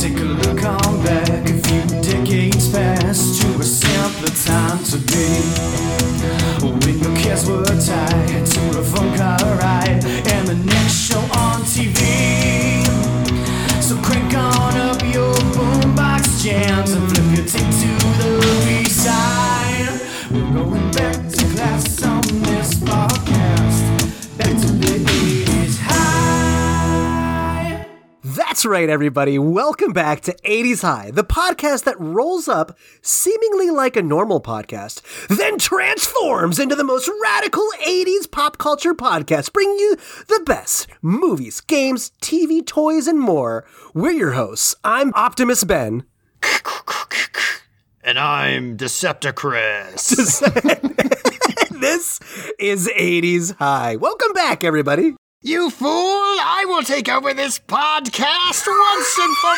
Take a look on back a few decades past to a simpler time to be. Right, everybody. Welcome back to 80s High, the podcast that rolls up seemingly like a normal podcast, then transforms into the most radical 80s pop culture podcast, bringing you the best movies, games, TV, toys, and more. We're your hosts. I'm Optimus Ben. And I'm Decepticris. this is 80s High. Welcome back, everybody. You fool! I will take over this podcast once and for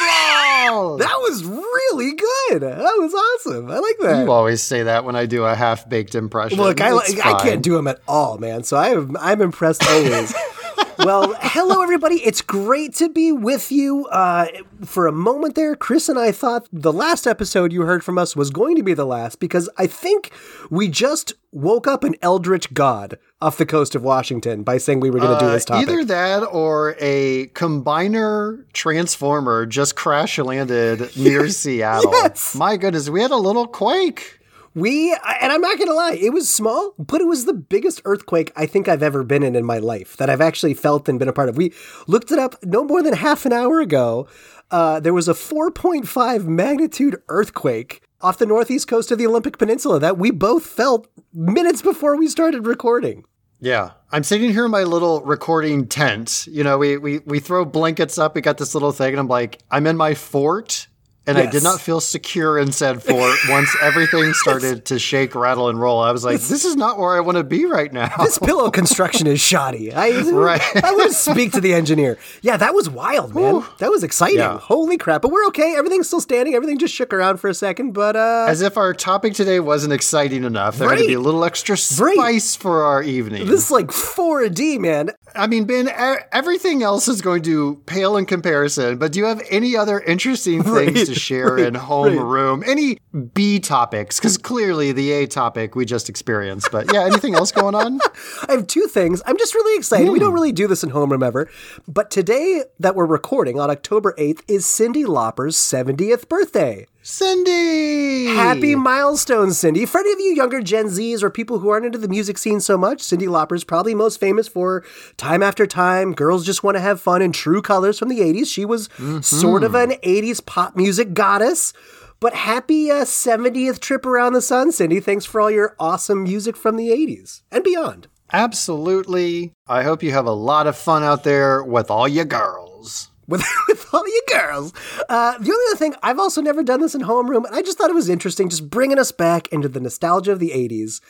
all! That was really good. That was awesome. I like that. You always say that when I do a half baked impression. Look, I, I can't do them at all, man. So I am, I'm impressed always. well, hello, everybody. It's great to be with you. Uh, for a moment there, Chris and I thought the last episode you heard from us was going to be the last because I think we just woke up an eldritch god off the coast of Washington by saying we were going to do Uh, this topic. Either that or a combiner transformer just crash landed near Seattle. Yes. My goodness, we had a little quake. We, and I'm not going to lie, it was small, but it was the biggest earthquake I think I've ever been in in my life that I've actually felt and been a part of. We looked it up no more than half an hour ago. Uh, there was a 4.5 magnitude earthquake off the northeast coast of the Olympic Peninsula that we both felt minutes before we started recording. Yeah. I'm sitting here in my little recording tent. You know, we, we, we throw blankets up. We got this little thing, and I'm like, I'm in my fort. And I did not feel secure in said fort once everything started to shake, rattle, and roll. I was like, this is not where I want to be right now. This pillow construction is shoddy. I, Right. I would speak to the engineer. Yeah, that was wild, man. That was exciting. Yeah. Holy crap. But we're okay. Everything's still standing. Everything just shook around for a second. But uh, As if our topic today wasn't exciting enough. There had to be a little extra Right. spice for our evening. this is like 4D, man. I mean, Ben, everything else is going to pale in comparison, but do you have any other interesting things Right, to share in homeroom? Any B topics? Because clearly the A topic we just experienced. But yeah, anything else going on? I have two things. I'm just really excited. We Hmm. don't really do this in homeroom ever, but today that we're recording on October 8th is Cyndi Lauper's 70th birthday. Cyndi! Happy milestone, Cyndi. For any of you younger Gen Zs or people who aren't into the music scene so much, Cyndi Lauper's probably most famous for Time After Time, Girls Just Want to Have Fun, and True Colors from the 80s. She was sort of an 80s pop music goddess. But happy uh, 70th trip around the sun, Cindy. Thanks for all your awesome music from the 80s and beyond. Absolutely. I hope you have a lot of fun out there with all your girls. With, with all you girls. Uh, the only other thing, I've also never done this in homeroom, and I just thought it was interesting, just bringing us back into the nostalgia of the 80s.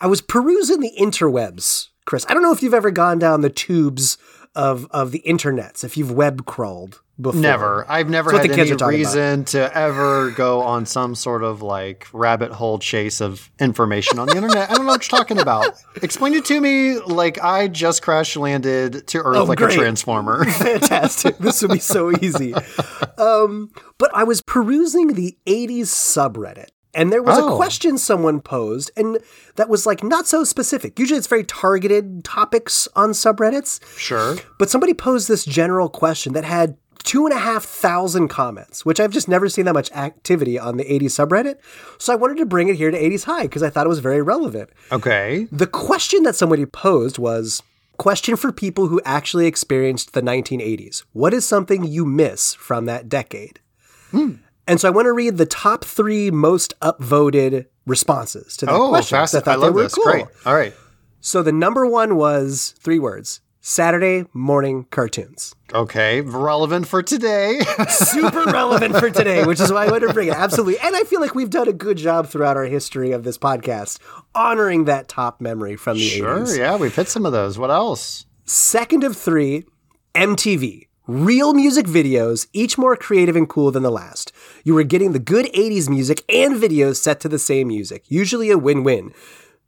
I was perusing the interwebs, Chris. I don't know if you've ever gone down the tubes of, of the internets, if you've web crawled before. Never. I've never That's had any talking about. reason to ever go on some sort of like rabbit hole chase of information on the internet. I don't know what you're talking about. Explain it to me like I just crash landed to Earth Oh, like great. a transformer. Fantastic. this would be so easy. Um, but I was perusing the 80s subreddit. And there was a Oh. question someone posed, and that was like not so specific. Usually it's very targeted topics on subreddits. sure. But somebody posed this general question that had two and a half thousand comments, which I've just never seen that much activity on the 80s subreddit. So I wanted to bring it here to 80s High because I thought it was very relevant. Okay. The question that somebody posed was question for people who actually experienced the 1980s. What is something you miss from that decade? Hmm. And so I want to read the top three most upvoted responses to that Oh, question. fast. thought I love they were this. cool. Great. All right. So the number one was three words Saturday morning cartoons. Okay. Relevant for today. Super relevant for today, which is why I wanted to bring it. Absolutely. And I feel like we've done a good job throughout our history of this podcast honoring that top memory from the sure. 80s. Yeah. We've hit some of those. What else? Second of three, MTV. Real music videos, each more creative and cool than the last. You were getting the good 80s music and videos set to the same music, usually a win win,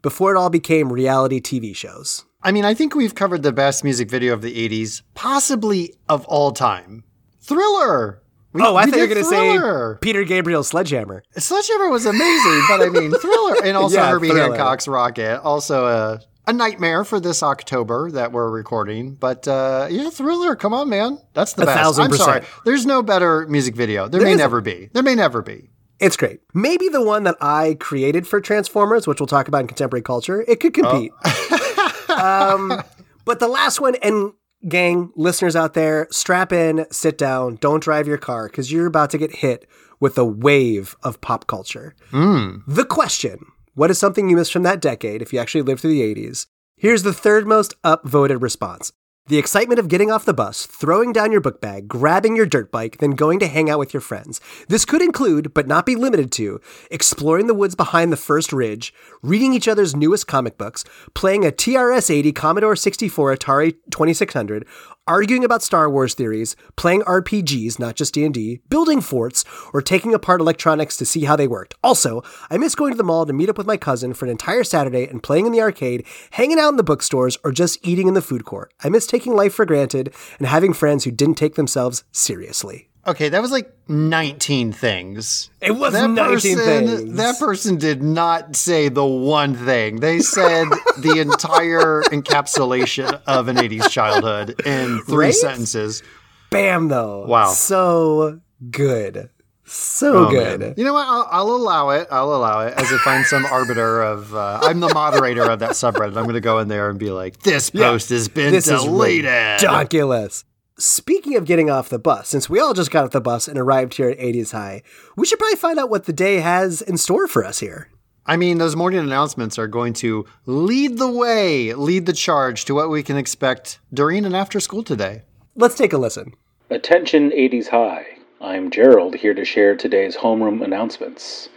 before it all became reality TV shows. I mean, I think we've covered the best music video of the 80s, possibly of all time. Thriller! We- oh, I thought you were going to say. Peter Gabriel's Sledgehammer. Sledgehammer was amazing, but I mean Thriller, and also Yeah, Herbie. Hancock's Rockit, also a a nightmare for this October that we're recording. But uh, yeah, Thriller, come on, man, that's the A best. thousand I'm sorry, there's no better music video. There, may isn't. never be. There may never be. It's great. Maybe the one that I created for Transformers, which we'll talk about in contemporary culture, it could compete. um, but the last one, and gang, listeners out there, strap in, sit down, don't drive your car because you're about to get hit with a wave of pop culture. The question What is something you missed from that decade if you actually lived through the 80s? Here's the third most upvoted response. The excitement of getting off the bus, throwing down your book bag, grabbing your dirt bike, then going to hang out with your friends. This could include, but not be limited to, exploring the woods behind the first ridge, reading each other's newest comic books, playing a TRS 80, Commodore 64, Atari 2600, arguing about Star Wars theories, playing RPGs, not just D&D, building forts, or taking apart electronics to see how they worked. Also, I miss going to the mall to meet up with my cousin for an entire Saturday and playing in the arcade, hanging out in the bookstores, or just eating in the food court. I miss taking life for granted and having friends who didn't take themselves seriously. Okay, that was like 19 things. It was that 19 person, things. That person did not say the one thing. They said the entire encapsulation of an 80s childhood in three Right? sentences. Bam, though. Wow. So good. So Oh, good. man. You know what? I'll, I'll allow it. I'll allow it as if I'm some arbiter of. Uh, I'm the moderator of that subreddit. I'm going to go in there and be like, "This post has been This is deleted." ridiculous. Speaking of getting off the bus, since we all just got off the bus and arrived here at 80s High, we should probably find out what the day has in store for us here. I mean, those morning announcements are going to lead the way, lead the charge to what we can expect during and after school today. Let's take a listen. Attention 80s High. I'm Gerald here to share today's homeroom announcements.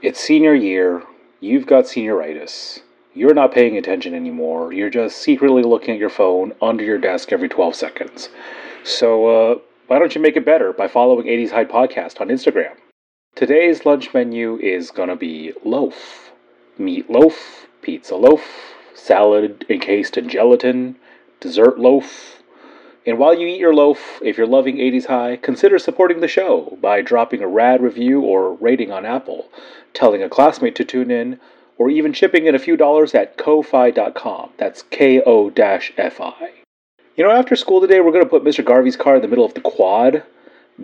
It's senior year. You've got senioritis. You're not paying attention anymore. You're just secretly looking at your phone under your desk every 12 seconds. So, uh, why don't you make it better by following 80s High Podcast on Instagram? Today's lunch menu is gonna be loaf, meat loaf, pizza loaf, salad encased in gelatin, dessert loaf, and while you eat your loaf, if you're loving 80s High, consider supporting the show by dropping a rad review or rating on Apple, telling a classmate to tune in, or even chipping in a few dollars at ko-fi.com. That's K-O-F-I. You know, after school today, we're going to put Mr. Garvey's car in the middle of the quad.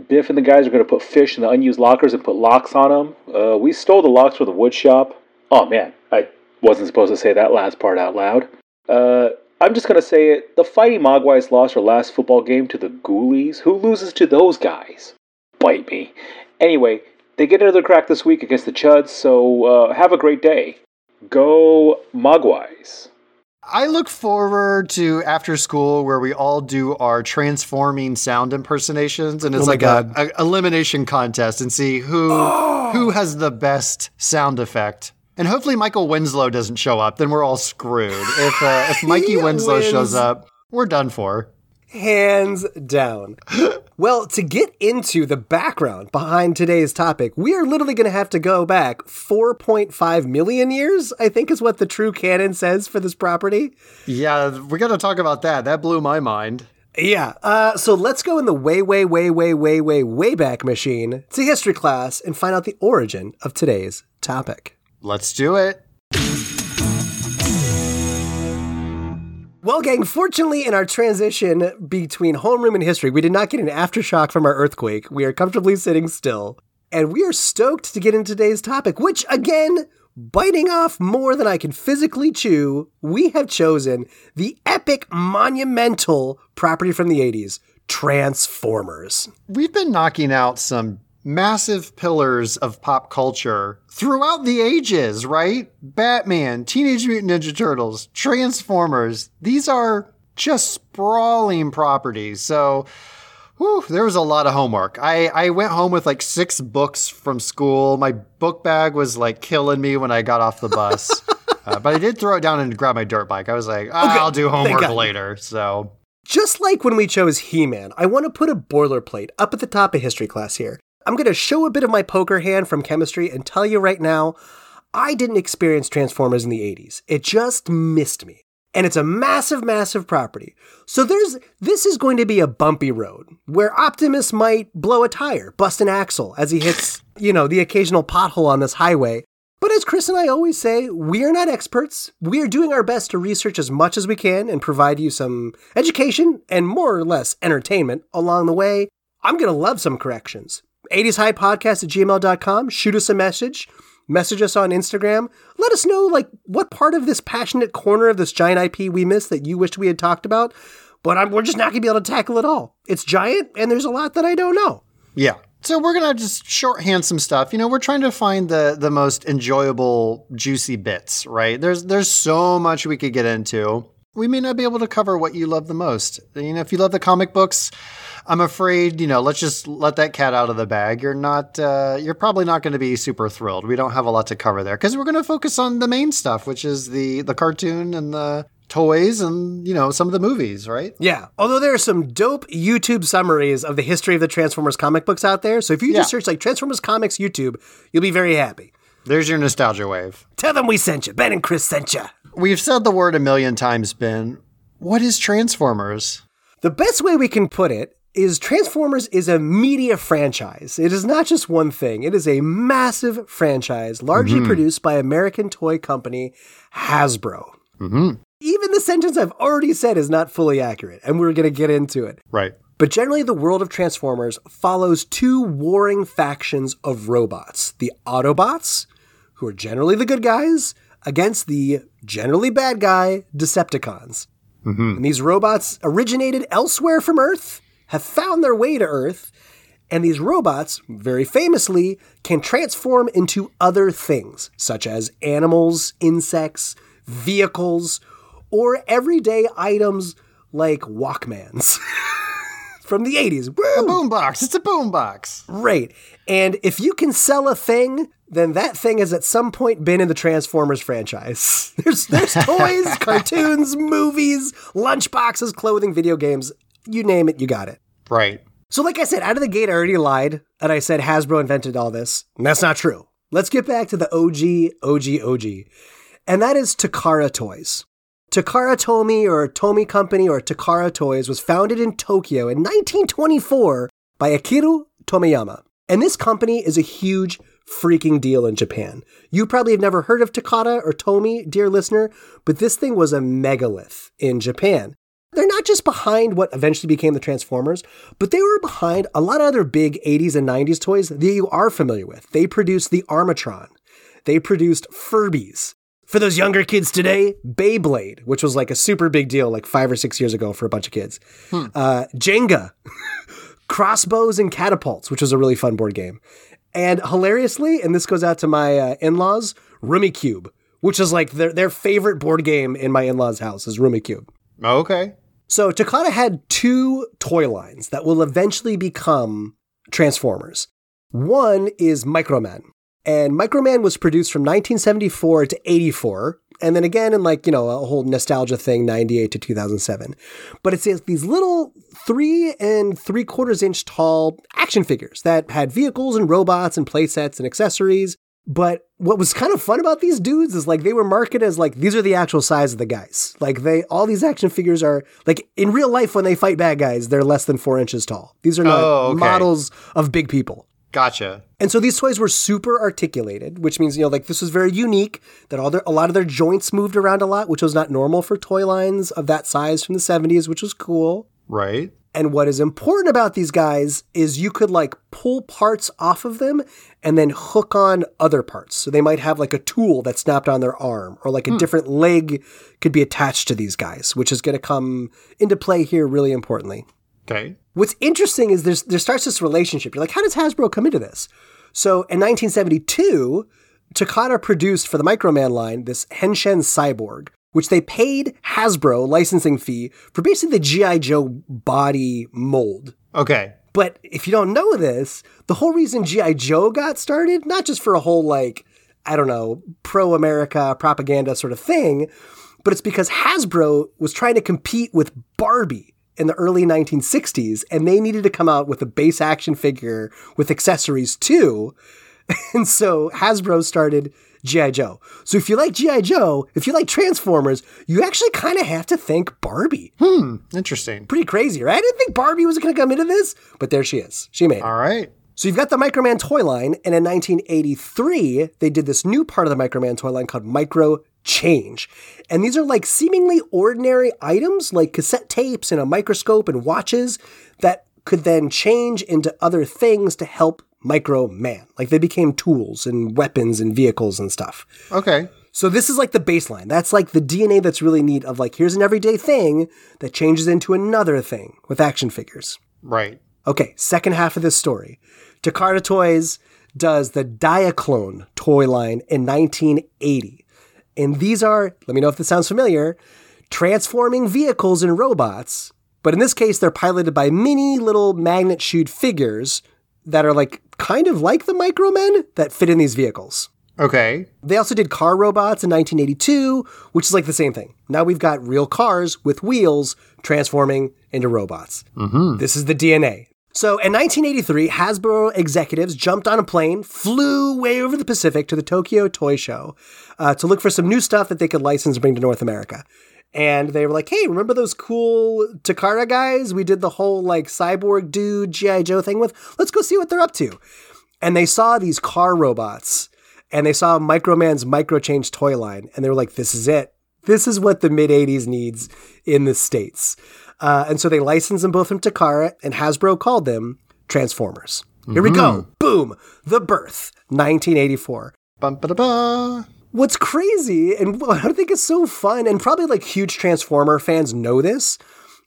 Biff and the guys are going to put fish in the unused lockers and put locks on them. Uh, we stole the locks from the wood shop. Oh man, I wasn't supposed to say that last part out loud. Uh, I'm just gonna say it. The Fighting Mogwais lost their last football game to the Ghoulies. Who loses to those guys? Bite me. Anyway, they get another crack this week against the Chuds, so uh, have a great day. Go Mogwais. I look forward to after school where we all do our transforming sound impersonations, and it's Oh like God. a, a elimination contest, and see who who has the best sound effect. And hopefully Michael Winslow doesn't show up. Then we're all screwed. If uh, if Mikey Winslow wins. shows up, we're done for. Hands down. well, to get into the background behind today's topic, we are literally going to have to go back 4.5 million years, I think is what the true canon says for this property. Yeah, we got to talk about that. That blew my mind. Yeah. Uh, so let's go in the way, way, way, way, way, way, way back machine to history class and find out the origin of today's topic. Let's do it. Well, gang, fortunately, in our transition between homeroom and history, we did not get an aftershock from our earthquake. We are comfortably sitting still. And we are stoked to get into today's topic, which, again, biting off more than I can physically chew, we have chosen the epic, monumental property from the 80s Transformers. We've been knocking out some massive pillars of pop culture throughout the ages, right? Batman, Teenage Mutant Ninja Turtles, Transformers. These are just sprawling properties. So, whew, there was a lot of homework. I, I went home with like six books from school. My book bag was like killing me when I got off the bus. uh, but I did throw it down and grab my dirt bike. I was like, "Ah, I'll do homework later. So, Just like when we chose He Man, I want to put a boilerplate up at the top of history class here. I'm going to show a bit of my poker hand from chemistry and tell you right now, I didn't experience Transformers in the 80s. It just missed me. and it's a massive, massive property. So there's this is going to be a bumpy road where Optimus might blow a tire, bust an axle as he hits, you know, the occasional pothole on this highway. But as Chris and I always say, we are not experts. We are doing our best to research as much as we can and provide you some education and more or less entertainment along the way. I'm going to love some corrections. 80s High Podcast at gmail.com. Shoot us a message message us on Instagram. Let us know like what part of this passionate corner of this giant IP we missed that you wished we had talked about. But I'm, we're just not going to be able to tackle it all. It's giant, and there's a lot that I don't know. Yeah. So we're gonna just shorthand some stuff. You know, we're trying to find the the most enjoyable, juicy bits. Right? There's there's so much we could get into. We may not be able to cover what you love the most. You know, if you love the comic books, I'm afraid, you know, let's just let that cat out of the bag. You're not, uh, you're probably not going to be super thrilled. We don't have a lot to cover there because we're going to focus on the main stuff, which is the the cartoon and the toys and you know some of the movies, right? Yeah. Although there are some dope YouTube summaries of the history of the Transformers comic books out there, so if you just Yeah. search like Transformers comics YouTube, you'll be very happy. There's your nostalgia wave. Tell them we sent you. Ben and Chris sent you. We've said the word a million times, Ben. What is Transformers? The best way we can put it is Transformers is a media franchise. It is not just one thing. It is a massive franchise, largely mm-hmm. produced by American toy company Hasbro. Mm-hmm. Even the sentence I've already said is not fully accurate, and we're going to get into it. Right. But generally, the world of Transformers follows two warring factions of robots the Autobots, who are generally the good guys, against the generally bad guy, Decepticons. Mm-hmm. And these robots originated elsewhere from Earth, have found their way to Earth, and these robots, very famously, can transform into other things, such as animals, insects, vehicles, or everyday items like Walkmans from the 80s. A boombox. It's a boombox. Right. And if you can sell a thing, then that thing has at some point been in the Transformers franchise. There's there's toys, cartoons, movies, lunchboxes, clothing, video games. You name it, you got it. Right. So, like I said, out of the gate, I already lied and I said Hasbro invented all this. And that's not true. Let's get back to the OG, OG, OG. And that is Takara Toys. Takara Tomy or Tomy Company or Takara Toys was founded in Tokyo in 1924 by Akiru Tomiyama. And this company is a huge freaking deal in Japan. You probably have never heard of Takara or Tomy, dear listener, but this thing was a megalith in Japan. They're not just behind what eventually became the Transformers, but they were behind a lot of other big 80s and 90s toys that you are familiar with. They produced the Armatron. They produced Furbies. For those younger kids today, Beyblade, which was like a super big deal like five or six years ago for a bunch of kids. Uh, Jenga, Crossbows and Catapults, which was a really fun board game. And hilariously, and this goes out to my uh, in-laws, Rummikub, which is like their, their favorite board game in my in-laws' house is Rummikub. Okay. So Takara had two toy lines that will eventually become Transformers. One is Microman. And Microman was produced from 1974 to 84. And then again in like, you know, a whole nostalgia thing, 98 to 2007. But it's these little three and three quarters inch tall action figures that had vehicles and robots and playsets and accessories. But what was kind of fun about these dudes is like they were marketed as like these are the actual size of the guys. Like they all these action figures are like in real life when they fight bad guys, they're less than four inches tall. These are not Oh, okay. models of big people. Gotcha. And so these toys were super articulated, which means you know like this was very unique. That all their a lot of their joints moved around a lot, which was not normal for toy lines of that size from the 70s, which was cool. Right. And what is important about these guys is you could like pull parts off of them and then hook on other parts. So they might have like a tool that snapped on their arm or like a hmm. different leg could be attached to these guys, which is going to come into play here really importantly. Okay. What's interesting is there's there starts this relationship. You're like, how does Hasbro come into this? So in 1972, Takara produced for the Microman line this Henshin Cyborg, which they paid Hasbro licensing fee for basically the GI Joe body mold. Okay. But if you don't know this, the whole reason G.I. Joe got started, not just for a whole, like, I don't know, pro America propaganda sort of thing, but it's because Hasbro was trying to compete with Barbie in the early 1960s, and they needed to come out with a base action figure with accessories too. And so Hasbro started G.I. Joe. So if you like G.I. Joe, if you like Transformers, you actually kind of have to thank Barbie. Hmm, interesting. Pretty crazy, right? I didn't think Barbie was going to come into this, but there she is. She made it. All right. So you've got the Microman toy line, and in 1983, they did this new part of the Microman toy line called Micro Change. And these are like seemingly ordinary items, like cassette tapes and a microscope and watches, that could then change into other things to help Micro Man. Like they became tools and weapons and vehicles and stuff. Okay. So this is like the baseline. That's like the DNA that's really neat of like, here's an everyday thing that changes into another thing with action figures. Right. Okay, second half of this story. Takara Toys does the Diaclone toy line in 1980. And these are, let me know if this sounds familiar, transforming vehicles and robots. But in this case, they're piloted by mini little magnet shoot figures that are like kind of like the Micromen that fit in these vehicles. Okay. They also did car robots in 1982, which is like the same thing. Now we've got real cars with wheels transforming into robots. Mm-hmm. This is the DNA. So in 1983, Hasbro executives jumped on a plane, flew way over the Pacific to the Tokyo Toy Show uh, to look for some new stuff that they could license and bring to North America. And they were like, hey, remember those cool Takara guys we did the whole like cyborg dude G.I. Joe thing with? Let's go see what they're up to. And they saw these car robots and they saw Microman's Micro Change toy line, and they were like, "This is it. This is what the mid '80s needs in the states." Uh, and so they licensed them both from Takara, and Hasbro called them Transformers. Here we go. Boom. The birth, 1984. Bum, ba, da, ba. What's crazy, and what I think is so fun, and probably like huge Transformer fans know this,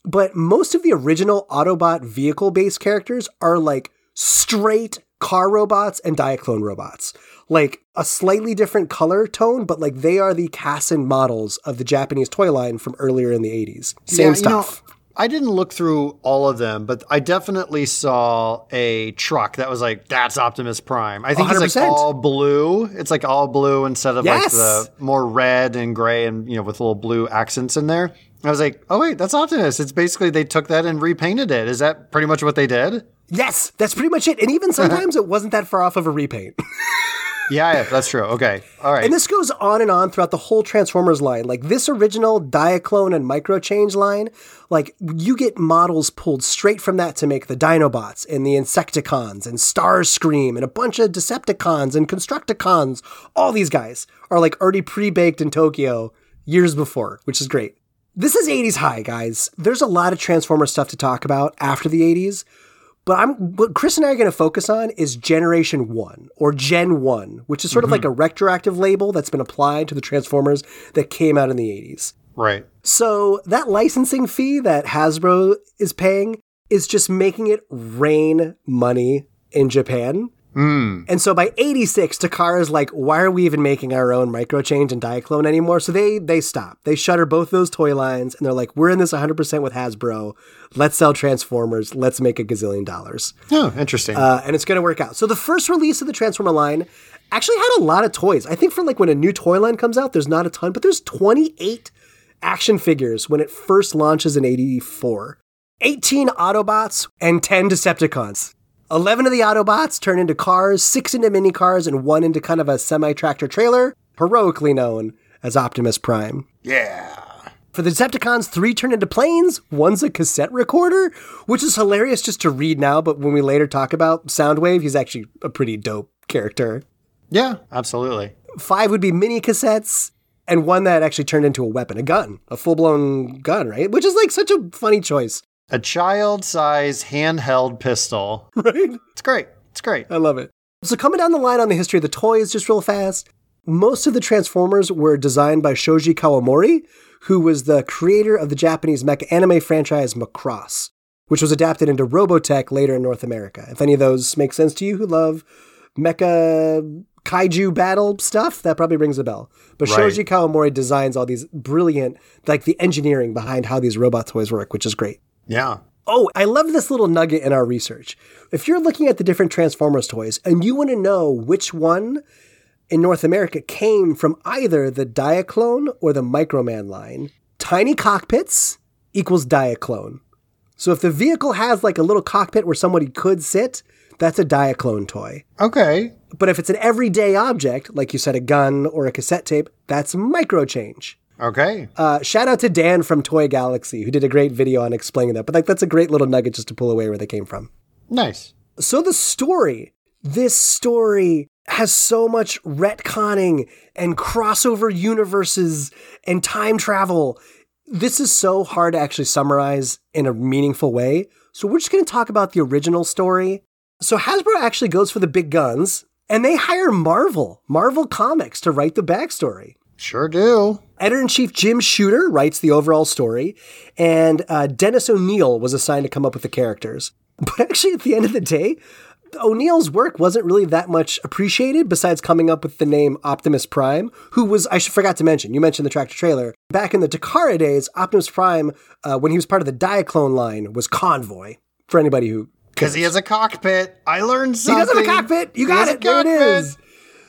but most of the original Autobot vehicle based characters are like straight car robots and Diaclone robots. Like a slightly different color tone, but like they are the Casson models of the Japanese toy line from earlier in the 80s. Same Yeah, stuff. know, I didn't look through all of them, but I definitely saw a truck that was like, that's Optimus Prime. I think it's like all blue. It's like all blue instead of Yes. like the more red and gray and, you know, with little blue accents in there. I was like, oh, wait, that's Optimus. It's basically they took that and repainted it. Is that pretty much what they did? yes, that's pretty much it. And even sometimes it wasn't that far off of a repaint. Yeah, yeah, that's true. Okay. All right. And this goes on and on throughout the whole Transformers line. Like this original Diaclone and Micro Change line, like you get models pulled straight from that to make the Dinobots and the Insecticons and Starscream and a bunch of Decepticons and Constructicons. All these guys are like already pre-baked in Tokyo years before, which is great. This is 80s high, guys. There's a lot of Transformer stuff to talk about after the 80s. But I'm what Chris and I are going to focus on is Generation 1 or Gen 1, which is sort of mm-hmm. like a retroactive label that's been applied to the Transformers that came out in the 80s. right. So that licensing fee that Hasbro is paying is just making it rain money in Japan. And so by 86, Takara's like, why are we even making our own microchange and Diaclone anymore? So they they stop. They shutter both those toy lines and they're like, we're in this 100% with Hasbro. Let's sell Transformers. Let's make a gazillion dollars. Oh, interesting. Uh, and it's going to work out. So the first release of the Transformer line actually had a lot of toys. I think for like when a new toy line comes out, there's not a ton, but there's 28 action figures when it first launches in 84. 18 Autobots and 10 Decepticons. 11 of the Autobots turn into cars, 6 into mini cars, and 1 into kind of a semi tractor trailer, heroically known as Optimus Prime. yeah. For the Decepticons, three turn into planes. One's a cassette recorder, which is hilarious just to read now, but when we later talk about Soundwave, he's actually a pretty dope character. Yeah, absolutely. Five would be mini cassettes, and one that actually turned into a weapon, a gun, a full blown gun, right? Which is like such a funny choice, A child size handheld pistol. right? It's great. It's great. I love it. So, coming down the line on the history of the toys, just real fast, most of the Transformers were designed by Shoji Kawamori, who was the creator of the Japanese mecha anime franchise Macross, which was adapted into Robotech later in North America. If any of those make sense to you who love mecha kaiju battle stuff, that probably rings a bell. But Right. Shoji Kawamori designs all these brilliant, like the engineering behind how these robot toys work, which is great. Yeah. Oh, I love this little nugget in our research. If you're looking at the different Transformers toys and you want to know which one in North America came from either the Diaclone or the Microman line, tiny cockpits equals Diaclone. So if the vehicle has like a little cockpit where somebody could sit, that's a Diaclone toy. Okay. But if it's an everyday object, like you said, a gun or a cassette tape, that's microchange. Okay. Uh, shout out to Dan from Toy Galaxy, who did a great video on explaining that. But like, that's a great little nugget just to pull away where they came from. Nice. So the story, this story has so much retconning and crossover universes and time travel. This is so hard to actually summarize in a meaningful way. So we're just going to talk about the original story. So Hasbro actually goes for the big guns and they hire Marvel, Marvel Comics to write the backstory. Sure do. Editor in chief Jim Shooter writes the overall story, and uh, Dennis O'Neil was assigned to come up with the characters. But actually, at the end of the day, O'Neil's work wasn't really that much appreciated besides coming up with the name Optimus Prime, who was, I forgot to mention, you mentioned the tractor trailer. Back in the Takara days, Optimus Prime, uh, when he was part of the Diaclone line, was Convoy. For anybody who. Because he has a cockpit. I learned something. He does have a cockpit! You got it! There it is!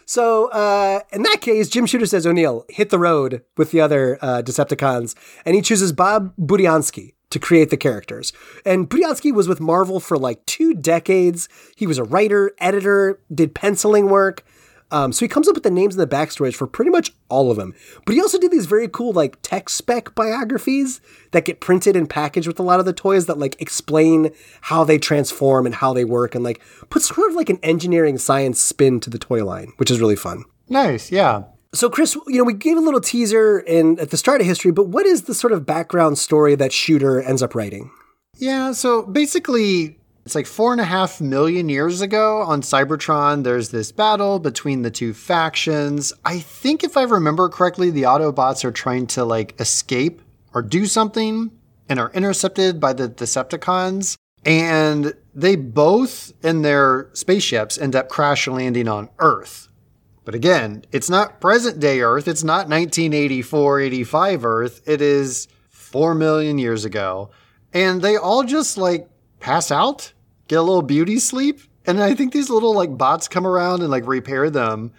So, uh, in that case, Jim Shooter says O'Neil hit the road with the other uh, Decepticons, and he chooses Bob Budiansky to create the characters. And Budiansky was with Marvel for like two decades. He was a writer, editor, did penciling work. Um, so he comes up with the names and the backstories for pretty much all of them. But he also did these very cool like tech spec biographies that get printed and packaged with a lot of the toys that like explain how they transform and how they work and like put sort of like an engineering science spin to the toy line, which is really fun. Nice. Yeah. So, Chris, you know, we gave a little teaser in at the start of history, but what is the sort of background story that Shooter ends up writing? Yeah, so basically, it's like four and a half million years ago on Cybertron, there's this battle between the two factions. I think if I remember correctly, the Autobots are trying to like escape or do something and are intercepted by the Decepticons. And they both in their spaceships end up crash landing on Earth. But again, it's not present day Earth. It's not 1984, 85 Earth. It is 4 million years ago. And they all just like pass out, get a little beauty sleep. And I think these little like bots come around and like repair them.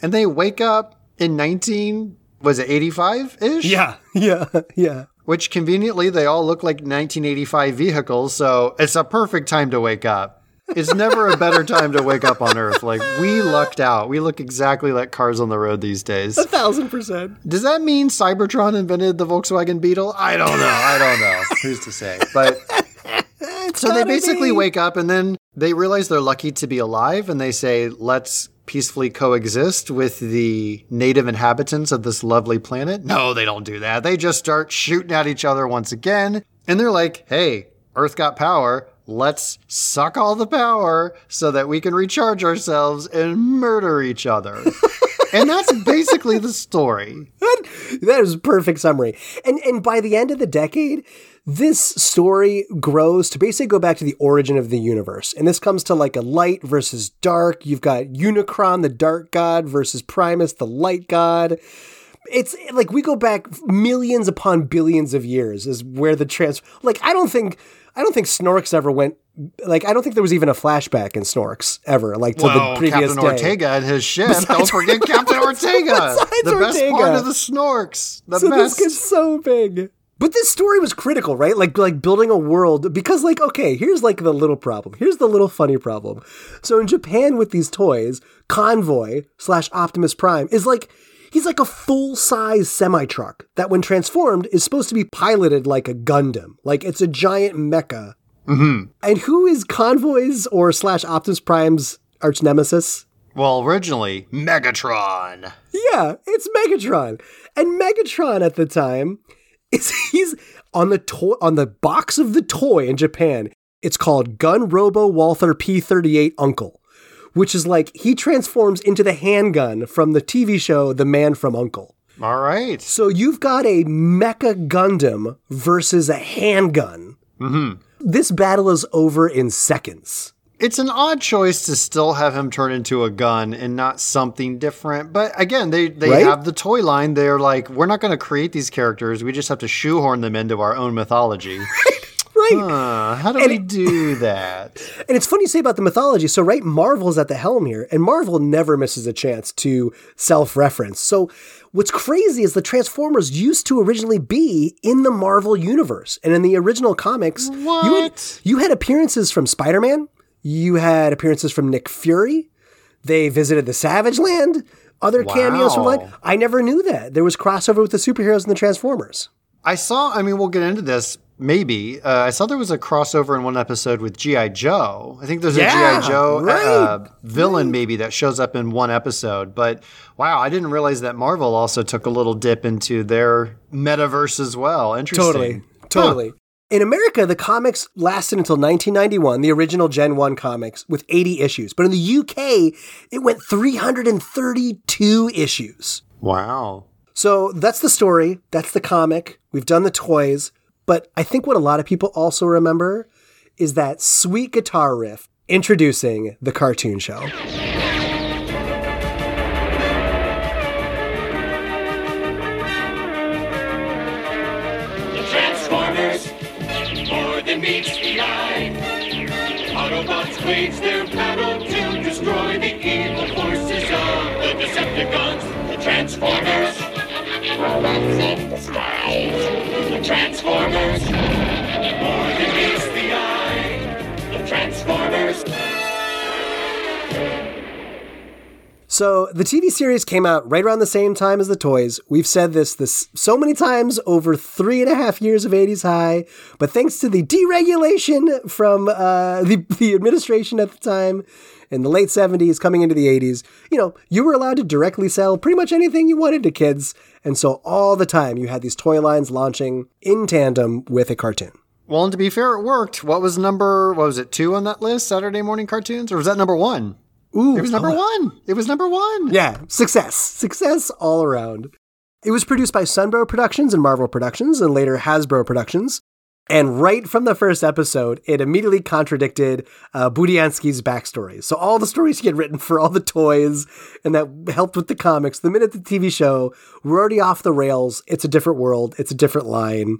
And they wake up in 19, was it 85 ish? Yeah, yeah, yeah. Which conveniently they all look like 1985 vehicles. So it's a perfect time to wake up. It's never a better time to wake up on Earth. Like we lucked out. We look exactly like cars on the road these days. A thousand percent. Does that mean Cybertron invented the Volkswagen Beetle? I don't know. I don't know. Who's to say? But so they basically be. wake up and then they realize they're lucky to be alive and they say, let's peacefully coexist with the native inhabitants of this lovely planet. No, they don't do that. They just start shooting at each other once again. And they're like, hey, Earth got power. Let's suck all the power so that we can recharge ourselves and murder each other. and that's basically the story. That is a perfect summary. And and by the end of the decade, this story grows to basically go back to the origin of the universe. And this comes to like a light versus dark. You've got Unicron, the dark god, versus Primus, the light god. It's like we go back millions upon billions of years is where the trans like I don't think I don't think Snorks ever went like I don't think there was even a flashback in Snorks ever like to Well, the previous Captain day. Ortega and his ship. Besides- Don't forget Captain Ortega. The best Ortega. part of the Snorks. The so best. this gets so big. But this story was critical, right? Like like building a world because like okay, here's like the little problem. Here's the little funny problem. So in Japan with these toys, Convoy slash Optimus Prime is like he's like a full size semi truck that when transformed is supposed to be piloted like a Gundam. Like it's a giant mecha. Mm-hmm. And who is Convoy's or slash Optimus Prime's arch nemesis? well, originally Megatron. Yeah, it's Megatron. And Megatron at the time is he's on the toy on the box of the toy in Japan. It's called Gun Robo Walther P38 Uncle, which is like he transforms into the handgun from the TV show The Man from Uncle. All right. So you've got a mecha Gundam versus a handgun. Mm-hmm. This battle is over in seconds. It's an odd choice to still have him turn into a gun and not something different. But again, they, they Right? have the toy line. They're like, we're not going to create these characters. We just have to shoehorn them into our own mythology. Right? Uh, how do we do that? And it's funny you say about the mythology. So, right, Marvel's at the helm here, and Marvel never misses a chance to self reference. So, what's crazy is the Transformers used to originally be in the Marvel universe. And in the original comics, you had, What? you had appearances from Spider Man, You had appearances from Nick Fury. They visited the Savage Land. Other cameos from like I never knew that there was crossover with the superheroes and the Transformers. I saw, I mean, we'll get into this maybe. Uh, I saw there was a crossover in one episode with G.I. Joe. I think there's Yeah, a G.I. Joe right, uh, villain maybe that shows up in one episode. But wow, I didn't realize that Marvel also took a little dip into their metaverse as well. Interesting. Totally. Totally. In America, the comics lasted until 1991, the original Gen 1 comics, with 80 issues. But in the UK, it went 332 issues. Wow. So that's the story. That's the comic. We've done the toys. But I think what a lot of people also remember is that sweet guitar riff introducing the cartoon show. Transformers, robots in disguise. Transformers, more than meets the eye. Transformers. So the TV series came out right around the same time as the toys. We've said this this so many times over three and a half years of 80s high, but thanks to the deregulation from uh, the, the administration at the time in the late 70s coming into the 80s, you know, you were allowed to directly sell pretty much anything you wanted to kids. And so all the time you had these toy lines launching in tandem with a cartoon. Well, and to be fair, it worked. What was number, what was it, two on that list, Saturday morning cartoons? Or was that number one? Ooh, It was number oh, one. It was number one. Yeah, success. Success all around. It was produced by Sunbow Productions and Marvel Productions and later Hasbro Productions. And right from the first episode, it immediately contradicted uh, Budiansky's backstory. So all the stories he had written for all the toys and that helped with the comics, the minute the TV show we're already off the rails. It's a different world. It's a different line.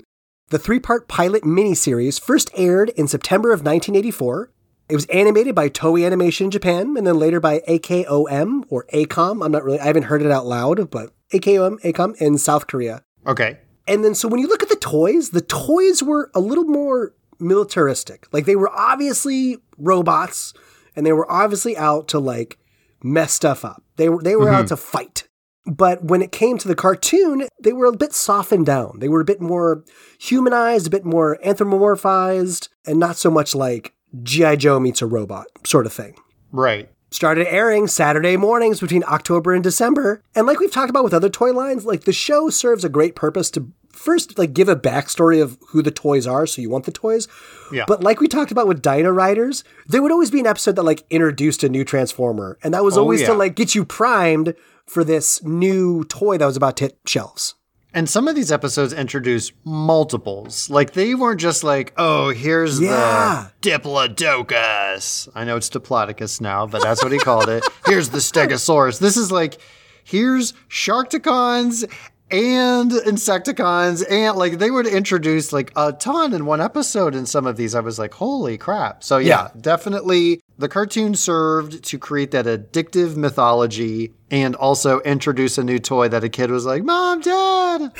The three-part pilot miniseries first aired in September of 1984. It was animated by Toei Animation Japan and then later by AKOM or ACOM. I'm not really, I haven't heard it out loud, but AKOM, ACOM in South Korea. Okay. And then, so when you look at the toys, the toys were a little more militaristic. Like they were obviously robots and they were obviously out to like mess stuff up. They were, they were mm-hmm. out to fight. But when it came to the cartoon, they were a bit softened down. They were a bit more humanized, a bit more anthropomorphized, and not so much like G.I. Joe meets a robot sort of thing Right. Started airing Saturday mornings between October and December. And like we've talked about with other toy lines, like the show serves a great purpose to first like give a backstory of who the toys are, so you want the toys. Yeah. But like we talked about with Dino Riders, there would always be an episode that like introduced a new Transformer, and that was Oh, always yeah. to like get you primed for this new toy that was about to hit shelves. And some of these episodes introduce multiples. Like they weren't just like, oh, here's Yeah. the Diplodocus. I know it's Diplodocus now, but that's what he called it. Here's the Stegosaurus. This is like, here's Sharkticons and Insecticons and like they would introduce like a ton in one episode in some of these. I was like, holy crap. So yeah, Yeah. definitely the cartoon served to create that addictive mythology and also introduce a new toy that a kid was like, Mom, Dad,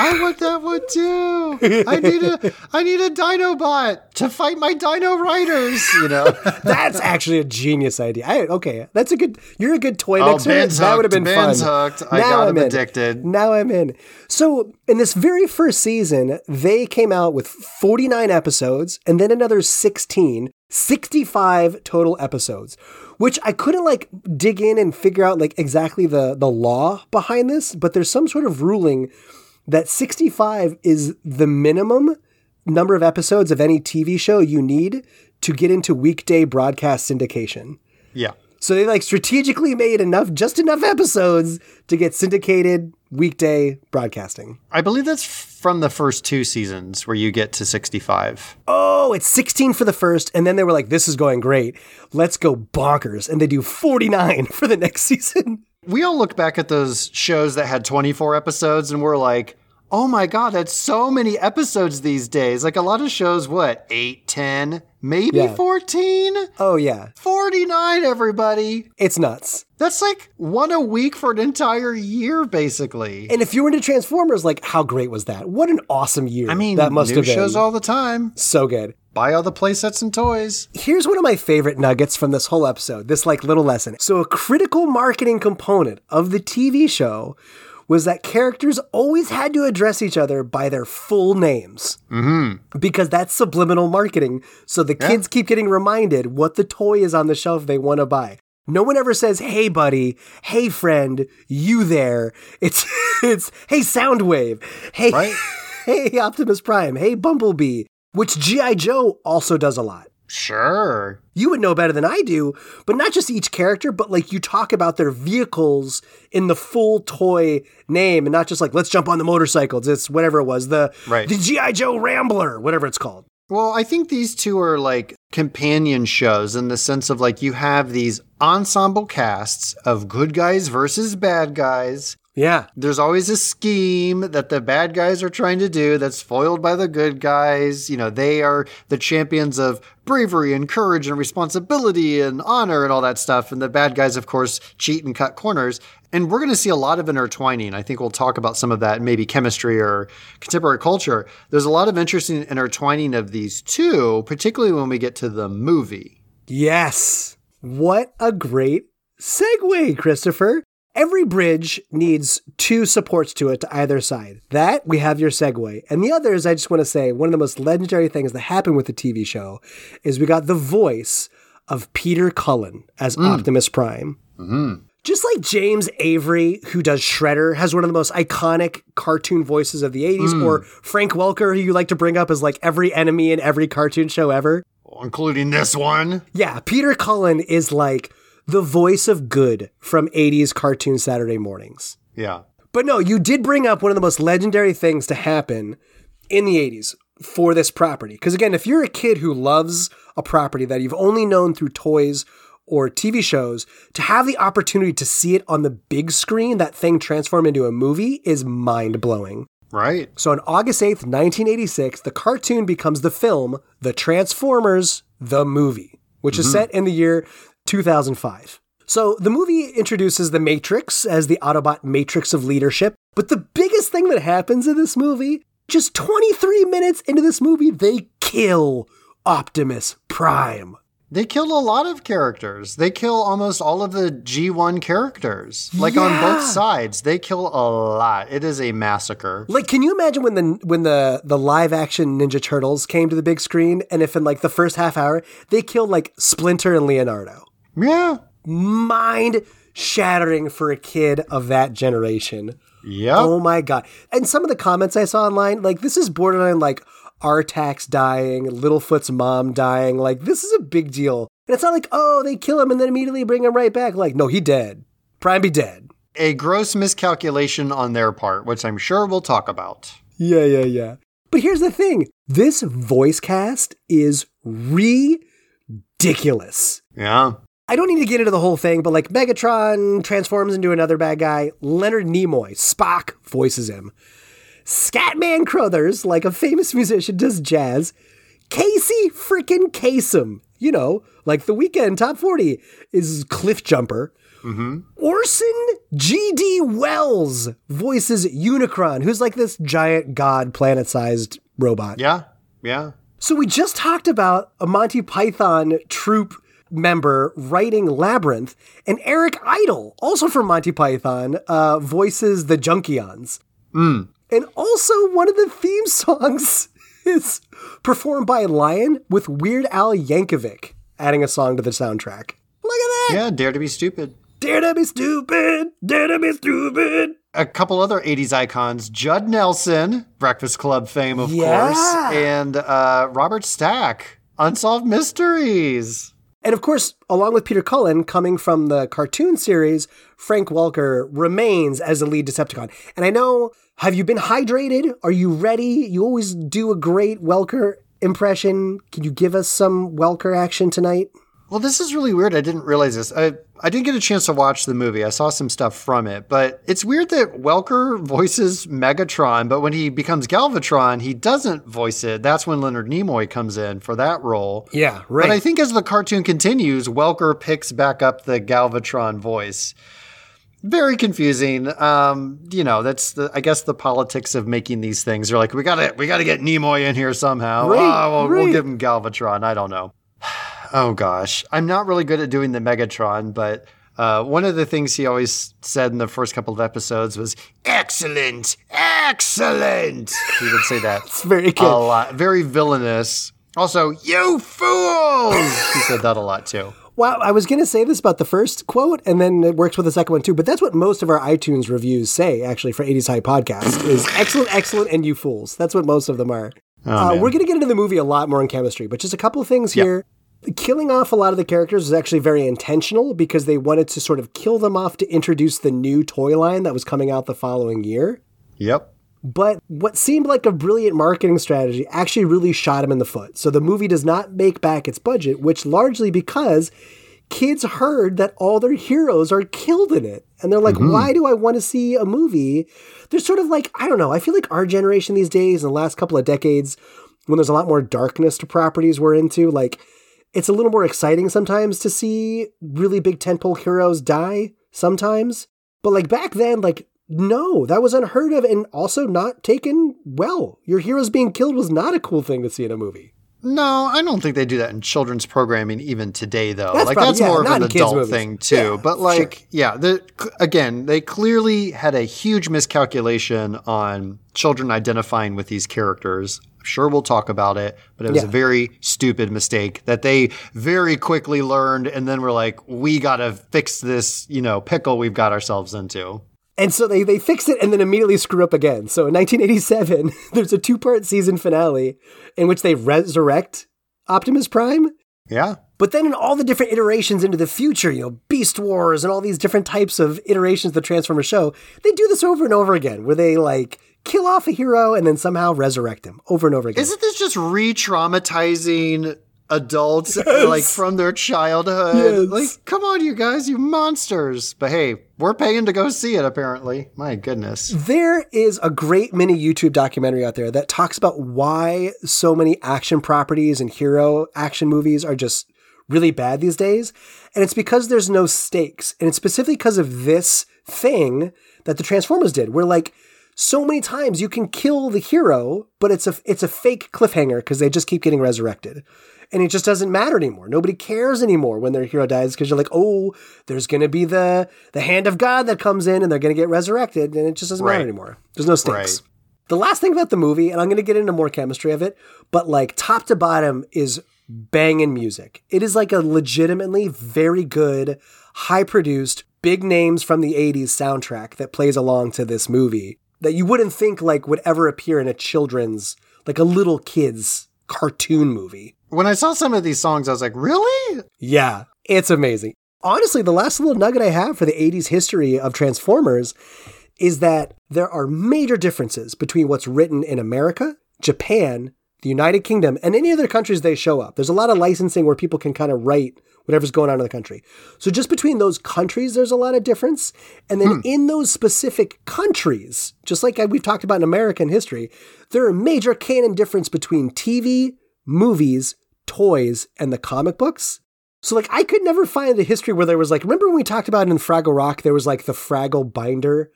I want that one too. I need a I need a Dinobot to fight my Dino Riders, you know. That's actually a genius idea. I, okay, that's a good. You're a good toy Oh, mixer. Ben's that would have been Ben's fun. hooked. I got him in. addicted. Now I'm in. So in this very first season, they came out with 49 episodes and then another 16, 65 total episodes. Which I couldn't like dig in and figure out like exactly the the law behind this, but there's some sort of ruling that 65 is the minimum number of episodes of any TV show you need to get into weekday broadcast syndication. Yeah. So they like strategically made enough, just enough episodes to get syndicated weekday broadcasting. I believe that's from the first two seasons where you get to 65. Oh, it's 16 for the first, and then they were like, this is going great. Let's go bonkers. And they do 49 for the next season. We all look back at those shows that had 24 episodes and we're like, oh my God, that's so many episodes these days. Like a lot of shows, what, 8, 10, maybe Yeah. 14? Oh, yeah. 49, everybody. It's nuts. That's like one a week for an entire year, basically. And if you were into Transformers, like, how great was that? What an awesome year I mean, that must have been. shows all the time. so good. buy all the playsets and toys. Here's one of my favorite nuggets from this whole episode, this like little lesson. So, a critical marketing component of the TV show was that characters always had to address each other by their full names. Mm-hmm. Because that's subliminal marketing. So the kids keep getting reminded what the toy is on the shelf they want to buy. No one ever says, "Hey, buddy," "Hey, friend," "You there?" It's it's "Hey, Soundwave," "Hey, Right. hey, Optimus Prime," "Hey, Bumblebee," which GI Joe also does a lot Sure. you would know better than I do, but not just each character, but like you talk about their vehicles in the full toy name and not just like let's jump on the motorcycles. It's whatever it was, the Right. the GI Joe Rambler, whatever it's called. Well, I think these two are like companion shows in the sense of like you have these ensemble casts of good guys versus bad guys. Yeah. There's always a scheme that the bad guys are trying to do that's foiled by the good guys. You know, they are the champions of bravery and courage and responsibility and honor and all that stuff. And the bad guys, of course, cheat and cut corners. And we're going to see a lot of intertwining. I think we'll talk about some of that, maybe chemistry or contemporary culture. There's a lot of interesting intertwining of these two, particularly when we get to the movie. Yes. What a great segue, Christopher. Every bridge needs two supports to it to either side. That, we have your segue. And the other is, I just want to say, one of the most legendary things that happened with the TV show is we got the voice of Peter Cullen as hmm. Optimus Prime. Mm-hmm. Just like James Avery, who does Shredder, has one of the most iconic cartoon voices of the 80s, hmm. or Frank Welker, who you like to bring up as like every enemy in every cartoon show ever. Including this one. Yeah, Peter Cullen is like the voice of good from 80s cartoon Saturday mornings. Yeah. But no, you did bring up one of the most legendary things to happen in the 80s for this property. Because again, if you're a kid who loves a property that you've only known through toys or TV shows, to have the opportunity to see it on the big screen, that thing transform into a movie, is mind blowing. Right. So on August 8th, 1986, the cartoon becomes the film The Transformers the Movie, which is mm-hmm. set in the year 2005. So the movie introduces the Matrix as the Autobot matrix of leadership, but the biggest thing that happens in this movie, just 23 minutes into this movie, they kill Optimus Prime. They kill a lot of characters. They kill almost all of the G1 characters. Like on both sides, they kill a lot. It is a massacre. Like, can you imagine when the when the the live action Ninja Turtles came to the big screen, and if in like the first half hour they killed like Splinter and Leonardo? Yeah. mind shattering for a kid of that generation. Yeah. Oh my god. And some of the comments I saw online, like this is borderline like Artax dying, Littlefoot's mom dying. Like this is a big deal. And it's not like, oh, they kill him and then immediately bring him right back. Like, no, he dead. Prime be dead. A gross miscalculation on their part, which I'm sure we'll talk about. Yeah, yeah, yeah. But here's the thing. This voice cast is ridiculous. Yeah. I don't need to get into the whole thing, but like Megatron transforms into another bad guy. Leonard Nimoy, Spock, voices him. Scatman Crothers, like a famous musician, does jazz. Casey frickin' Kasem, you know, like the weekend top 40 is Cliff Jumper. Mm-hmm. Orson G.D. Welles voices Unicron, who's like this giant god planet sized robot. Yeah. Yeah. So we just talked about a Monty Python troupe member writing Labyrinth, and Eric Idle, also from Monty Python, uh, voices the Junkions. And also one of the theme songs is performed by Lion with Weird Al Yankovic adding a song to the soundtrack. Look at that! Yeah. Dare to be stupid. Dare to be stupid! Dare to be stupid! A couple other 80s icons Judd Nelson, Breakfast Club fame, of Yeah. course, and uh, Robert Stack, Unsolved Mysteries. And of course, along with Peter Cullen, coming from the cartoon series, Frank Welker remains as the lead Decepticon. And I know, have you been hydrated? Are you ready? You always do a great Welker impression. Can you give us some Welker action tonight? Well, this is really weird. I didn't realize this. I, I didn't get a chance to watch the movie. I saw some stuff from it, but it's weird that Welker voices Megatron, but when he becomes Galvatron, he doesn't voice it. That's when Leonard Nimoy comes in for that role. Yeah, right. But I think as the cartoon continues, Welker picks back up the Galvatron voice. very confusing. Um, you know, that's the I guess the politics of making these things. They're like, we gotta we gotta get Nimoy in here somehow. Right, oh, we'll, we'll give him Galvatron. I don't know. Oh gosh, I'm not really good at doing the Megatron, but uh, one of the things he always said in the first couple of episodes was "excellent, excellent." He would say that It's very good. a lot, very villainous. Also, you fools! he said that a lot too. Well, I was going to say this about the first quote, and then it works with the second one too. But that's what most of our iTunes reviews say, actually, for 80s High Podcast is excellent, excellent, and you fools. That's what most of them are. uh, we're going to get into the movie a lot more in chemistry, but just a couple of things here. Killing off a lot of the characters was actually very intentional because they wanted to sort of kill them off to introduce the new toy line that was coming out the following year. Yep. But what seemed like a brilliant marketing strategy actually really shot him in the foot. So the movie does not make back its budget, which largely because kids heard that all their heroes are killed in it. And they're like, mm-hmm. why do I want to see a movie? They're sort of like, I don't know. I feel like our generation these days, in the last couple of decades, when there's a lot more darkness to properties we're into, like, it's a little more exciting sometimes to see really big tentpole heroes die sometimes. But like back then, like, no, that was unheard of and also not taken well. Your heroes being killed was not a cool thing to see in a movie. No, I don't think they do that in children's programming even today, though. That's like probably- that's yeah, more of an adult thing too. Yeah, but like, yeah, the again, they clearly had a huge miscalculation on children identifying with these characters. I'm sure we'll talk about it, but it was Yeah. a very stupid mistake that they very quickly learned, and then were like, we got to fix this, you know, pickle we've got ourselves into. And so they, they fixed it and then immediately screw up again. So in 1987, there's a two part season finale in which they resurrect Optimus Prime. Yeah. But then in all the different iterations into the future, you know, Beast Wars and all these different types of iterations of the Transformers show, they do this over and over again where they like kill off a hero and then somehow resurrect him over and over again. Isn't this just re-traumatizing adults like from their childhood? Yes. Like, come on, you guys, you monsters! But hey, we're paying to go see it. Apparently, my goodness. There is a great mini YouTube documentary out there that talks about why so many action properties and hero action movies are just really bad these days. And it's because there's no stakes. And it's specifically because of this thing that the Transformers did, where like so many times you can kill the hero, but it's a it's a fake cliffhanger because they just keep getting resurrected. And it just doesn't matter anymore. Nobody cares anymore when their hero dies because you're like, oh, there's going to be the the hand of God that comes in and they're going to get resurrected, and it just doesn't matter anymore. There's no stakes. Right. The last thing about the movie, and I'm going to get into more chemistry of it, but like top to bottom is banging music. It is like a legitimately very good, high produced, big names from the 80s soundtrack that plays along to this movie that you wouldn't think like would ever appear in a children's, like a little kid's cartoon movie. When I saw some of these songs, I was like, really? Yeah, it's amazing. Honestly, the last little nugget I have for the 80s history of Transformers is that there are major differences between what's written in America, Japan, the United Kingdom, and any other countries they show up. There's a lot of licensing where people can kind of write whatever's going on in the country. So just between those countries, there's a lot of difference. And then hmm. in those specific countries, just like we've talked about in American history, there are major canon difference between TV, movies, toys, and the comic books. So like I could never find the history where there was like remember when we talked about in Fraggle Rock there was like the Fraggle binder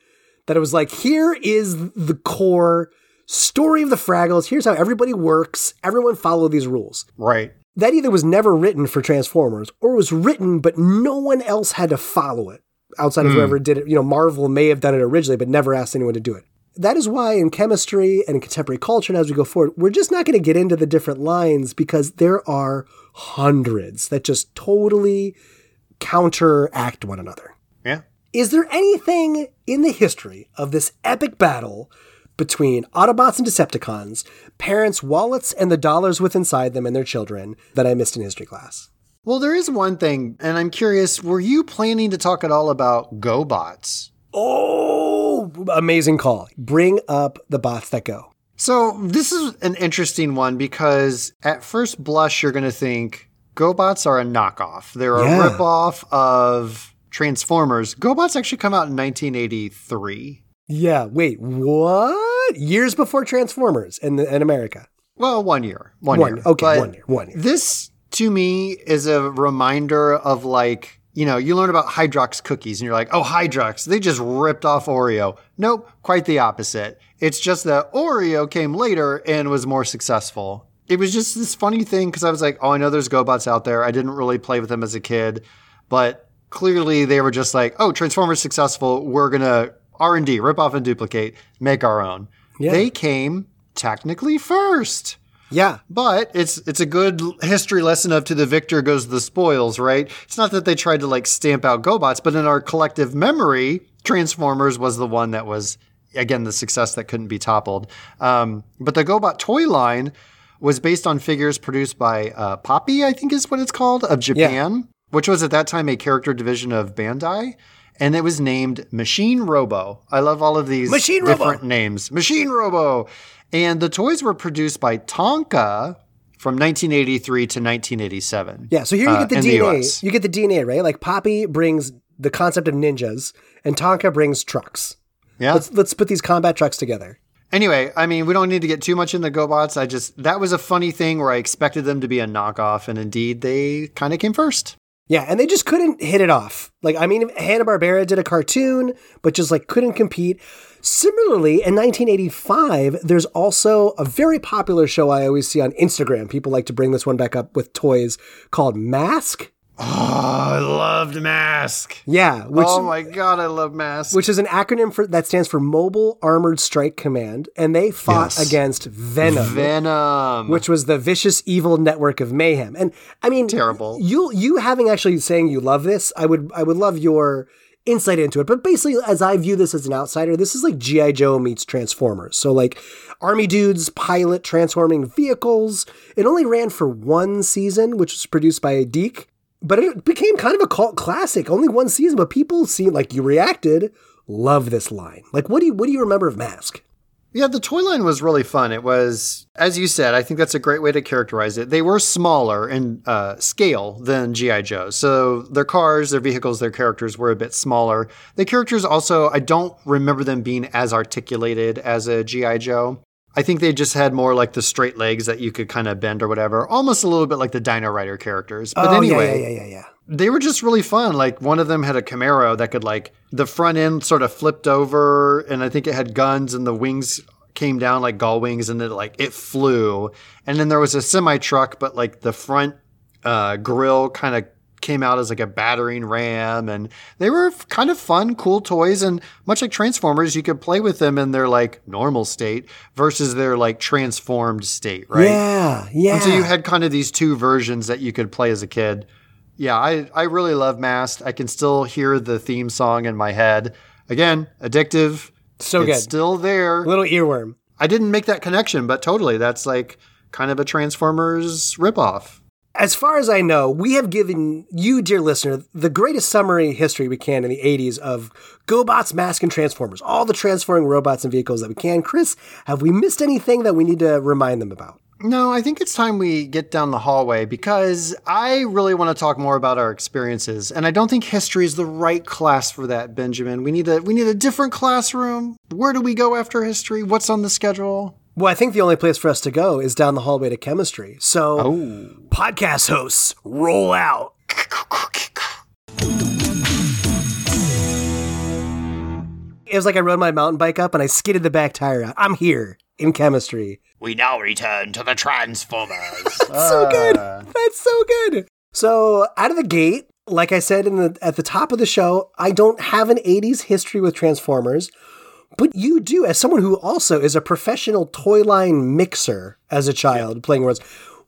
that it was like here is the core story of the Fraggles here's how everybody works everyone follow these rules Right. That either was never written for Transformers or was written but no one else had to follow it outside of hmm. whoever did it. You know Marvel may have done it originally but never asked anyone to do it. That is why in chemistry and in contemporary culture and as we go forward we're just not going to get into the different lines because there are hundreds that just totally counteract one another. Yeah. is there anything in the history of this epic battle between Autobots and Decepticons, parents' wallets and the dollars with inside them and their children that I missed in history class? Well, there is one thing, and I'm curious, were you planning to talk at all about GoBots? Oh, amazing call. Bring up the bots that go. So this is an interesting one because at first blush you're going to think GoBots are a knockoff. They're a Yeah. ripoff of Transformers. GoBots actually come out in 1983. Yeah, wait, what? Years before Transformers in, the, in America. Well, one year. One, One- year. okay, But one year, one year. This to me is a reminder of like you know, you learn about Hydrox cookies and you're like, oh, Hydrox, they just ripped off Oreo. Nope, quite the opposite. It's just that Oreo came later and was more successful. It was just this funny thing because I was like, oh, I know there's GoBots out there. I didn't really play with them as a kid, but clearly they were just like, oh, Transformers successful. We're going to R&D, rip off and duplicate, make our own. Yeah. They came technically first. Yeah. But it's it's a good history lesson of to the victor goes the spoils, right? It's not that they tried to like stamp out GoBots, but in our collective memory, Transformers was the one that was again the success that couldn't be toppled. Um, but the GoBot toy line was based on figures produced by uh, Popy, I think is what it's called, of Japan, which was at that time a character division of Bandai. And it was named Machine Robo. I love all of these Machine Robo. different names. Machine Robo. And the toys were produced by Tonka from 1983 to 1987. Yeah. So here you uh, get the the DNA. US. you get the DNA, right? Like Popy brings the concept of ninjas, and Tonka brings trucks. Yeah. Let's let's put these combat trucks together. Anyway, I mean, we don't need to get too much into GoBots. I just that was a funny thing where I expected them to be a knockoff, and indeed they kind of came first. Yeah, and they just couldn't hit it off. Like, I mean, Hanna Barbera did a cartoon, but just like couldn't compete. Similarly, in 1985, there's also a very popular show I always see on Instagram. People like to bring this one back up with toys called Mask. Oh, I loved Mask. Yeah, which oh my god, I love Mask. which is an acronym for that stands for Mobile Armored Strike Command, and they fought Yes. against Venom. Venom. which was the vicious evil network of mayhem. And I mean, Terrible. You you having actually saying you love this, I would I would love your insight into it. But basically, as I view this as an outsider, this is like GI Joe meets Transformers. So like army dudes pilot transforming vehicles. It only ran for one season, which was produced by DIC. But it became kind of a cult classic. Only one season, but people seem like you reacted. Love this line. Like, what do you what do you remember of Mask? Yeah, the toy line was really fun. It was, as you said, I think that's a great way to characterize it. They were smaller in uh, scale than G.I. Joe. So their cars, their vehicles, their characters were a bit smaller. The characters also, I don't remember them being as articulated as a G.I. Joe. I think they just had more like the straight legs that you could kind of bend or whatever, almost a little bit like the Dino Rider characters. But oh anyway, yeah, yeah, yeah, yeah, they were just really fun. Like one of them had a Camaro that could like the front end sort of flipped over, and I think it had guns, and the wings came down like gull wings, and it like it flew. And then there was a semi truck, but like the front uh, grill kind of came out as like a battering ram, and they were kind of fun, cool toys. And much like Transformers, you could play with them in their like normal state versus their like transformed state, right? Yeah, yeah. And so you had kind of these two versions that you could play as a kid. Yeah, I, I really love Mask I can still hear the theme song in my head. Again, addictive. so it's good. still there. Little earworm. I didn't make that connection, but totally. That's like kind of a Transformers ripoff. As far as I know, we have given you, dear listener, the greatest summary history we can in the 80s of GoBots, Mask, and Transformers. All the transforming robots and vehicles that we can. Chris, have we missed anything that we need to remind them about? No, I think it's time we get down the hallway because I really want to talk more about our experiences, and I don't think history is the right class for that, Benjamin. We need a we need a different classroom. Where do we go after history? What's on the schedule? Well, I think the only place for us to go is down the hallway to chemistry. So, Oh. podcast hosts, roll out. It was like I rode my mountain bike up and I skidded the back tire out. I'm here in chemistry. We now return to the Transformers. so good. Ah. That's so good. So out of the gate, like I said in the at the top of the show, I don't have an 80s history with Transformers, but you do as someone who also is a professional toy line mixer as a child playing words.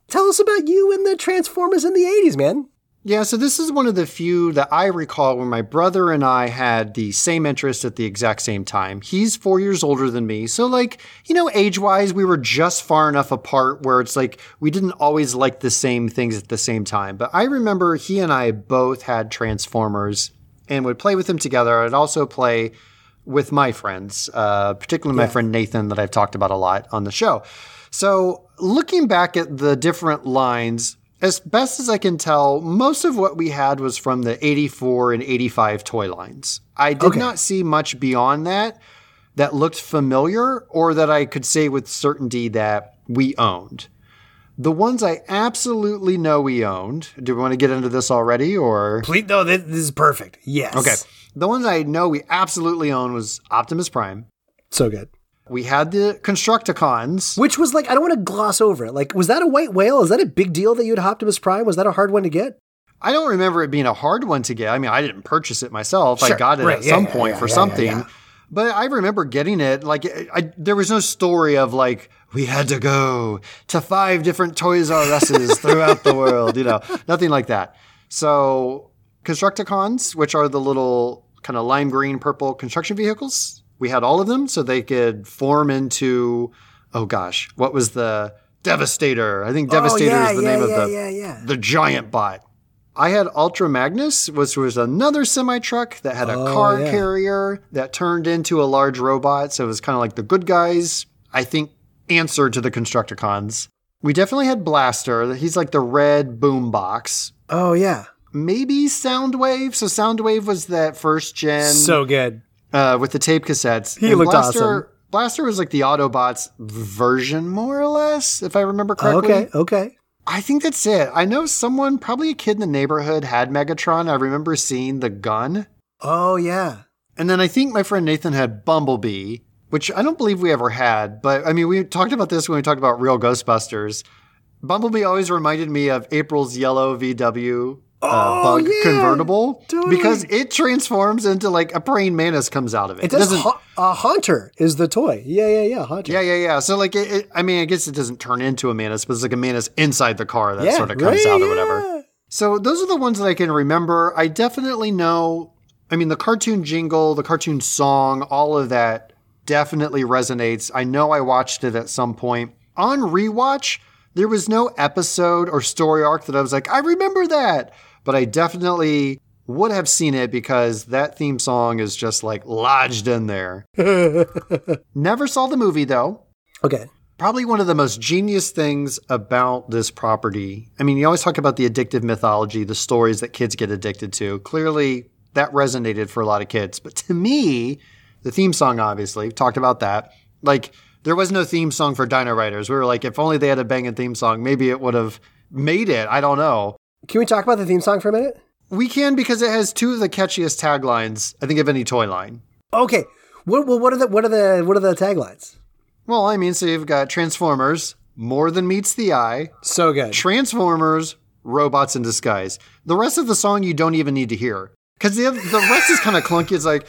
Tell us about you and the Transformers in the 80s, man. Yeah, so this is one of the few that I recall when my brother and I had the same interest at the exact same time. He's four years older than me. So, like, you know, age wise, we were just far enough apart where it's like we didn't always like the same things at the same time. But I remember he and I both had Transformers and would play with them together. I'd also play with my friends, uh, particularly my friend Nathan, that I've talked about a lot on the show. So, looking back at the different lines, as best as I can tell, most of what we had was from the 84 and 85 toy lines. I did Okay. not see much beyond that that looked familiar or that I could say with certainty that we owned. The ones I absolutely know we owned. Do we want to get into this already or? Please, no, this, this is perfect. Yes. Okay. The ones I know we absolutely own was Optimus Prime. So good. We had the Constructicons. Which was like, I don't want to gloss over it. Like, was that a white whale? Is that a big deal that you had Optimus Prime? Was that a hard one to get? I don't remember it being a hard one to get. I mean, I didn't purchase it myself. I got it Right. at Yeah, some yeah, point yeah, for something. But I remember getting it. Like, I, there was no story of like, we had to go to five different Toys R Us's throughout the world, you know, nothing like that. So, Constructicons, which are the little kind of lime green, purple construction vehicles, we had all of them so they could form into, oh gosh, what was the Devastator? I think oh, Devastator oh, yeah, is the yeah, name yeah, of the the giant bot. I had Ultra Magnus, which was another semi truck that had a Oh, car carrier that turned into a large robot. So it was kind of like the good guys, I think, answer to the Constructicons. We definitely had Blaster. He's like the red boom box. Oh, yeah. Maybe Soundwave. So Soundwave was that first gen so good. uh, with the tape cassettes. He And looked Blaster, awesome. Blaster was like the Autobots version, more or less, if I remember correctly. Okay, okay. I think that's it. I know someone, probably a kid in the neighborhood, had Megatron. I remember seeing the gun. Oh, yeah. And then I think my friend Nathan had Bumblebee, which I don't believe we ever had. But I mean, we talked about this when we talked about real Ghostbusters. Bumblebee always reminded me of April's yellow VW uh, Oh, bug yeah, convertible totally. because it transforms into like a praying mantis comes out of it. It does. doesn't- Ha- uh, Haunter is the toy. Yeah, yeah, yeah. Hunter. yeah, yeah, yeah. So like, it, it, I mean, I guess it doesn't turn into a mantis, but it's like a mantis inside the car that yeah sort of comes right, out or whatever. yeah. So those are the ones that I can remember. I definitely know. I mean, the cartoon jingle, the cartoon song, all of that definitely resonates. I know I watched it at some point. On rewatch, there was no episode or story arc that I was like, I remember that. But I definitely would have seen it because that theme song is just like lodged in there. Never saw the movie though Okay. probably one of the most genius things about this property. I mean, you always talk about the addictive mythology, the stories that kids get addicted to. Clearly, that resonated for a lot of kids. But to me, the theme song, obviously, talked about that. Like, there was no theme song for Dino Riders. We were like, if only they had a banging theme song, maybe it would have made it. I don't know. Can we talk about the theme song for a minute? We can because it has two of the catchiest taglines, I think, of any toy line. Okay. What, well, what are the what are the what are the taglines? Well, I mean, so you've got Transformers, more than meets the eye, So good. Transformers, robots in disguise. The rest of the song you don't even need to hear because the the rest is kind of clunky. It's like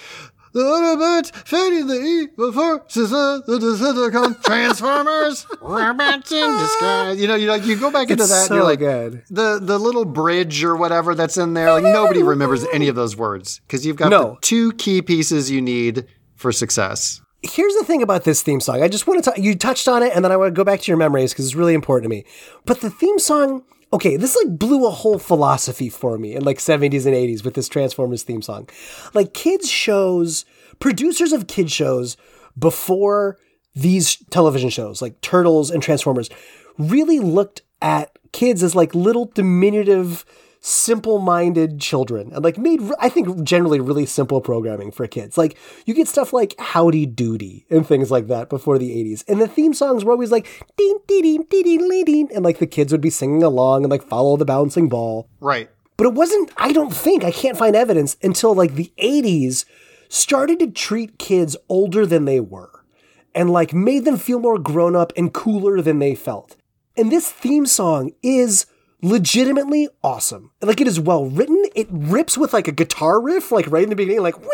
the Autobots fighting the evil forces of the Decepticons. Transformers, robots in disguise. You know, you like you go back into It's that. and you're like good. the the little bridge or whatever that's in there. Like nobody remembers any of those words because you've got No. the two key pieces you need for success. Here's the thing about this theme song. I just want to talk, you touched on it, and then I want to go back to your memories because it's really important to me. But the theme song, okay, this like blew a whole philosophy for me in like 70s and 80s with this Transformers theme song. Like kids shows, producers of kids shows before these television shows like Turtles and Transformers really looked at kids as like little diminutive simple-minded children and like made I think generally really simple programming for kids. Like you get stuff like Howdy Doody and things like that before the 80s. And the theme songs were always like ding ding ding ding ding ding and like the kids would be singing along and like follow the bouncing ball. Right. But it wasn't, I don't think, I can't find evidence until like the 80s started to treat kids older than they were and like made them feel more grown up and cooler than they felt. And this theme song is legitimately awesome. Like it is well written. It rips with like a guitar riff, like right in the beginning, like wee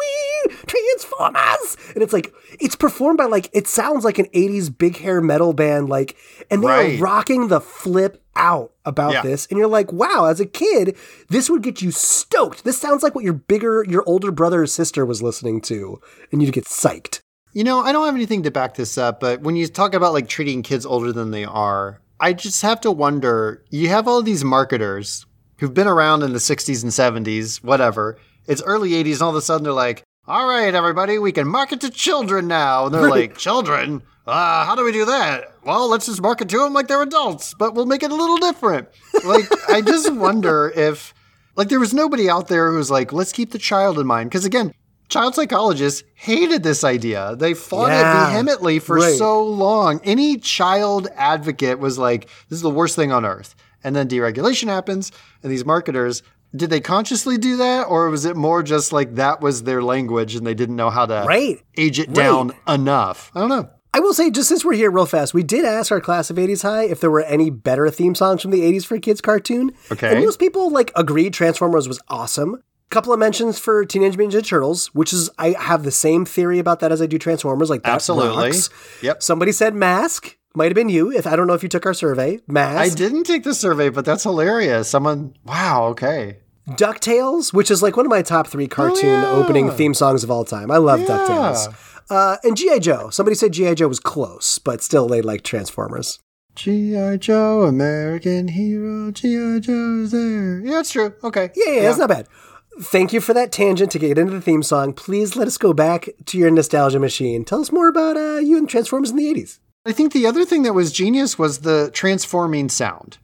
wee transformers, and it's like it's performed by like it sounds like an '80s big hair metal band, like, and they Right. are rocking the flip out about Yeah. this, and you're like, wow, as a kid, this would get you stoked. This sounds like what your bigger, your older brother or sister was listening to, and you'd get psyched. You know, I don't have anything to back this up, but when you talk about like treating kids older than they are, I just have to wonder you have all these marketers who've been around in the 60s and 70s, whatever. It's early 80s, and all of a sudden they're like, all right, everybody, we can market to children now. And they're like, children? Uh, how do we do that? Well, let's just market to them like they're adults, but we'll make it a little different. Like, I just wonder if, like, there was nobody out there who was like, let's keep the child in mind. Because again, child psychologists hated this idea. They fought Yeah, it vehemently for right. so long. Any child advocate was like, this is the worst thing on earth. And then deregulation happens, and these marketers, did they consciously do that? Or was it more just like that was their language and they didn't know how to Right. age it Right. down enough? I don't know. I will say, just since we're here real fast, we did ask our class of 80s High if there were any better theme songs from the 80s for a kids cartoon. Okay. And most people like agreed Transformers was awesome. Couple of mentions for Teenage Mutant Ninja Turtles, which is I have the same theory about that as I do Transformers. Like that Absolutely. rocks. Yep. Somebody said Mask. Might have been you. If I don't know if you took our survey. Mask. I didn't take the survey, but that's hilarious. Someone, wow, okay. DuckTales, which is like one of my top three cartoon yeah. opening theme songs of all time. I love Yeah. DuckTales. Uh, and G.I. Joe. Somebody said G.I. Joe was close, but still they like Transformers. G.I. Joe, American hero, G.I. Joe's there. Yeah, it's true. Okay. Yeah, yeah, it's not bad. Thank you for that tangent to get into the theme song. Please let us go back to your nostalgia machine. Tell us more about uh, you and Transformers in the 80s. I think the other thing that was genius was the transforming sound.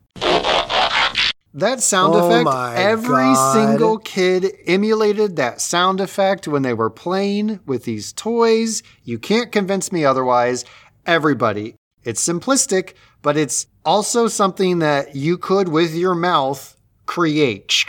That sound Oh effect, every God. single kid emulated that sound effect when they were playing with these toys. You can't convince me otherwise. Everybody. It's simplistic, but it's also something that you could, with your mouth, create.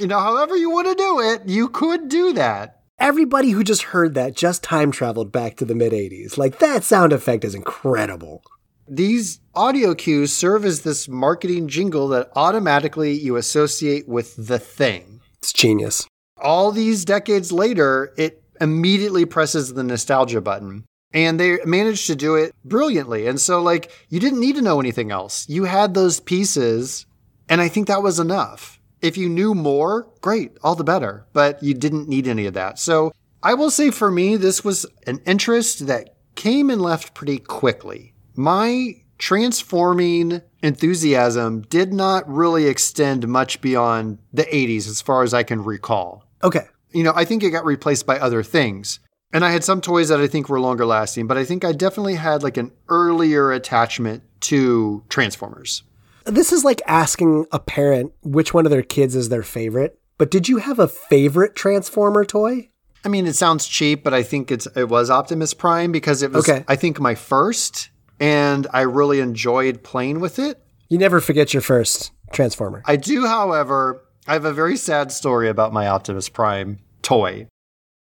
You know, however you want to do it, you could do that. Everybody who just heard that just time traveled back to the mid 80s. Like, that sound effect is incredible. These audio cues serve as this marketing jingle that automatically you associate with the thing. It's genius. All these decades later, it immediately presses the nostalgia button. And they managed to do it brilliantly. And so, like, you didn't need to know anything else. You had those pieces, and I think that was enough. If you knew more, great, all the better. But you didn't need any of that. So, I will say for me, this was an interest that came and left pretty quickly. My transforming enthusiasm did not really extend much beyond the 80s as far as I can recall. Okay. You know, I think it got replaced by other things. And I had some toys that I think were longer lasting, but I think I definitely had like an earlier attachment to Transformers. This is like asking a parent which one of their kids is their favorite. But did you have a favorite Transformer toy? I mean, it sounds cheap, but I think it's it was Optimus Prime because it was Okay. I think my first and I really enjoyed playing with it. You never forget your first Transformer. I do, however, I have a very sad story about my Optimus Prime toy.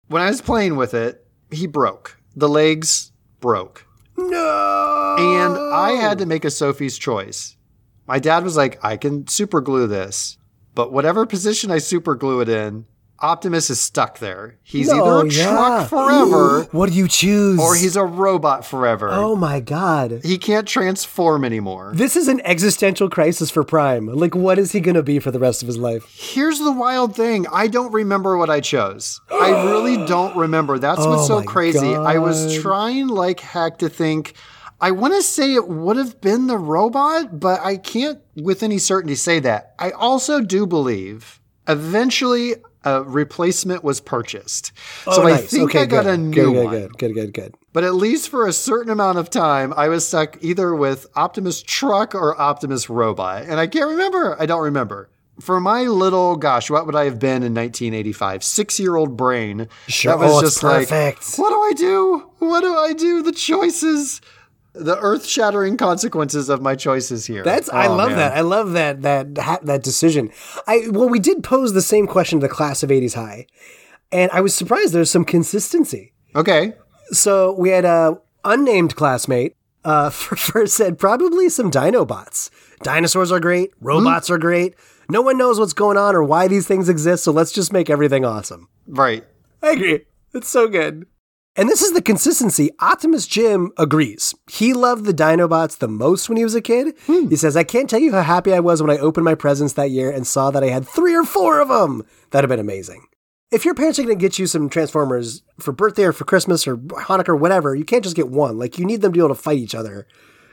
When I was playing with it, he broke. The legs broke. No. And I had to make a Sophie's choice. My dad was like, I can super glue this, but whatever position I super glue it in, Optimus is stuck there. He's No, either a yeah. truck forever What do you choose? or he's a robot forever. Oh my god. He can't transform anymore. This is an existential crisis for Prime. Like, what is he going to be for the rest of his life? Here's the wild thing. I don't remember what I chose. I really don't remember. That's what's Oh so my crazy. I was trying like heck to think. I want to say it would have been the robot, but I can't with any certainty say that. I also do believe eventually a replacement was purchased. Oh, so Oh, I think okay, I got good. a new good, good, one. Good, good, good, good. But at least for a certain amount of time, I was stuck either with Optimus Truck or Optimus Robot. And I can't remember. I don't remember. For my little, gosh, what would I have been in 1985? Six year old brain. Sure. That was Oh, just like, what do I do? What do I do? The choices, the earth shattering consequences of my choices here. That's I Oh, love man. that. I love that that ha- that decision. I well, we did pose the same question to the class of '80s high, and I was surprised there's some consistency. Okay. So we had a unnamed classmate uh, first said probably some Dinobots. Dinosaurs are great. Robots are great. No one knows what's going on or why these things exist, so let's just make everything awesome. Right. I agree. It's so good. And this is the consistency. Optimus Jim agrees. He loved the Dinobots the most when he was a kid. Hmm. He says, I can't tell you how happy I was when I opened my presents that year and saw that I had three or four of them. That'd have been amazing. If your parents are going to get you some Transformers for birthday or for Christmas or Hanukkah or whatever, you can't just get one. Like, you need them to be able to fight each other.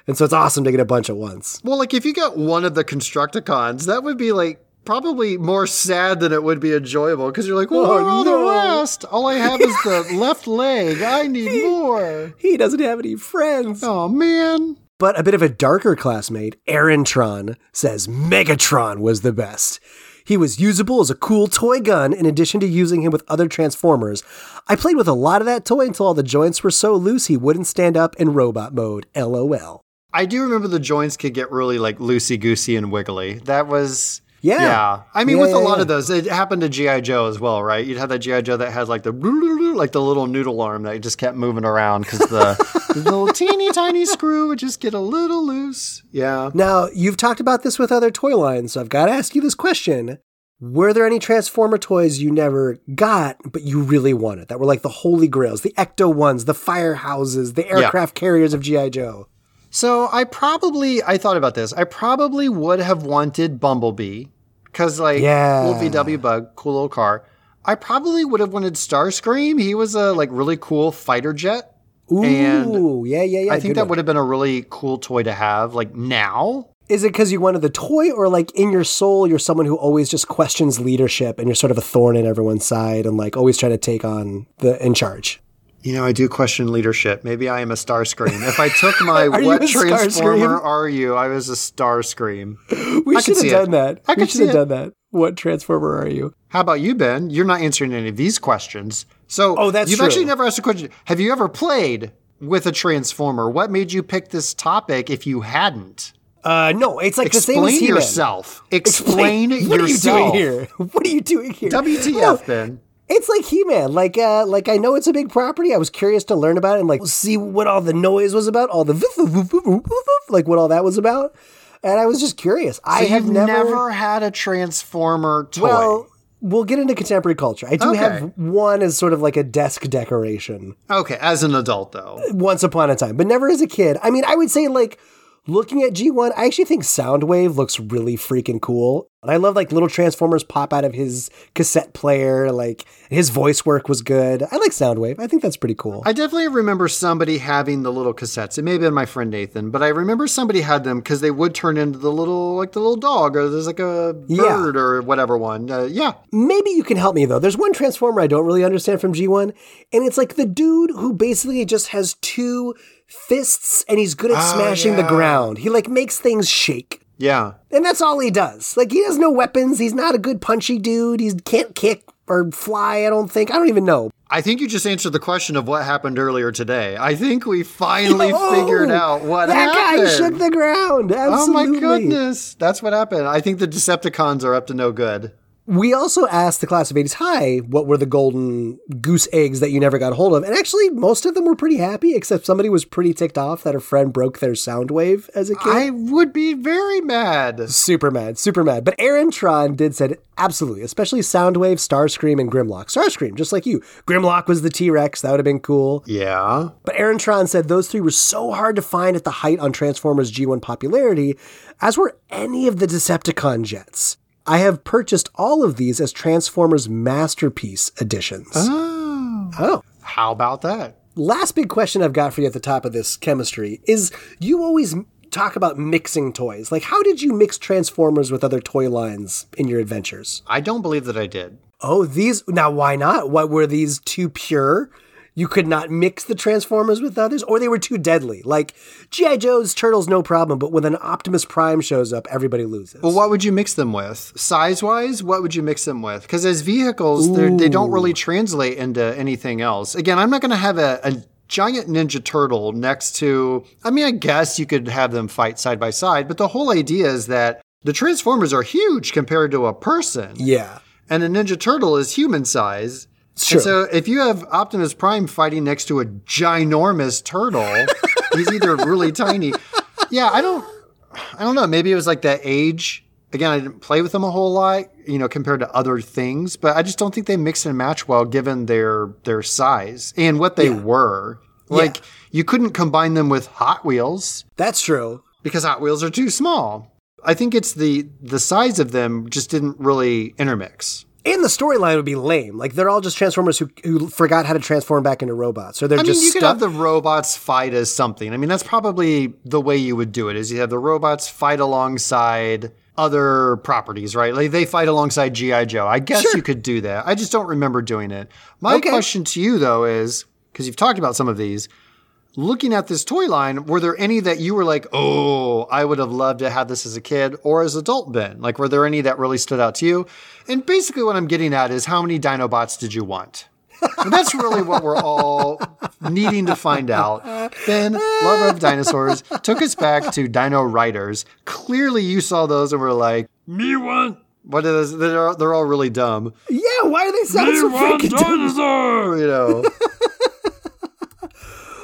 And so it's awesome to get a bunch at once. Well, like if you got one of the Constructicons, that would be like probably more sad than it would be enjoyable because you're like, well, Oh, all no. the rest? All I have is the left leg. I need more. He doesn't have any friends. Oh man. But a bit of a darker classmate, Aaron says Megatron was the best. He was usable as a cool toy gun in addition to using him with other Transformers. I played with a lot of that toy until all the joints were so loose he wouldn't stand up in robot mode. LOL. I do remember the joints could get really like loosey goosey and wiggly. That was Yeah. yeah. I mean, Yeah, with a lot yeah. of those, it happened to GI Joe as well, right? You'd have that GI Joe that had like the like the little noodle arm that just kept moving around because the, the little teeny tiny screw would just get a little loose. Yeah. Now, you've talked about this with other toy lines, so I've got to ask you this question. Were there any Transformer toys you never got, but you really wanted that were like the holy grails, the Ecto ones, the firehouses, the aircraft carriers of G.I. Joe? So I probably I thought about this. I probably would have wanted Bumblebee because like Yeah. little VW bug, cool little car. I probably would have wanted Starscream. He was a like really cool fighter jet. Ooh, And yeah, yeah, yeah. I think that one. would have been a really cool toy to have like now. Is it because you wanted the toy, or like in your soul, you're someone who always just questions leadership and you're sort of a thorn in everyone's side and like always trying to take on the in charge? You know, I do question leadership. Maybe I am a Starscream. If I took my what transformer are you? I was a Starscream. We I should have done it. that. I we should have done that. What Transformer are you? How about you, Ben? You're not answering any of these questions. So, Oh, that's you've true. actually never asked a question. Have you ever played with a transformer? What made you pick this topic if you hadn't? Uh, no, it's like the same as Explain He-Man. yourself. Explain, what are you doing here? What are you doing here? WTF, No, Ben? It's like He-Man. Like, uh, like I know it's a big property. I was curious to learn about it and like see what all the noise was about, all the voof, voof, voof, voof, voof, voof, like what all that was about. And I was just curious. I So have you've never, never, had a transformer toy. Well, we'll get into contemporary culture. I do Okay. have one as sort of like a desk decoration okay, as an adult though. once upon a time, but never as a kid. I mean, I would say like looking at G1, I actually think Soundwave looks really freaking cool. And I love like little transformers pop out of his cassette player, like his voice work was good. I like Soundwave. I think that's pretty cool. I definitely remember somebody having the little cassettes. It may have been my friend Nathan, but I remember somebody had them because they would turn into the little, like the little dog, or there's like a Yeah. bird or whatever one. Uh, yeah, Maybe you can help me though. There's one transformer I don't really understand from G1, and it's like the dude who basically just has two fists and he's good at oh, smashing the yeah. ground. He like makes things shake. yeah. And that's all he does. Like he has no weapons. He's not a good punchy dude. He can't kick or fly, I don't think. I don't even know. I think you just answered the question of what happened earlier today. I think we finally Oh, figured out what that happened. guy shook the ground. oh my goodness. That's what happened. I think the Decepticons are up to no good. We also asked the class of 80s high what were the golden goose eggs that you never got hold of. And actually, most of them were pretty happy, except somebody was pretty ticked off that a friend broke their Soundwave as a kid. I would be very mad. Super mad, super mad. But Aaron Tron did said absolutely, especially Soundwave, Starscream, and Grimlock. Starscream, just like you. Grimlock was the T Rex. That would have been cool. Yeah. But Aaron Tron said those three were so hard to find at the height on Transformers G1 popularity, as were any of the Decepticon jets. I have purchased all of these as Transformers Masterpiece editions. Oh. Oh. How about that? Last big question I've got for you at the top of this chemistry is you always talk about mixing toys. Like, how did you mix Transformers with other toy lines in your adventures? I don't believe that I did. Oh, these now why not? What were these too pure? You could not mix the Transformers with others, or they were too deadly. Like G.I. Joe's Turtles, no problem, but when an Optimus Prime shows up, everybody loses. Well, what would you mix them with? Size wise, what would you mix them with? Because as vehicles, they're- don't really translate into anything else. Again, I'm not going to have a, a giant Ninja Turtle next to. I mean, I guess you could have them fight side by side, but the whole idea is that the Transformers are huge compared to a person, yeah, and a Ninja Turtle is human size. Sure. And so if you have Optimus Prime fighting next to a ginormous turtle, he's either really tiny. Yeah, I don't I don't know. Maybe it was like that age. Again, I didn't play with them a whole lot, you know, compared to other things, but I just don't think they mix and match well given their their size and what they were. Like you couldn't combine them with Hot Wheels that's true. because Hot Wheels are too small. I think it's the the size of them just didn't really intermix. And the storyline would be lame. Like they're all just Transformers who, who forgot how to transform back into robots, or they're I just mean, you could have the robots fight as something. I mean, that's probably the way you would do it. Is you have the robots fight alongside other properties, right? Like they fight alongside GI Joe. I guess Sure. you could do that. I just don't remember doing it. My Okay. question to you though is because you've talked about some of these. Looking at this toy line, were there any that you were like, oh, I would have loved to have this as a kid or as adult Ben? Like, were there any that really stood out to you? And basically, what I'm getting at is how many Dinobots did you want? So that's really what we're all needing to find out. Ben, lover of dinosaurs, took us back to Dino Riders. Clearly, you saw those and were like, Me want. "What is? They're they're all really dumb." Yeah, why are they sounding Me so want freaking dumb? dinosaur. You know,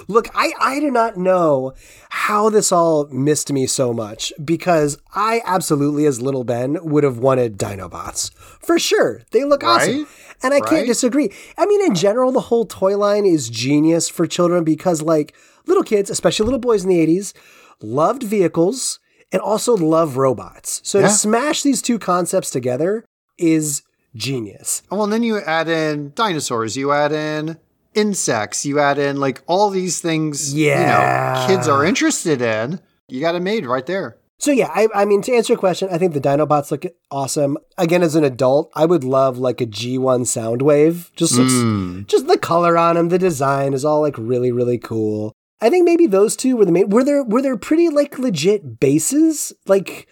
Look, I, I do not know how this all missed me so much because I absolutely, as little Ben, would have wanted Dinobots. For sure. They look awesome. And I can't disagree. I mean, in general, the whole toy line is genius for children because, like, little kids, especially little boys in the 80s, loved vehicles and also love robots. So Yeah. to smash these two concepts together is genius. well, and then you add in dinosaurs. You add in insects. You add in like all these things. Yeah. you know, kids are interested in. You got it made right there. So yeah, I, I mean to answer your question, I think the Dinobots look awesome. Again, as an adult, I would love like a G1 Soundwave. Just looks, mm. just the color on them, the design is all like really really cool. I think maybe those two were the main. Were there were there pretty like legit bases like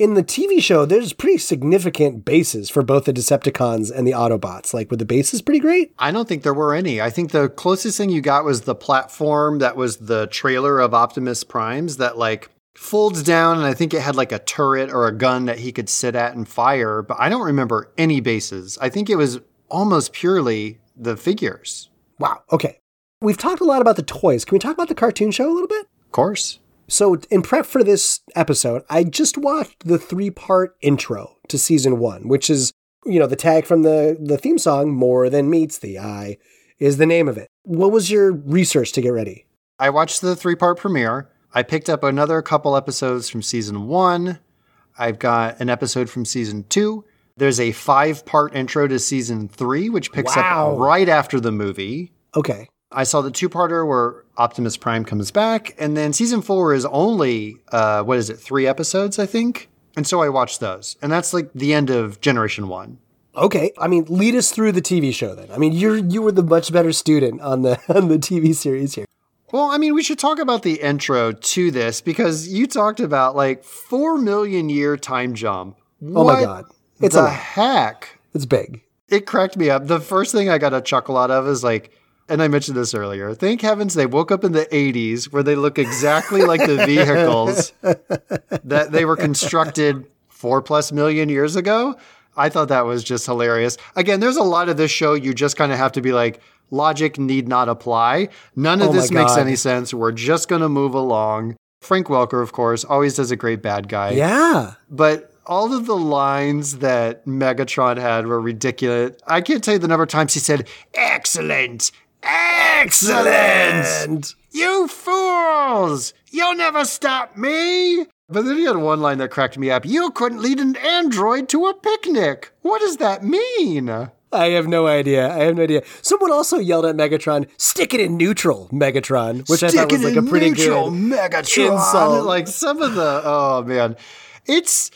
in the TV show? There's pretty significant bases for both the Decepticons and the Autobots. Like were the bases pretty great? I don't think there were any. I think the closest thing you got was the platform that was the trailer of Optimus Prime's that like folds down and I think it had like a turret or a gun that he could sit at and fire, but I don't remember any bases. I think it was almost purely the figures. Wow. Okay, we've talked a lot about the toys. Can we talk about the cartoon show a little bit? Of course. So, in prep for this episode, I just watched the three part intro to season one, which is, you know, the tag from the, the theme song, More Than Meets the Eye, is the name of it. What was your research to get ready? I watched the three part premiere. I picked up another couple episodes from season one. I've got an episode from season two. There's a five part intro to season three, which picks Wow. up right after the movie. Okay. I saw the two parter where Optimus Prime comes back, and then season four is only, uh, what is it, three episodes, I think? And so I watched those. And that's like the end of Generation One. Okay. I mean, lead us through the TV show then. I mean, you're you were the much better student on the on the TV series here. Well, I mean, we should talk about the intro to this because you talked about like four million year time jump. Oh my God. It's a hack. It's big. It cracked me up. The first thing I got a chuckle out of is like, and I mentioned this earlier. Thank heavens they woke up in the 80s where they look exactly like the vehicles that they were constructed four plus million years ago. I thought that was just hilarious. Again, there's a lot of this show you just kind of have to be like, logic need not apply. None of Oh this makes any sense. We're just going to move along. Frank Welker, of course, always does a great bad guy. Yeah. But all of the lines that Megatron had were ridiculous. I can't tell you the number of times he said, Excellent! Excellent! You fools! You'll never stop me! But then he had one line that cracked me up. You couldn't lead an android to a picnic. What does that mean? I have no idea. I have no idea. Someone also yelled at Megatron, "Stick it in neutral, Megatron," which I thought was like a pretty good Megatron. insult. Like some of the oh man, it's.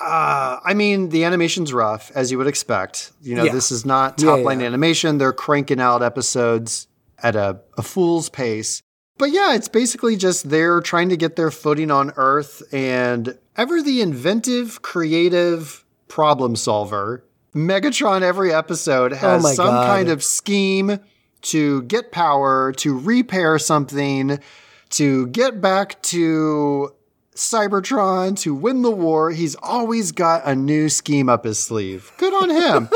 Uh, I mean, the animation's rough, as you would expect. You know, Yeah. this is not Yeah, top line yeah. animation. They're cranking out episodes at a, a fool's pace. But yeah, it's basically just they're trying to get their footing on Earth, and ever the inventive, creative problem solver, Megatron every episode has Oh some God. kind of scheme to get power, to repair something, to get back to Cybertron, to win the war. He's always got a new scheme up his sleeve. Good on him.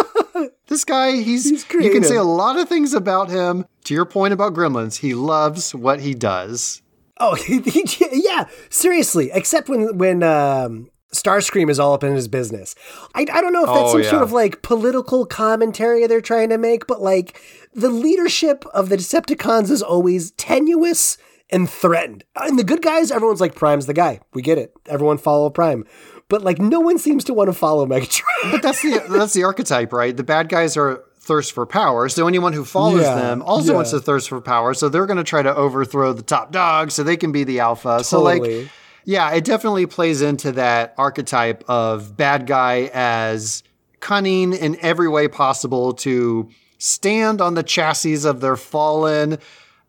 this guy, he's, He's you can say a lot of things about him. To your point about Gremlins, he loves what he does. Oh, he, he- yeah, seriously. Except when when um, Starscream is all up in his business. I, I don't know if that's Oh, some yeah. sort of like political commentary they're trying to make, but like the leadership of the Decepticons is always tenuous and threatened. And the good guys, everyone's like Prime's the guy. We get it. Everyone follow Prime. But like no one seems to want to follow Megatron. But that's the that's the archetype, right? The bad guys are thirst for power. So anyone who follows Yeah, them also yeah. wants to thirst for power. So they're going to try to overthrow the top dog so they can be the alpha. So like yeah, it definitely plays into that archetype of bad guy as cunning in every way possible to stand on the chassis of their fallen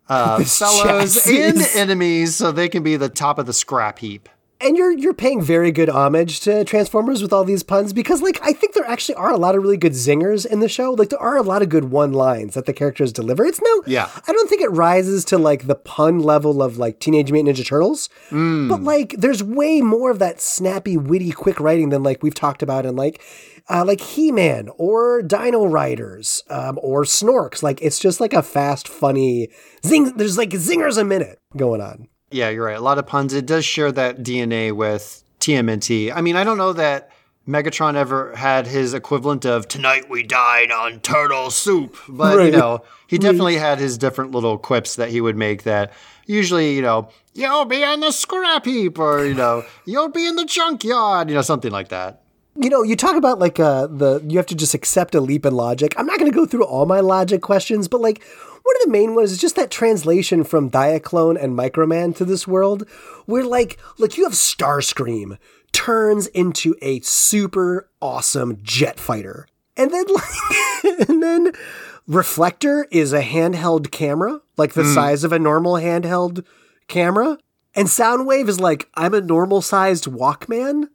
uh, fellows chassis and enemies so they can be the top of the scrap heap. And you're you're paying very good homage to Transformers with all these puns because like I think there actually are a lot of really good zingers in the show. Like there are a lot of good one lines that the characters deliver. It's no Yeah. I don't think it rises to like the pun level of like Teenage Mutant Ninja Turtles. But like there's way more of that snappy, witty, quick writing than like we've talked about in like uh, like He-Man or Dino Riders um, or Snorks. Like it's just like a fast, funny zing. There's like zingers a minute going on. Yeah, you're right. A lot of puns. It does share that DNA with TMNT. I mean, I don't know that Megatron ever had his equivalent of tonight we dine on turtle soup, but Right. you know, he definitely had his different little quips that he would make that usually, you know, you'll be on the scrap heap or, you know, you'll be in the junkyard, you know, something like that. You know, you talk about like uh, the you have to just accept a leap in logic. I'm not going to go through all my logic questions, but like one of the main ones is just that translation from Diaclone and Microman to this world, where like like you have Starscream turns into a super awesome jet fighter, and then like and then Reflector is a handheld camera, like the size of a normal handheld camera. And Soundwave is like, I'm a normal sized Walkman.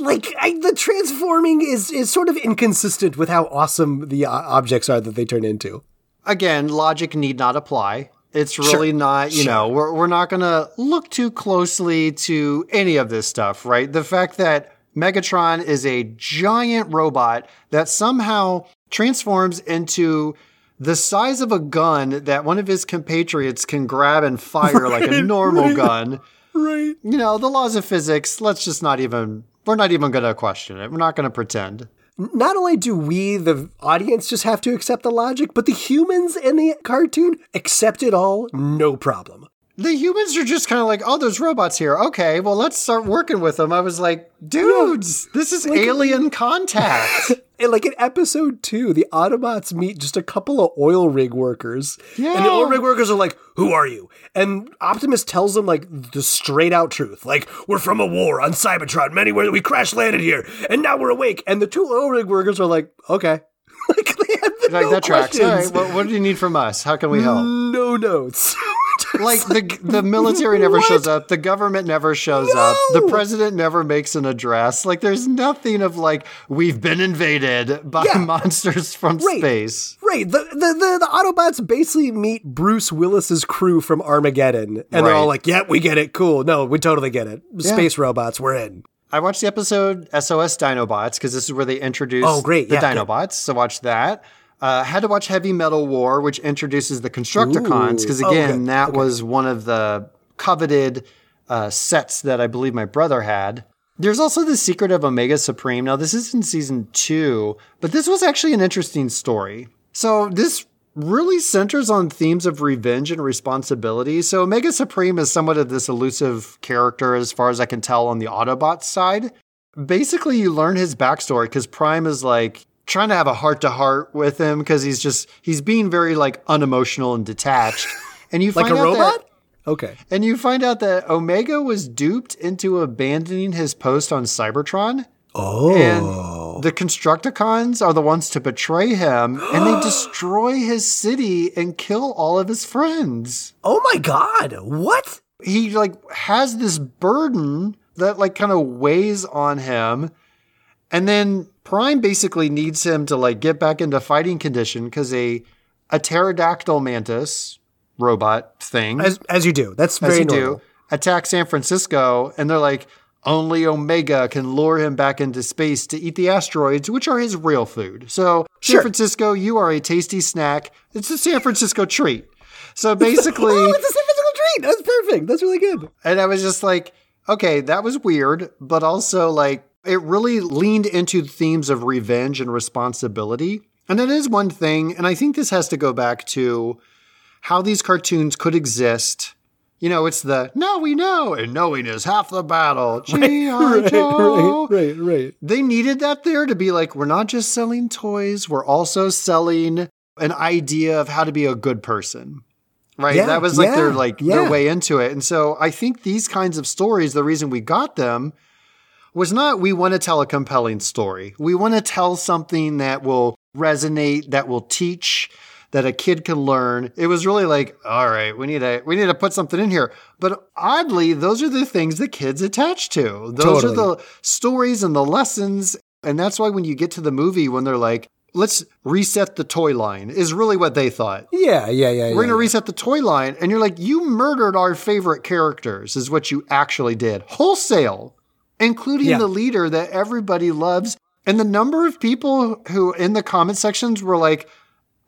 Like I, the transforming is is sort of inconsistent with how awesome the uh, objects are that they turn into. Again, logic need not apply. It's really not, you know, we're, we're not going to look too closely to any of this stuff, right? The fact that Megatron is a giant robot that somehow transforms into the size of a gun that one of his compatriots can grab and fire like a normal gun. Right. You know, the laws of physics, let's just not even, we're not even going to question it. We're not going to pretend. Not only do we, the audience, just have to accept the logic, but the humans in the cartoon accept it all, no problem. The humans are just kind of like, oh, there's robots here. Okay, well, let's start working with them. I was like, dudes, this is alien contact. And like in episode two, the Autobots meet just a couple of oil rig workers. And the oil rig workers are like, Who are you? And Optimus tells them like the straight out truth. Like, we're from a war on Cybertron, many where we crash landed here, and now we're awake. And the two oil rig workers are like, Okay. like they have the like, no that tracks. All questions. what, what do you need from us? How can we help? No notes. Like the the military never shows up, the government never shows up, the president never makes an address. Like there's nothing of like we've been invaded by Yeah. monsters from Right. space. Right. The, the the the Autobots basically meet Bruce Willis's crew from Armageddon, and they're all like, "Yeah, we get it. Cool. No, we totally get it. Space robots, we're in." I watched the episode SOS Dinobots because this is where they introduce Oh, great. the Yeah, good. Dinobots. So watch that. Uh, had to watch Heavy Metal War, which introduces the Constructicons because. Oh, again, good. that was one of the coveted uh, sets that I believe my brother had. There's also the Secret of Omega Supreme. Now this is in season two, but this was actually an interesting story. So this really centers on themes of revenge and responsibility. So Omega Supreme is somewhat of this elusive character, as far as I can tell, on the Autobot side. Basically, you learn his backstory because Prime is like trying to have a heart to heart with him because he's just he's being very like unemotional and detached. And you find Like find a out robot? that, Okay. and you find out that Omega was duped into abandoning his post on Cybertron. Oh. And the Constructicons are the ones to betray him, and they destroy his city and kill all of his friends. oh my god. What? He like has this burden that like kind of weighs on him, and then Prime basically needs him to like get back into fighting condition because a a pterodactyl mantis robot thing As as you do. That's as very you normal. do, attack San Francisco, and they're like, only Omega can lure him back into space to eat the asteroids, which are his real food. So, San Sure. Francisco, you are a tasty snack. It's a San Francisco treat. So basically, Oh, it's a physical treat. That's perfect. That's really good. and I was just like, okay, that was weird, but also like it really leaned into themes of revenge and responsibility. And that is one thing, and I think this has to go back to how these cartoons could exist. You know, it's the now we know, and knowing is half the battle. G.I. right, Joe. right, right, right. They needed that there to be like, we're not just selling toys, we're also selling an idea of how to be a good person. Right? Yeah, that was like their like yeah. their way into it. And so I think these kinds of stories, the reason we got them was not we want to tell a compelling story. We want to tell something that will resonate, that will teach, that a kid can learn. It was really like, all right, we need to we need to put something in here. But oddly, those are the things that kids attach to. Those Totally. are the stories and the lessons. And that's why when you get to the movie, when they're like, let's reset the toy line, is really what they thought. Yeah, yeah, yeah. We're yeah, going to yeah. reset the toy line. And you're like, you murdered our favorite characters, is what you actually did. Wholesale, including Yeah. the leader that everybody loves. And the number of people who in the comment sections were like,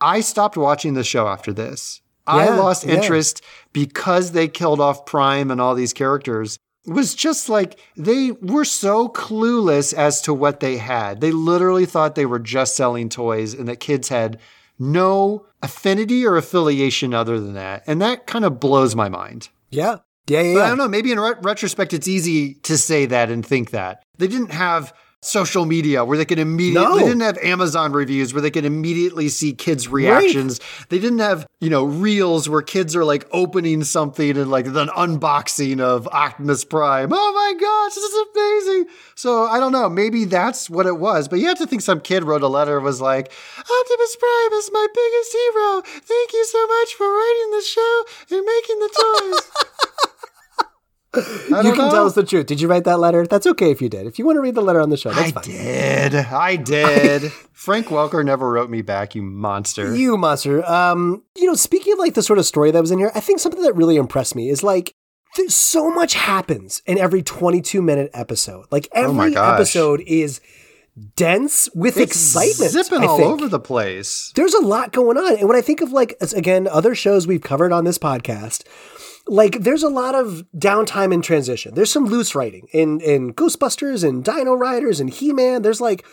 I stopped watching the show after this. I Yeah, lost yeah. interest because they killed off Prime and all these characters. It was just like they were so clueless as to what they had. They literally thought they were just selling toys and that kids had no affinity or affiliation other than that. And that kind of blows my mind. Yeah, yeah, yeah. But I don't know. Maybe in re- retrospect, it's easy to say that and think that. They didn't have social media where they could immediately, No. they didn't have Amazon reviews where they could immediately see kids' reactions. They didn't have, you know, reels where kids are like opening something and like an unboxing of Optimus Prime. Oh my gosh, this is amazing. So I don't know. Maybe that's what it was. But you have to think some kid wrote a letter and was like, Optimus Prime is my biggest hero. Thank you so much for writing the show and making the toys. I you can know. tell us the truth. Did you write that letter? That's okay if you did. If you want to read the letter on the show, that's I fine. did. I did. Frank Welker never wrote me back, you monster. You monster. Um, you know, speaking of like the sort of story that was in here, I think something that really impressed me is like there's so much happens in every 22 minute episode. Like Oh every gosh. episode is dense with It's excitement. zipping all over the place. There's a lot going on. And when I think of like again other shows we've covered on this podcast, like there's a lot of downtime in transition. There's some loose writing in in Ghostbusters and Dino Riders and He-Man. There's like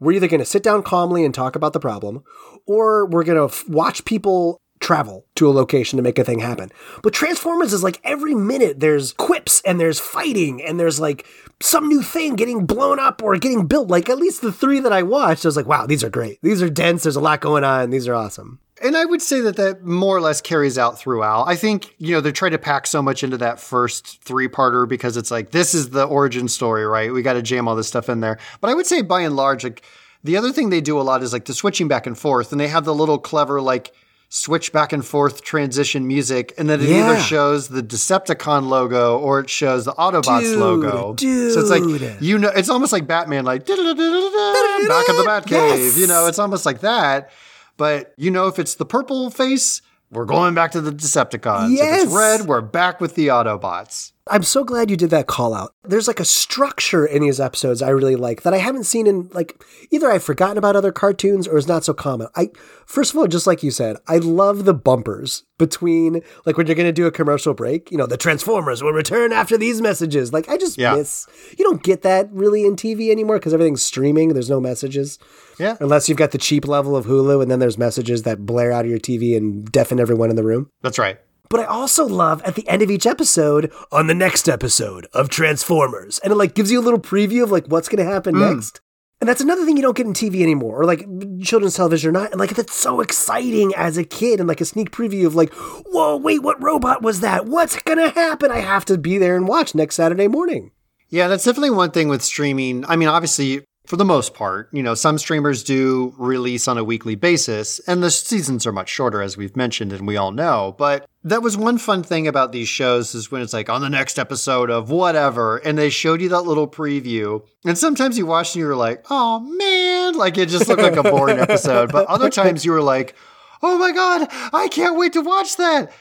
we're either going to sit down calmly and talk about the problem or we're going to f- watch people travel to a location to make a thing happen. But Transformers is like every minute there's quips and there's fighting and there's like some new thing getting blown up or getting built. Like at least the three that I watched, I was like, wow, these are great. These are dense. There's a lot going on. These are awesome. And I would say that that more or less carries out throughout. I think, you know, they try to pack so much into that first three parter because it's like, this is the origin story, right? We got to jam all this stuff in there. But I would say by and large, like, the other thing they do a lot is like the switching back and forth, and they have the little clever, like, switch back and forth transition music, and then it Yeah. either shows the Decepticon logo or it shows the Autobots Dude, logo. So it's like you know, it's almost like Batman, like back of the Batcave. Yes. You know, it's almost like that. But you know, if it's the purple face, we're going back to the Decepticons. Yes. If it's red, we're back with the Autobots. I'm so glad you did that call out. There's like a structure in these episodes I really like that I haven't seen in like either I've forgotten about other cartoons or is not so common. I first of all, just like you said, I love the bumpers between like when you're gonna do a commercial break, you know, the Transformers will return after these messages. Like I just Yeah. miss you don't get that really in TV anymore because everything's streaming, there's no messages. Yeah. Unless you've got the cheap level of Hulu and then there's messages that blare out of your TV and deafen everyone in the room. That's right. But I also love at the end of each episode, on the next episode of Transformers. And it like gives you a little preview of like what's gonna happen mm. next. And that's another thing you don't get in TV anymore, or like children's television or not. And like that's so exciting as a kid and like a sneak preview of like, whoa, wait, what robot was that? What's gonna happen? I have to be there and watch next Saturday morning. Yeah, that's definitely one thing with streaming. I mean, obviously, for the most part, you know, some streamers do release on a weekly basis, and the seasons are much shorter, as we've mentioned, and we all know. But that was one fun thing about these shows is when it's like on the next episode of whatever, and they showed you that little preview. And sometimes you watched and you were like, oh man, like it just looked like a boring episode. But other times you were like, oh my God, I can't wait to watch that.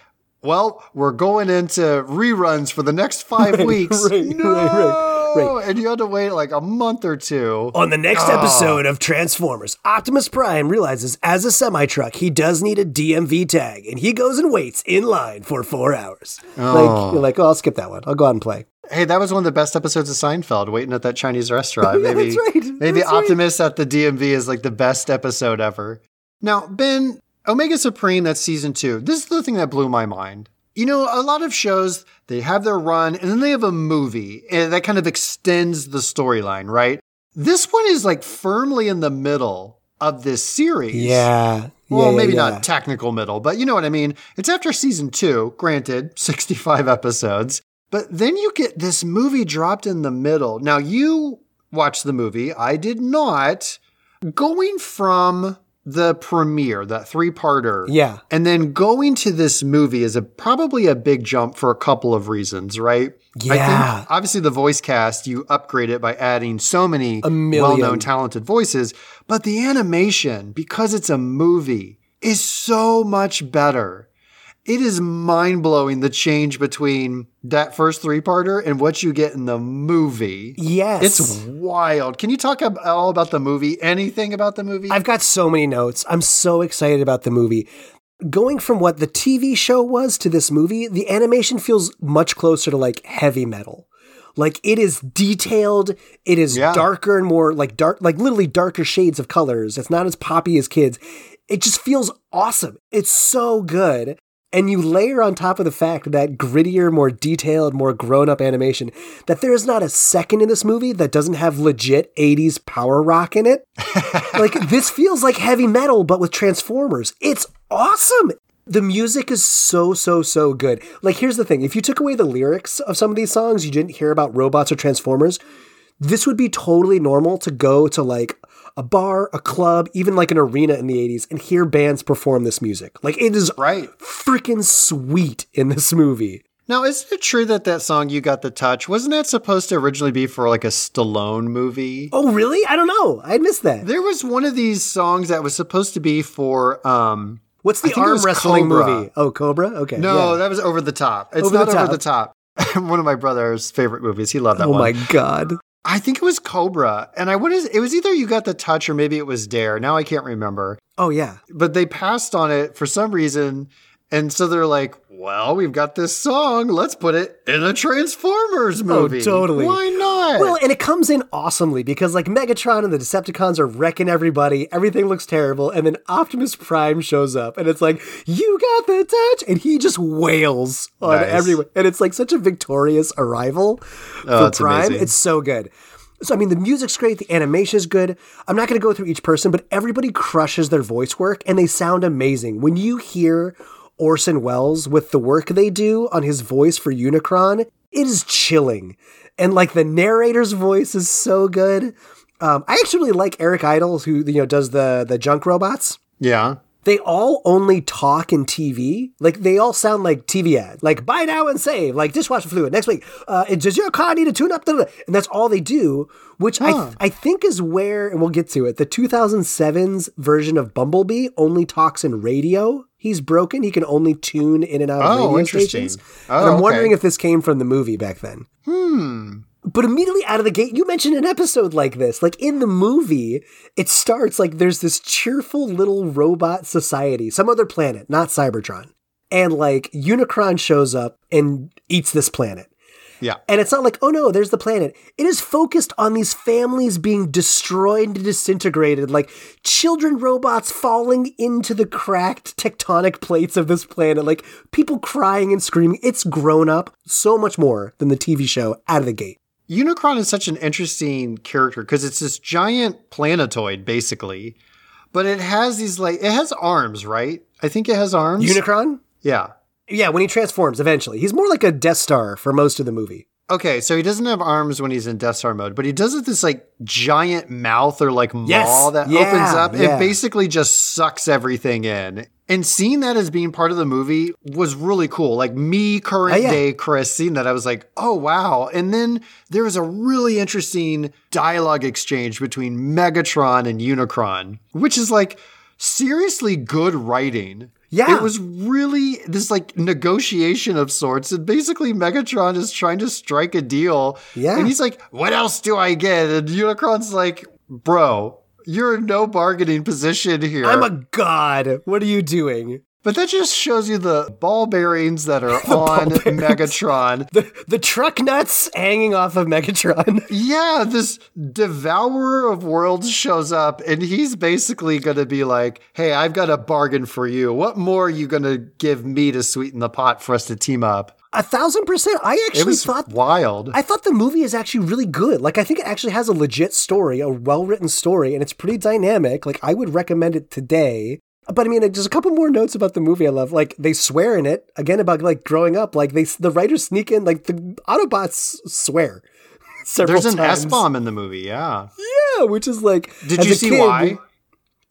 Well, we're going into reruns for the next five weeks. right, no! right, right, Oh, and you had to wait like a month or two. On the next ah. episode of Transformers, Optimus Prime realizes as a semi truck he does need a DMV tag, and he goes and waits in line for four hours. Like oh. you're like, oh, I'll skip that one. I'll go out and play. Hey, that was one of the best episodes of Seinfeld, waiting at that Chinese restaurant. Maybe, that's right. maybe That's right. Optimus at the DMV is like the best episode ever. Now, Ben, Omega Supreme, that's season two. This is the thing that blew my mind. You know, a lot of shows, they have their run and then they have a movie and that kind of extends the storyline, right? This one is like firmly in the middle of this series. Yeah. Well, yeah, maybe yeah. not technical middle, but you know what I mean. It's after season two, granted, 65 episodes. But then you get this movie dropped in the middle. Now, you watched the movie. I did not. Going from the premiere, that three parter. Yeah. And then going to this movie is a probably a big jump for a couple of reasons, right? I Yeah. think obviously the voice cast, you upgrade it by adding so many well known talented voices. But the animation, because it's a movie, is so much better. It is mind blowing the change between that first three parter and what you get in the movie. Yes. It's wild. Can you talk ab- all about the movie? Anything about the movie? I've got so many notes. I'm so excited about the movie. Going from what the TV show was to this movie, the animation feels much closer to like heavy metal. Like it is detailed, it is Yeah. darker and more like dark, like literally darker shades of colors. It's not as poppy as kids. It just feels awesome. It's so good. And you layer on top of the fact that grittier, more detailed, more grown up animation, that there is not a second in this movie that doesn't have legit 80s power rock in it. Like this feels like heavy metal but with transformers. It's awesome! The music is so so so good. Like here's the thing. If you took away the lyrics of some of these songs you didn't hear about robots or transformers this would be totally normal to go to like a bar a club even like an arena in the 80s and hear bands perform this music like it is right. freaking sweet in this movie Now, isn't it true that that song "You Got the Touch" wasn't that supposed to originally be for like a Stallone movie? oh really i don't know i missed that There was one of these songs that was supposed to be for. um what's the arm wrestling Cobra. movie oh cobra okay No, yeah. that was over the top. It's Over the not over the top. one of my brother's favorite movies. He loved that oh one. my god I think it was Cobra, and I what is it was either "You Got the Touch" or maybe it was "Dare." Now I can't remember. oh yeah But they passed on it for some reason, and so they're like, "Well, we've got this song. Let's put it in a Transformers oh, movie." Oh, totally. Why not? Well, and it comes in awesomely because like Megatron and the Decepticons are wrecking everybody. Everything looks terrible, and then Optimus Prime shows up, and it's like, "You got the touch," and he just wails on Nice. everyone, and it's like such a victorious arrival oh, for Oh, that's Prime. amazing. It's so good. So I mean, the music's great, the animation is good. I'm not going to go through each person, but everybody crushes their voice work, and they sound amazing. When you hear Orson Welles with the work they do on his voice for Unicron, it is chilling. And like the narrator's voice is so good. Um, I actually really like Eric Idle, who you know does the the junk robots. yeah. They all only talk in TV. Like they all sound like TV ads. Like buy now and save. Like dishwasher fluid next week. Uh, does your car need a tune up? And that's all they do. Which I I think is where, and we'll get to it. The 2007's version of Bumblebee only talks in radio. He's broken. He can only tune in and out of Oh, radio interesting. stations. Oh, and I'm okay. wondering if this came from the movie back then. Hmm. But immediately out of the gate, you mentioned an episode like this. Like in the movie, it starts like there's this cheerful little robot society, some other planet, not Cybertron. And like Unicron shows up and eats this planet. Yeah. And it's not like, oh no, there's the planet. It is focused on these families being destroyed and disintegrated, like children robots falling into the cracked tectonic plates of this planet, like people crying and screaming. It's grown up so much more than the TV show out of the gate. Unicron is such an interesting character because it's this giant planetoid, basically, but it has these like it has arms, right? I think it has arms. Unicron? yeah. Yeah, when he transforms eventually. He's more like a Death Star for most of the movie. Okay, so he doesn't have arms when he's in Death Star mode, but he does have this like giant mouth or like maw Yes, that yeah, opens up yeah. and basically just sucks everything in. And seeing that as being part of the movie was really cool. Like me, current Oh, yeah. day Chris, seeing that, I was like, oh wow. And then there was a really interesting dialogue exchange between Megatron and Unicron, which is like seriously good writing. Yeah. It was really this like negotiation of sorts. And basically Megatron is trying to strike a deal. Yeah. And he's like, what else do I get? And Unicron's like, bro, you're in no bargaining position here. I'm a god. What are you doing? But that just shows you the ball bearings that are on. Megatron. The the truck nuts hanging off of Megatron. Yeah, this devourer of worlds shows up and he's basically going to be like, "Hey, I've got a bargain for you. What more are you going to give me to sweeten the pot for us to team up?" A thousand percent. I It actually was thought wild. I thought the movie is actually really good. Like I think it actually has a legit story, a well written story, and it's pretty dynamic. Like I would recommend it today. But I mean, just a couple more notes about the movie. I love like they swear in it again about like growing up. Like they the writers sneak in like the Autobots swear. Several There's an. S bomb in the movie. Yeah. Yeah, which is like. Did you see kid- why?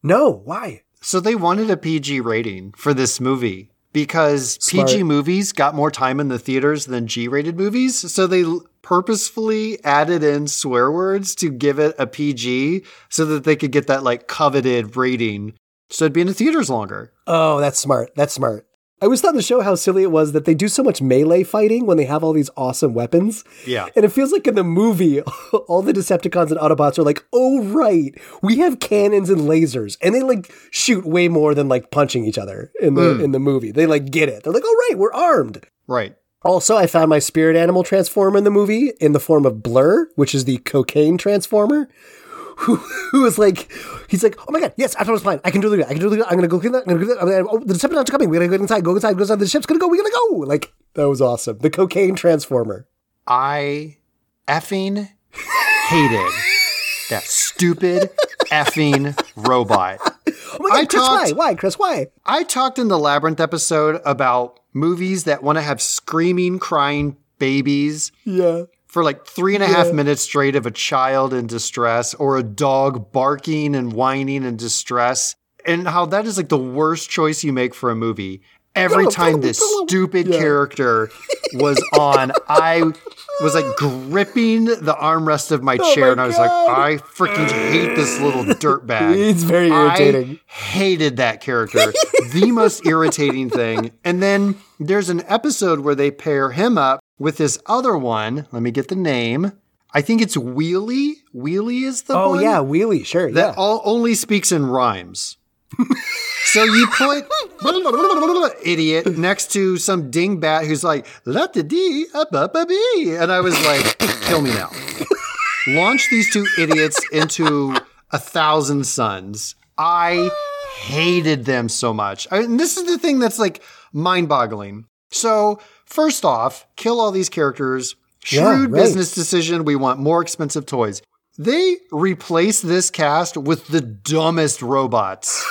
No, why? So they wanted a PG rating for this movie because Smart. PG movies got more time in the theaters than G rated movies. So they purposefully added in swear words to give it a PG so that they could get that like coveted rating. So it'd be in the theaters longer. Oh, that's smart. That's smart. I was thought the show how silly it was that they do so much melee fighting when they have all these awesome weapons. Yeah. And it feels like in the movie, all the Decepticons and Autobots are like, oh, right, we have cannons and lasers. And they like shoot way more than like punching each other in the, hmm. in the movie. They like get it. They're like, oh, right, we're armed. Right. Also, I found my spirit animal transformer in the movie in the form of Blurr, which is the cocaine transformer. Who, who is like, he's like, oh my god, yes, Optimus Prime, I can do it. I can do it. I'm gonna go get that. I'm gonna get that. Oh, the Decepticons are coming. We're gonna go inside. Go inside. Go inside. The ship's gonna go. We're gonna go. Like that was awesome. The cocaine transformer. I effing hated that stupid effing robot. Oh my god, I Chris, talked- why? Why, Chris? Why? I talked in the Labyrinth episode about movies that want to have screaming, crying babies Yeah. For like three and a half minutes straight of a child in distress or a dog barking and whining in distress, and how that is like the worst choice you make for a movie. Every time this stupid Yeah. character was on, I was like gripping the armrest of my Oh chair, my and I was God. like, I freaking hate this little dirtbag. It's very irritating. I hated that character. the most irritating thing. And then there's an episode where they pair him up with this other one. Let me get the name. I think it's Wheelie. Wheelie is the Oh one yeah, wheelie, sure. that yeah. all only speaks in rhymes. so you put idiot next to some dingbat who's like la da dee ba bee, and I was like, kill me now. Launch these two idiots into a thousand suns. I hated them so much. I, and this is the thing that's like mind-boggling. So first off, kill all these characters. Yeah, Shrewd right. business decision. We want more expensive toys. They replace this cast with the dumbest robots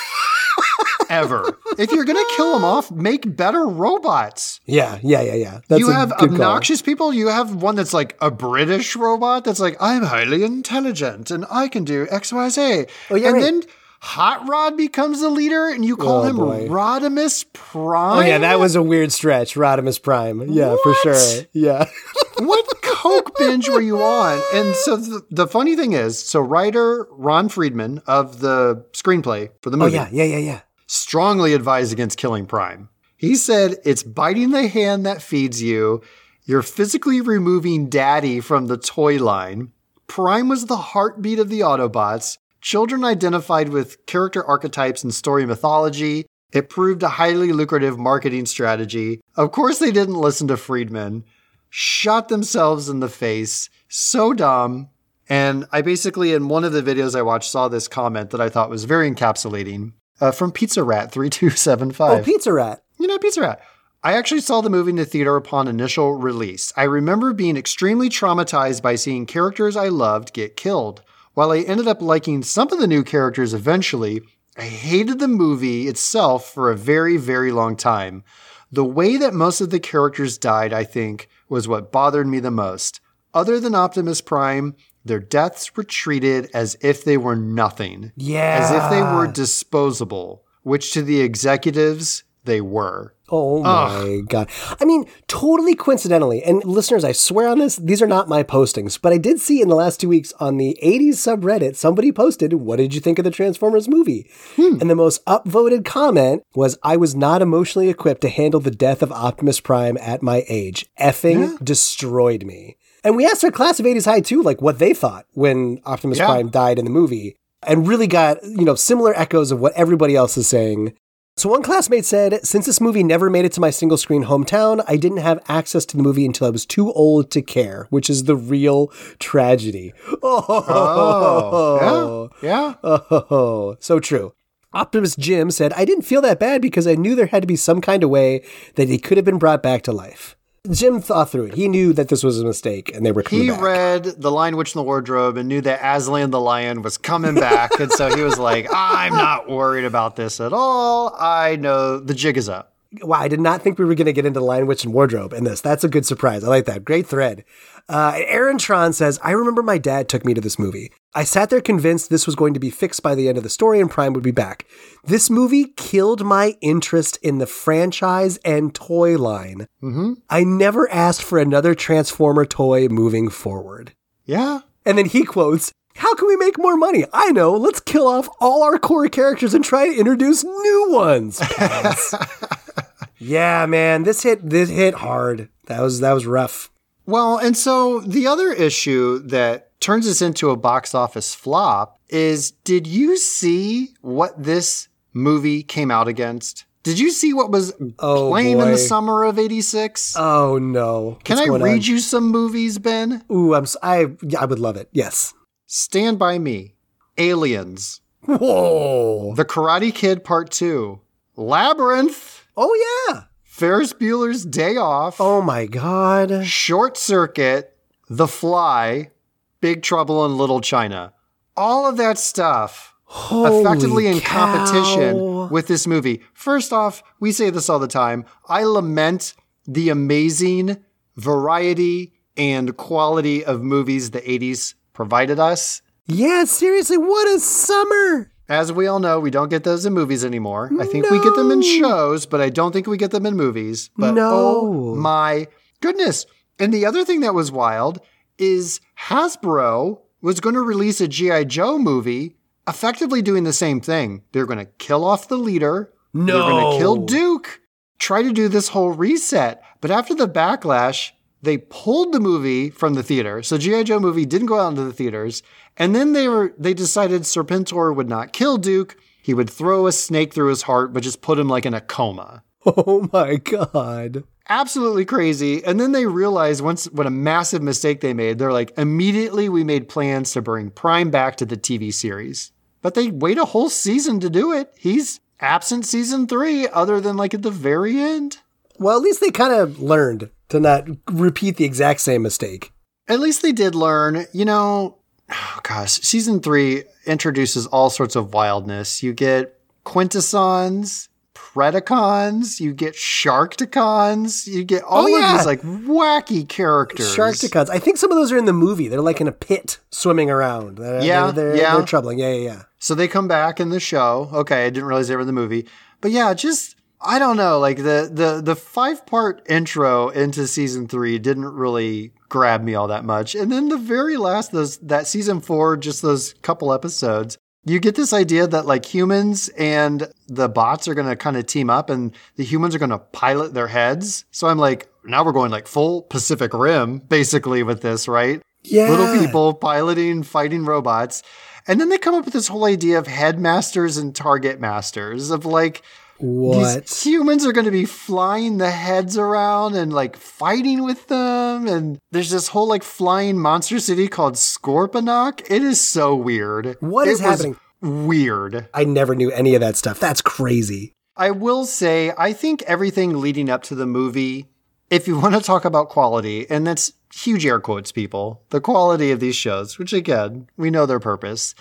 ever. If you're gonna kill them off, make better robots. yeah, yeah, yeah, yeah. That's you have good call. obnoxious people. You have one that's like a British robot that's like, I'm highly intelligent and I can do X, Y, Z. Oh, yeah, and right. then Hot Rod becomes the leader and you call Oh, him boy. Rodimus Prime. Oh yeah, that was a weird stretch, Rodimus Prime. Yeah, for sure. Yeah. what coke binge were you on? And so the, the funny thing is, so writer Ron Friedman of the screenplay for the movie. Oh movie yeah, yeah, yeah, yeah. strongly advised against killing Prime. He said it's biting the hand that feeds you. You're physically removing Daddy from the toy line. Prime was the heartbeat of the Autobots. Children identified with character archetypes and story mythology. It proved a highly lucrative marketing strategy. Of course, they didn't listen to Friedman. Shot themselves in the face. So dumb. And I basically, in one of the videos I watched, saw this comment that I thought was very encapsulating uh, from Pizza Rat three two seven Oh, five. Pizza Rat. You know, Pizza Rat. I actually saw the movie in the theater upon initial release. I remember being extremely traumatized by seeing characters I loved get killed. While I ended up liking some of the new characters eventually, I hated the movie itself for a very, very long time. The way that most of the characters died, I think, was what bothered me the most. Other than Optimus Prime, their deaths were treated as if they were nothing. Yeah. As if they were disposable, which to the executives, they were. Oh my god. I mean, totally coincidentally, and listeners, I swear on this, these are not my postings, but I did see in the last two weeks on the 80s subreddit, somebody posted, What did you think of the Transformers movie? Hmm. And the most upvoted comment was, I was not emotionally equipped to handle the death of Optimus Prime at my age. Effing destroyed me. And we asked our class of 80s High too, like what they thought when Optimus Yeah. Prime died in the movie, and really got, you know, similar echoes of what everybody else is saying. So one classmate said, since this movie never made it to my single screen hometown, I didn't have access to the movie until I was too old to care, which is the real tragedy. Oh, Oh, yeah, yeah. Oh, so true. Optimus Jim said, I didn't feel that bad because I knew there had to be some kind of way that he could have been brought back to life. Jim thought through it. He knew that this was a mistake and they were coming He back. read The Lion, Witch, in the Wardrobe and knew that Aslan the Lion was coming back. and so he was like, I'm not worried about this at all. I know the jig is up. Wow, I did not think we were going to get into Lion Witch and Wardrobe in this. That's a good surprise. I like that. Great thread. Uh, Aaron Tron says, I remember my dad took me to this movie. I sat there convinced this was going to be fixed by the end of the story and Prime would be back. This movie killed my interest in the franchise and toy line. Mm-hmm. I never asked for another Transformer toy moving forward. Yeah. And then he quotes, How can we make more money? I know, let's kill off all our core characters and try to introduce new ones. yeah, man, this hit this hit hard. That was that was rough. Well, and so the other issue that turns this into a box office flop is did you see what this movie came out against? Did you see what was Oh, playing in the summer of 86? Oh no. Can What's I read on? you some movies, Ben? Ooh, I'm I I would love it. Yes. Stand By Me, Aliens, Whoa. The Karate Kid Part 2, Labyrinth, Oh yeah. Ferris Bueller's Day Off, Oh my god. Short Circuit, The Fly, Big Trouble in Little China. All of that stuff effectively in cow. competition with this movie. First off, we say this all the time. I lament the amazing variety and quality of movies the 80s provided us. Yeah, seriously, what a summer. As we all know, we don't get those in movies anymore. I think we get them in shows, but I don't think we get them in movies. But No. oh my goodness. And the other thing that was wild is Hasbro was going to release a G.I. Joe movie effectively doing the same thing. They're going to kill off the leader. They're going to kill Duke. Try to do this whole reset. But after the backlash, they pulled the movie from the theater. So G.I. Joe movie didn't go out into the theaters. And then they were they decided Serpentor would not kill Duke. He would throw a snake through his heart, but just put him like in a coma. Oh my god. Absolutely crazy. And then they realized once what a massive mistake they made. They're like, immediately we made plans to bring Prime back to the TV series. But they wait a whole season to do it. He's absent season three, other than like at the very end. Well, at least they kind of learned to not repeat the exact same mistake. At least they did learn, you know, oh gosh, season three introduces all sorts of wildness. You get quintessons, predacons, you get sharkticons, you get all Oh, yeah. of these like wacky characters. Sharkticons. I think some of those are in the movie. They're like in a pit swimming around. They're, Yeah, they're, they're, yeah. they're troubling. Yeah, yeah, yeah. So they come back in the show. Okay, I didn't realize they were in the movie. But yeah, just I don't know, like the the the five part intro into season three didn't really grab me all that much. And then the very last those that season four, just those couple episodes, you get this idea that like humans and the bots are gonna kind of team up and the humans are gonna pilot their heads. So I'm like, now we're going like full Pacific Rim, basically, with this, right? Yeah. little people piloting, fighting robots. And then they come up with this whole idea of headmasters and target masters of like What? these humans are going to be flying the heads around and like fighting with them. And there's this whole like flying monster city called Scorponok. It is so weird. What It is happening? Weird. I never knew any of that stuff. That's crazy. I will say, I think everything leading up to the movie, if you want to talk about quality, and that's huge air quotes, people, the quality of these shows, which again, we know their purpose.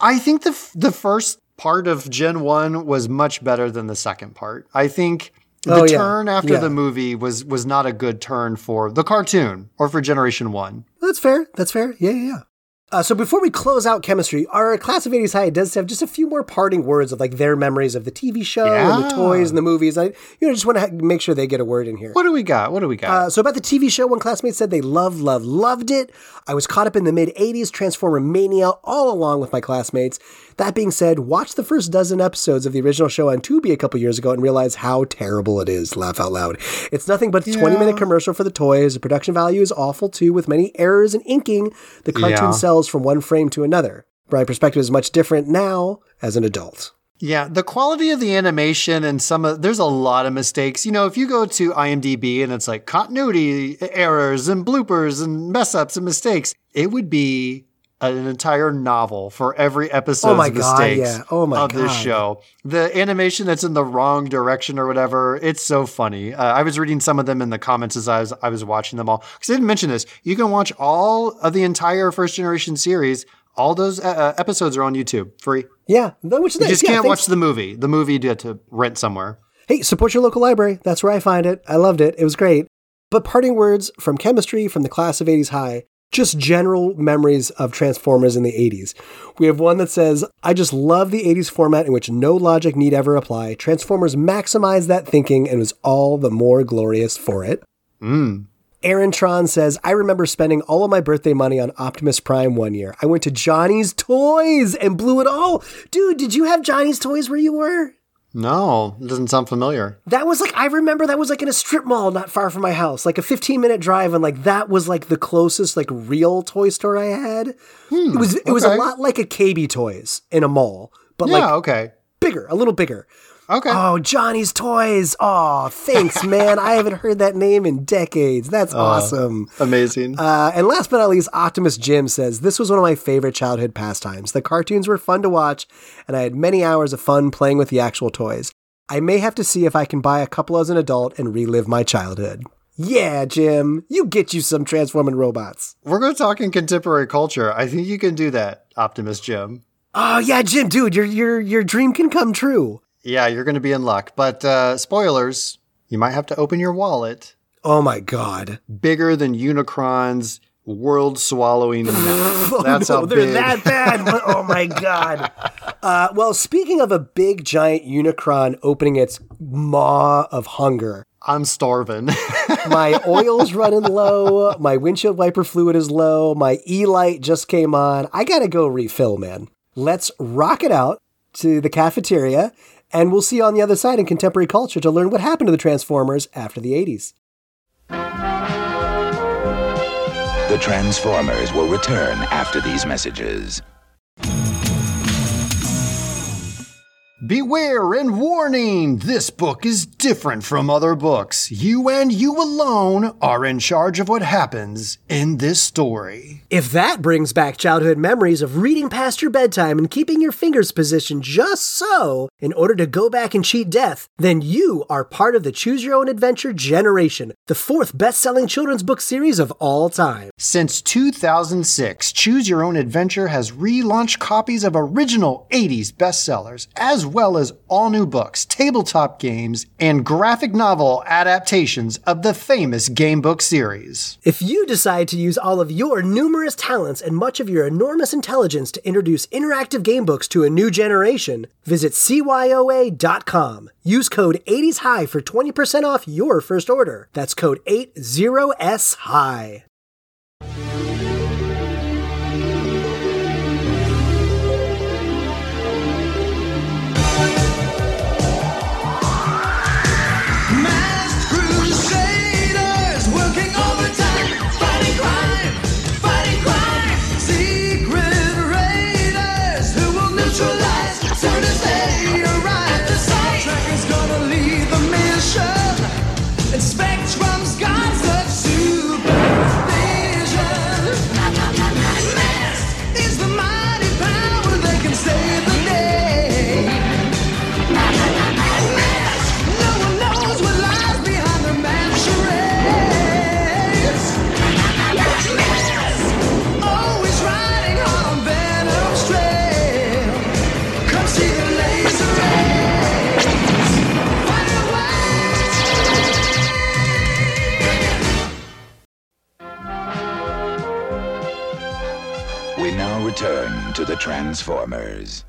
I think the, f- the first part of Gen 1 was much better than the second part. I think the Oh, yeah. turn after Yeah. the movie was, was not a good turn for the cartoon or for Generation 1. That's fair. That's fair. Yeah, yeah, yeah. Uh, so before we close out chemistry, our class of 80s high does have just a few more parting words of like their memories of the TV show and the toys and the movies. I you know just want to ha- make sure they get a word in here. What do we got? What do we got? Uh, so about the TV show, one classmate said they loved, loved, loved it. I was caught up in the mid '80s Transformer mania all along with my classmates. That being said, watch the first dozen episodes of the original show on Tubi a couple years ago and realize how terrible it is. Laugh out loud. It's nothing but a 20 minute commercial for the toys. The production value is awful too, with many errors in inking. The cartoon Yeah. sells from one frame to another. My perspective is much different now as an adult. Yeah, the quality of the animation and some of there's a lot of mistakes. You know, if you go to IMDb and it's like continuity errors and bloopers and mess ups and mistakes, it would be an entire novel for every episode Oh my God, mistakes yeah. Oh my of this show. The animation that's in the wrong direction or whatever, it's so funny. Uh, I was reading some of them in the comments as I was I was watching them all because I didn't mention this. You can watch all of the entire first generation series. All those uh, uh, episodes are on YouTube, free. Yeah, which is You just Yeah, can't thanks. watch the movie. The movie you had to rent somewhere. Hey, support your local library. That's where I find it. I loved it. It was great. But parting words from chemistry from the class of 80s high. Just general memories of Transformers in the 80s. We have one that says, I just love the 80s format in which no logic need ever apply. Transformers maximized that thinking and was all the more glorious for it. Mm. Aaron Tron says, I remember spending all of my birthday money on Optimus Prime one year. I went to Johnny's Toys and blew it all. Dude, did you have Johnny's Toys where you were? No, it doesn't sound familiar. That was like I remember that was like in a strip mall not far from my house, like a 15 minute drive, and like that was like the closest like real toy store I had. Hmm, it was it was a lot like a KB Toys in a mall, but Yeah, like okay. bigger, a little bigger. Okay. Oh, Johnny's Toys. Oh, thanks, man. I haven't heard that name in decades. That's awesome. Amazing. Uh, and last but not least, Optimus Jim says, This was one of my favorite childhood pastimes. The cartoons were fun to watch, and I had many hours of fun playing with the actual toys. I may have to see if I can buy a couple as an adult and relive my childhood. Yeah, Jim, you get you some transforming robots. We're going to talk in contemporary culture. I think you can do that, Optimus Jim. Oh yeah, Jim, dude, your your your dream can come true. Yeah, you're going to be in luck. But uh, spoilers, you might have to open your wallet. Oh my god. Bigger than Unicron's world swallowing mouth. That's oh, no, how they're big. that bad. oh my god. Uh, well, speaking of a big giant Unicron opening its maw of hunger, I'm starving. my oil's running low. My windshield wiper fluid is low. My e light just came on. I gotta go refill, man. Let's rock it out to the cafeteria, and we'll see you on the other side in contemporary culture to learn what happened to the Transformers after the 80s. The Transformers will return after these messages. Beware and warning! This book is different from other books. You and you alone are in charge of what happens in this story. If that brings back childhood memories of reading past your bedtime and keeping your fingers positioned just so in order to go back and cheat death, then you are part of the Choose Your Own Adventure generation, the fourth best selling children's book series of all time. Since 2006, Choose Your Own Adventure has relaunched copies of original 80s bestsellers, as well as all new books, tabletop games, and graphic novel adaptations of the famous game book series. If you decide to use all of your numerous talents and much of your enormous intelligence to introduce interactive gamebooks to a new generation, visit CYOA.com. Use code 80SHIGH for 20% off your first order. That's code 80SHIGH. Masked return to the Transformers.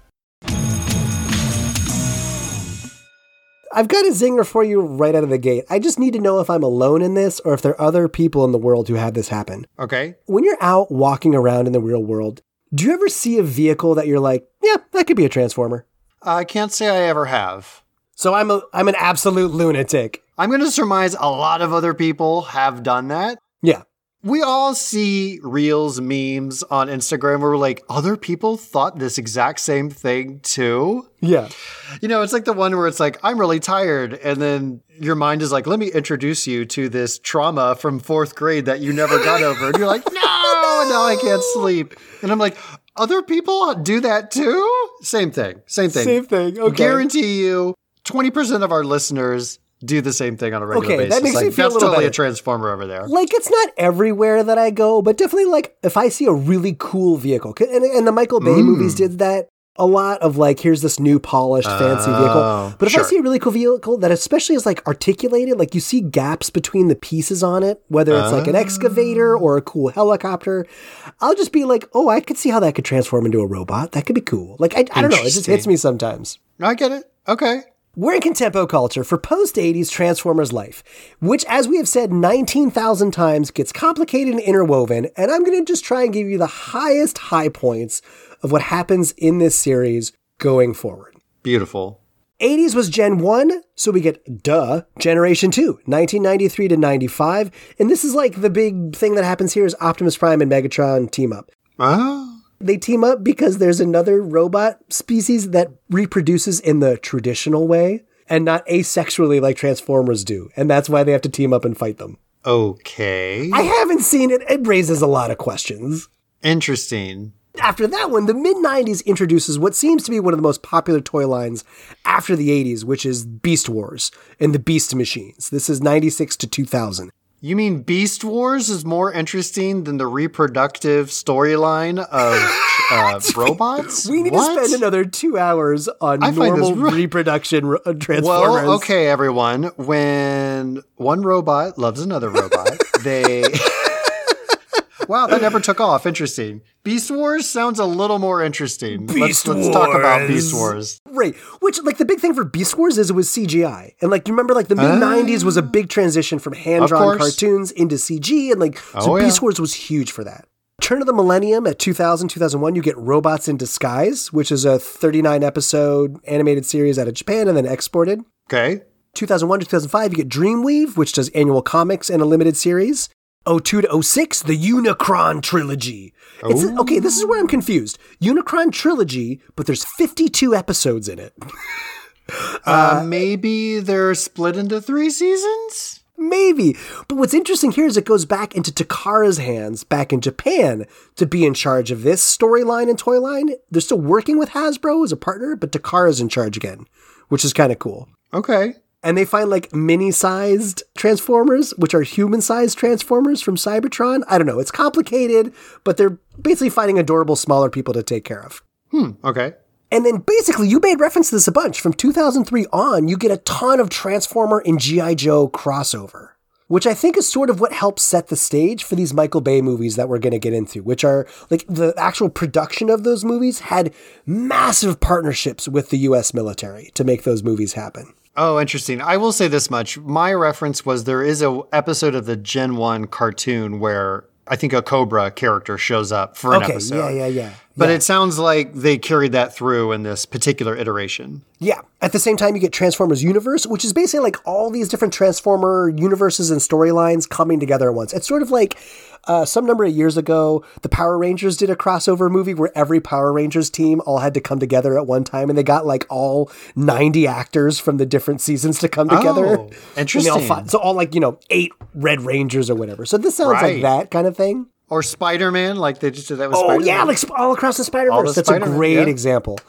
I've got a zinger for you right out of the gate. I just need to know if I'm alone in this or if there are other people in the world who have this happen. Okay? When you're out walking around in the real world, do you ever see a vehicle that you're like, yeah, that could be a transformer? I can't say I ever have. So I'm a I'm an absolute lunatic. I'm going to surmise a lot of other people have done that. Yeah. We all see reels, memes on Instagram where we're like, other people thought this exact same thing too. Yeah. You know, it's like the one where it's like, I'm really tired. And then your mind is like, let me introduce you to this trauma from fourth grade that you never got over. And you're like, no, now I can't sleep. And I'm like, other people do that too? Same thing. Same thing. Same thing. Okay. Guarantee you, 20% of our listeners do the same thing on a regular Okay, basis. that makes like, me feel a that's little totally a transformer over there. Like it's not everywhere that I go, but definitely like if I see a really cool vehicle, and, and the Michael Bay mm. movies did that a lot of like, here's this new polished fancy vehicle. Oh, but if I see a really cool vehicle that especially is like articulated, like you see gaps between the pieces on it, whether it's like an excavator or a cool helicopter, I'll just be like, oh, I could see how that could transform into a robot. That could be cool. Like, I, I don't know. It just hits me sometimes. I get it. Okay. We're in contempo culture for post 80s Transformers life, which, as we have said 19,000 times, gets complicated and interwoven. And I'm going to just try and give you the highest high points of what happens in this series going forward. Beautiful. 80s was Gen 1, so we get duh, Generation 2, 1993 to 95. And this is like the big thing that happens here is Optimus Prime and Megatron team up. Oh. They team up because there's another robot species that reproduces in the traditional way and not asexually like Transformers do. And that's why they have to team up and fight them. Okay. I haven't seen it. It raises a lot of questions. Interesting. After that one, the mid 90s introduces what seems to be one of the most popular toy lines after the 80s, which is Beast Wars and the Beast Machines. This is 96 to 2000. You mean Beast Wars is more interesting than the reproductive storyline of uh, robots? We need What? to spend another two hours on I normal re- reproduction ro- uh, Transformers. Well, okay, everyone. When one robot loves another robot, they. wow, that never took off. Interesting. Beast Wars sounds a little more interesting. Beast let's, let's talk about Beast Wars. Right. Which, like, the big thing for Beast Wars is it was CGI. And, like, you remember, like, the mid 90s was a big transition from hand drawn cartoons into CG. And, like, oh, so Oh, yeah. Beast Wars was huge for that. Turn of the millennium at 2000, 2001, you get Robots in Disguise, which is a 39 episode animated series out of Japan and then exported. Okay. 2001 to 2005, you get Dreamwave, which does annual comics and a limited series. 02 to 06, the Unicron trilogy. Okay, this is where I'm confused. Unicron trilogy, but there's 52 episodes in it. Uh, maybe they're split into three seasons? Maybe. But what's interesting here is it goes back into Takara's hands back in Japan to be in charge of this storyline and toy line. They're still working with Hasbro as a partner, but Takara's in charge again, which is kind of cool. Okay. And they find like mini-sized transformers which are human-sized transformers from cybertron i don't know it's complicated but they're basically finding adorable smaller people to take care of Hmm. Okay. and then basically you made reference to this a bunch from 2003 on you get a ton of transformer and gi joe crossover which I think is sort of what helps set the stage for these Michael Bay movies that we're going to get into, which are like the actual production of those movies had massive partnerships with the US military to make those movies happen. Oh, interesting. I will say this much. My reference was there is a episode of the Gen 1 cartoon where I think a Cobra character shows up for an Okay, episode. yeah, yeah, yeah. But yeah. it sounds like they carried that through in this particular iteration. Yeah. At the same time, you get Transformers Universe, which is basically like all these different Transformer universes and storylines coming together at once. It's sort of like uh, some number of years ago, the Power Rangers did a crossover movie where every Power Rangers team all had to come together at one time, and they got like all 90 actors from the different seasons to come together. Oh, all interesting. fought- so all like, you know, eight Red Rangers or whatever. So this sounds Right. like that kind of thing. Or Spider Man, like they just did that with Oh Spider-Man. yeah, like sp- all across the Spider Verse. That's a Spider-Man, great yeah. example.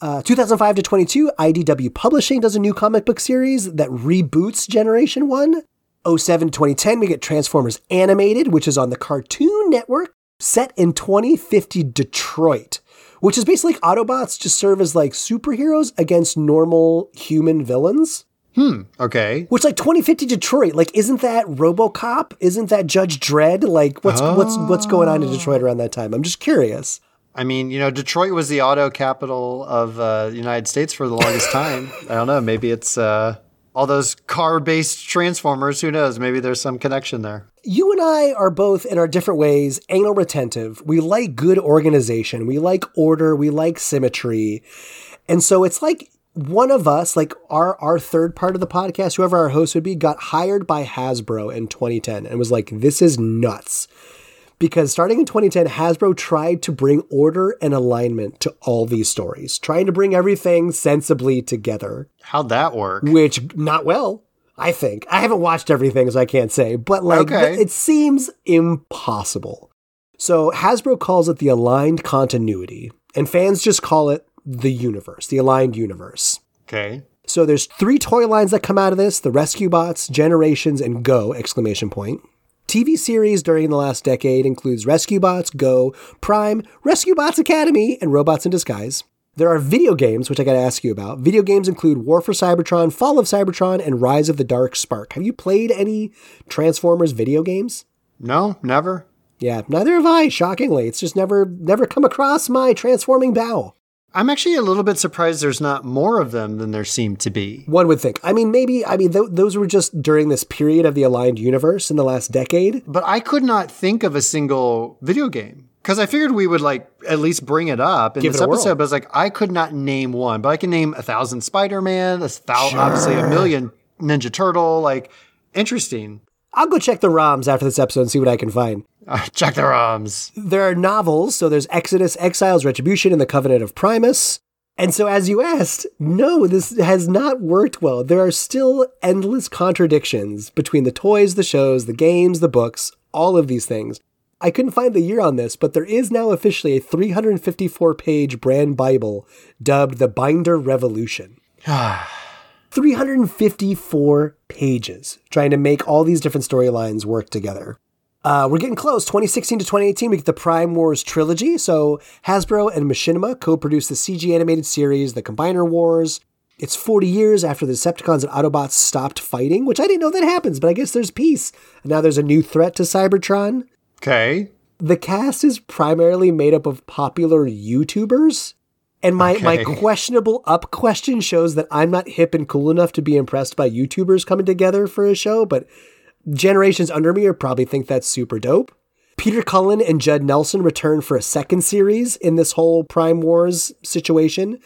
Uh, 2005 to 22, IDW Publishing does a new comic book series that reboots Generation One. 07 to 2010, we get Transformers Animated, which is on the Cartoon Network, set in 2050 Detroit, which is basically like Autobots just serve as like superheroes against normal human villains. Okay. Which like 2050 Detroit, like isn't that RoboCop? Isn't that Judge Dredd? Like what's what's what's going on in Detroit around that time? I'm just curious. I mean, you know, Detroit was the auto capital of uh, the United States for the longest time. I don't know. Maybe it's uh, all those car based Transformers. Who knows? Maybe there's some connection there. You and I are both in our different ways anal retentive. We like good organization. We like order. We like symmetry. And so it's like one of us, like our our third part of the podcast, whoever our host would be, got hired by Hasbro in 2010 and was like, this is nuts. Because starting in 2010, Hasbro tried to bring order and alignment to all these stories, trying to bring everything sensibly together How'd that work? which not well. I think I haven't watched everything, so I can't say. But like, Okay. it seems impossible. So Hasbro calls it the aligned continuity, and fans just call it the universe, the aligned universe. Okay. So there's three toy lines that come out of this: the Rescue Bots, Generations, and Go! Exclamation point. TV series during the last decade includes Rescue Bots, Go, Prime, Rescue Bots Academy, and Robots in Disguise. There are video games, which I got to ask you about. Video games include War for Cybertron, Fall of Cybertron, and Rise of the Dark Spark. Have you played any Transformers video games? No, never. Yeah, neither have I, shockingly. It's just never never come across my transforming bow. I'm actually a little bit surprised there's not more of them than there seem to be. One would think. I mean, maybe, I mean, th- those were just during this period of the aligned universe in the last decade. But I could not think of a single video game. Because I figured we would like at least bring it up in Give this it a whirl. episode, but it's like I could not name one, but I can name a thousand Spider-Man, a thou- obviously a million Ninja Turtle. Like interesting. I'll go check the ROMs after this episode and see what I can find. Uh, check their arms. There are novels, so there's Exodus, Exiles, Retribution, and the Covenant of Primus. And so, as you asked, no, this has not worked well. There are still endless contradictions between the toys, the shows, the games, the books, all of these things. I couldn't find the year on this, but there is now officially a 354 page brand Bible dubbed the Binder Revolution. 354 pages trying to make all these different storylines work together. Uh, we're getting close. 2016 to 2018, we get the Prime Wars trilogy. So Hasbro and Machinima co-produced the CG animated series, The Combiner Wars. It's 40 years after the Decepticons and Autobots stopped fighting, which I didn't know that happens, but I guess there's peace. And now there's a new threat to Cybertron. Okay. The cast is primarily made up of popular YouTubers. And my, my questionable up question shows that I'm not hip and cool enough to be impressed by YouTubers coming together for a show, but generations under me are probably think that's super dope. Peter Cullen and Judd Nelson return for a second series in this whole Prime Wars situation.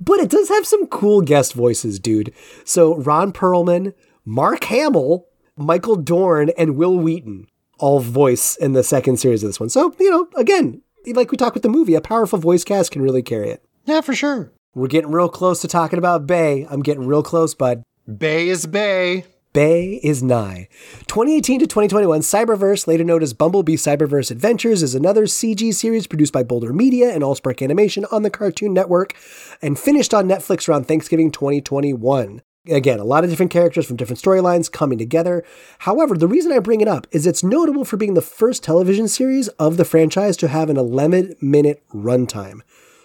But it does have some cool guest voices, dude. So Ron Perlman, Mark Hamill, Michael Dorn, and Wil Wheaton all voice in the second series of this one. So, you know, again, like we talked with the movie, a powerful voice cast can really carry it. Yeah, for sure. We're getting real close to talking about Bay. I'm getting real close, bud. Bay is Bay. Bay is nigh. 2018 to 2021, Cyberverse, later known as Bumblebee Cyberverse Adventures, is another CG series produced by Boulder Media and Allspark Animation on the Cartoon Network and finished on Netflix around Thanksgiving 2021. Again, a lot of different characters from different storylines coming together. However, the reason I bring it up is it's notable for being the first television series of the franchise to have an 11 minute runtime.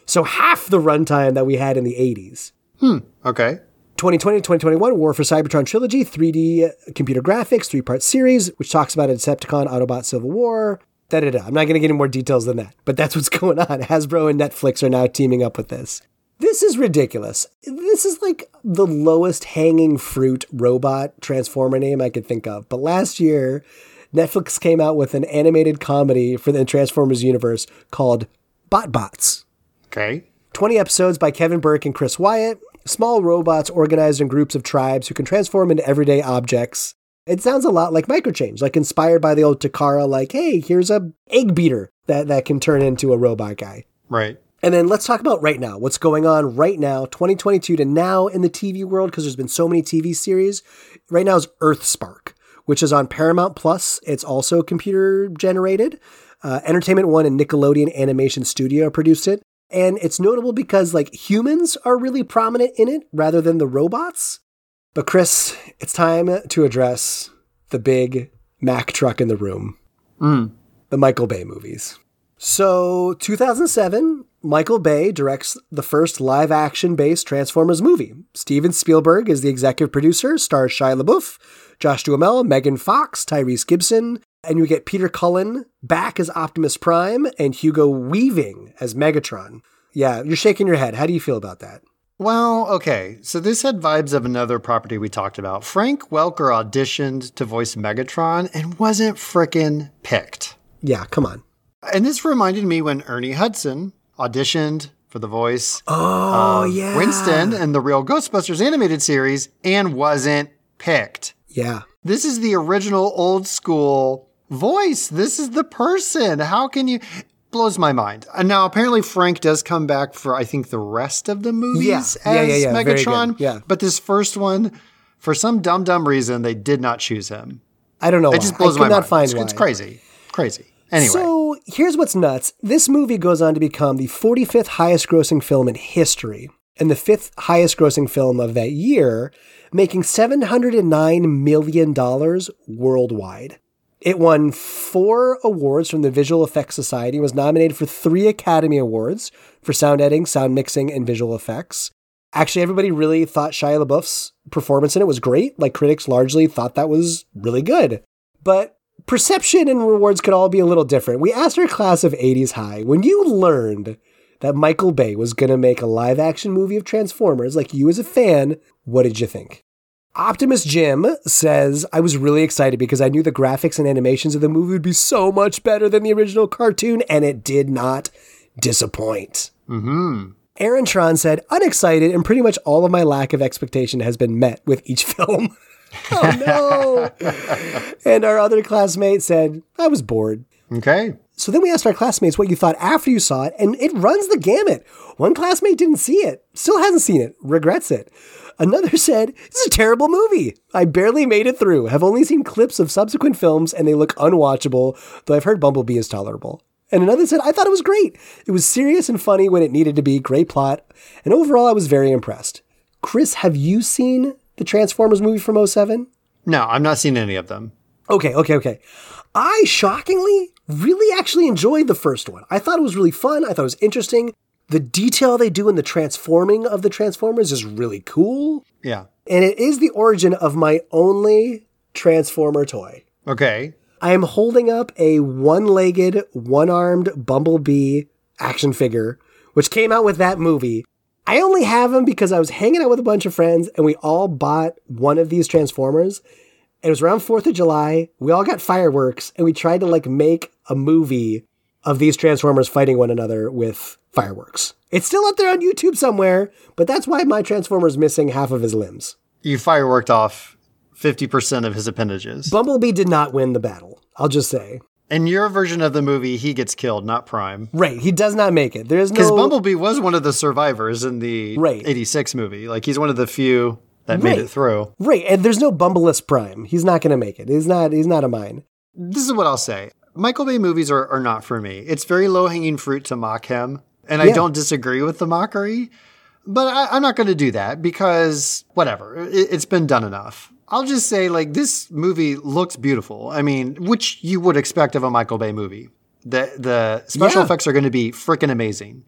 So half the runtime that we had in the 80s. Hmm. Okay. 2020 to 2021 War for Cybertron trilogy, 3D computer graphics, three part series, which talks about a Decepticon Autobot Civil War. Da, da, da. I'm not going to get any more details than that, but that's what's going on. Hasbro and Netflix are now teaming up with this. This is ridiculous. This is like the lowest hanging fruit robot transformer name I could think of. But last year, Netflix came out with an animated comedy for the Transformers universe called BotBots. Okay. 20 episodes by Kevin Burke and Chris Wyatt. Small robots organized in groups of tribes who can transform into everyday objects. It sounds a lot like Microchange, like inspired by the old Takara, like, hey, here's a egg beater that, that can turn into a robot guy. Right. And then let's talk about right now. What's going on right now, 2022 to now in the TV world, because there's been so many TV series. Right now is Earthspark, which is on Paramount Plus. It's also computer generated. Uh, Entertainment One and Nickelodeon Animation Studio produced it. And it's notable because like humans are really prominent in it rather than the robots. But Chris, it's time to address the big Mack truck in the room. Mm. The Michael Bay movies. So, 2007, Michael Bay directs the first live action based Transformers movie. Steven Spielberg is the executive producer, stars Shia LaBeouf, Josh Duhamel, Megan Fox, Tyrese Gibson, and you get Peter Cullen back as Optimus Prime and Hugo Weaving as Megatron. Yeah, you're shaking your head. How do you feel about that? Well, okay. So this had vibes of another property we talked about. Frank Welker auditioned to voice Megatron and wasn't frickin' picked. Yeah, come on. And this reminded me when Ernie Hudson auditioned for the voice Oh, of yeah. Winston in the Real Ghostbusters animated series and wasn't picked. Yeah. This is the original old school voice. This is the person. How can you? Blows my mind. And now apparently Frank does come back for I think the rest of the movies Yeah. as Yeah, yeah, yeah. Megatron. Yeah. But this first one, for some dumb dumb reason, they did not choose him. I don't know. It why. just blows I my not mind. find it's, it's crazy, crazy. Anyway, So here's what's nuts. This movie goes on to become the 45th highest grossing film in history and the fifth highest grossing film of that year, making $709 million worldwide. It won four awards from the Visual Effects Society was nominated for three Academy Awards for sound editing, sound mixing, and visual effects. Actually, everybody really thought Shia LaBeouf's performance in it was great. Like, critics largely thought that was really good. But perception and rewards could all be a little different. We asked our class of 80s high when you learned that Michael Bay was going to make a live action movie of Transformers, like you as a fan, what did you think? Optimus Jim says, I was really excited because I knew the graphics and animations of the movie would be so much better than the original cartoon, and it did not disappoint. Mm-hmm. Aaron Tron said, unexcited, and pretty much all of my lack of expectation has been met with each film. oh no. and our other classmate said, I was bored. Okay. So then we asked our classmates what you thought after you saw it, and it runs the gamut. One classmate didn't see it, still hasn't seen it, regrets it. Another said, This is a terrible movie. I barely made it through, have only seen clips of subsequent films, and they look unwatchable, though I've heard Bumblebee is tolerable. And another said, I thought it was great. It was serious and funny when it needed to be, great plot, and overall I was very impressed. Chris, have you seen the Transformers movie from 07? No, I'm not seen any of them. Okay, okay, okay. I shockingly really actually enjoyed the first one. I thought it was really fun. I thought it was interesting. The detail they do in the transforming of the Transformers is really cool. Yeah. And it is the origin of my only Transformer toy. Okay. I am holding up a one legged, one armed Bumblebee action figure, which came out with that movie. I only have him because I was hanging out with a bunch of friends and we all bought one of these Transformers. It was around 4th of July. We all got fireworks and we tried to like make a movie of these Transformers fighting one another with fireworks. It's still up there on YouTube somewhere, but that's why my Transformer's missing half of his limbs. You fireworked off 50% of his appendages. Bumblebee did not win the battle. I'll just say. In your version of the movie, he gets killed, not Prime. Right, he does not make it. There is no Because Bumblebee was one of the survivors in the Right. 86 movie. Like, he's one of the few that made it through. Right, and there's no Bumbleless Prime. He's not going to make it. He's not. He's not a mine. This is what I'll say. Michael Bay movies are, are not for me. It's very low hanging fruit to mock him. And I Yeah. don't disagree with the mockery, but I, I'm not going to do that because whatever, it, it's been done enough. I'll just say, like, this movie looks beautiful. I mean, which you would expect of a Michael Bay movie. The, the special Yeah. effects are going to be freaking amazing.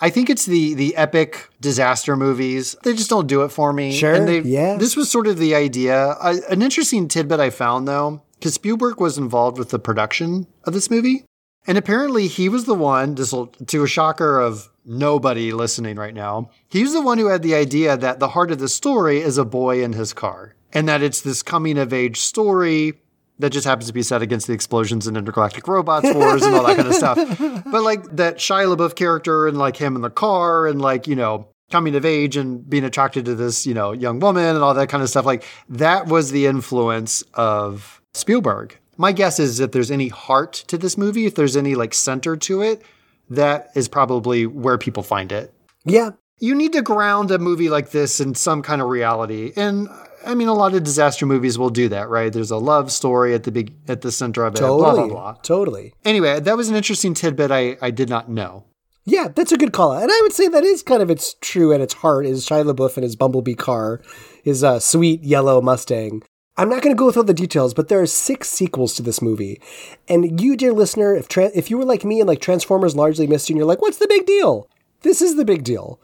I think it's the the epic disaster movies. They just don't do it for me. Sure, And they, yeah. This was sort of the idea. I, an interesting tidbit I found though, because Spielberg was involved with the production of this movie, and apparently he was the one. This will to a shocker of nobody listening right now. He was the one who had the idea that the heart of the story is a boy in his car, and that it's this coming of age story that just happens to be set against the explosions and intergalactic robots wars and all that kind of stuff. But like that Shia LaBeouf character and like him in the car and like, you know, coming of age and being attracted to this, you know, young woman and all that kind of stuff. Like that was the influence of Spielberg. My guess is if there's any heart to this movie, if there's any like center to it, that is probably where people find it Yeah, you need to ground a movie like this in some kind of reality. And I mean, a lot of disaster movies will do that, right? There's a love story at the big at the center of it. totally, Blah blah blah. totally. Anyway, that was an interesting tidbit I, I did not know. Yeah, that's a good call out. And I would say that is kind of its true at its heart is Shia LaBeouf and his Bumblebee car, his uh, sweet yellow Mustang. I'm not going to go through all the details, but there are six sequels to this movie. And you, dear listener, if tra- if you were like me and like Transformers largely missed you and you're like, what's the big deal? This is the big deal.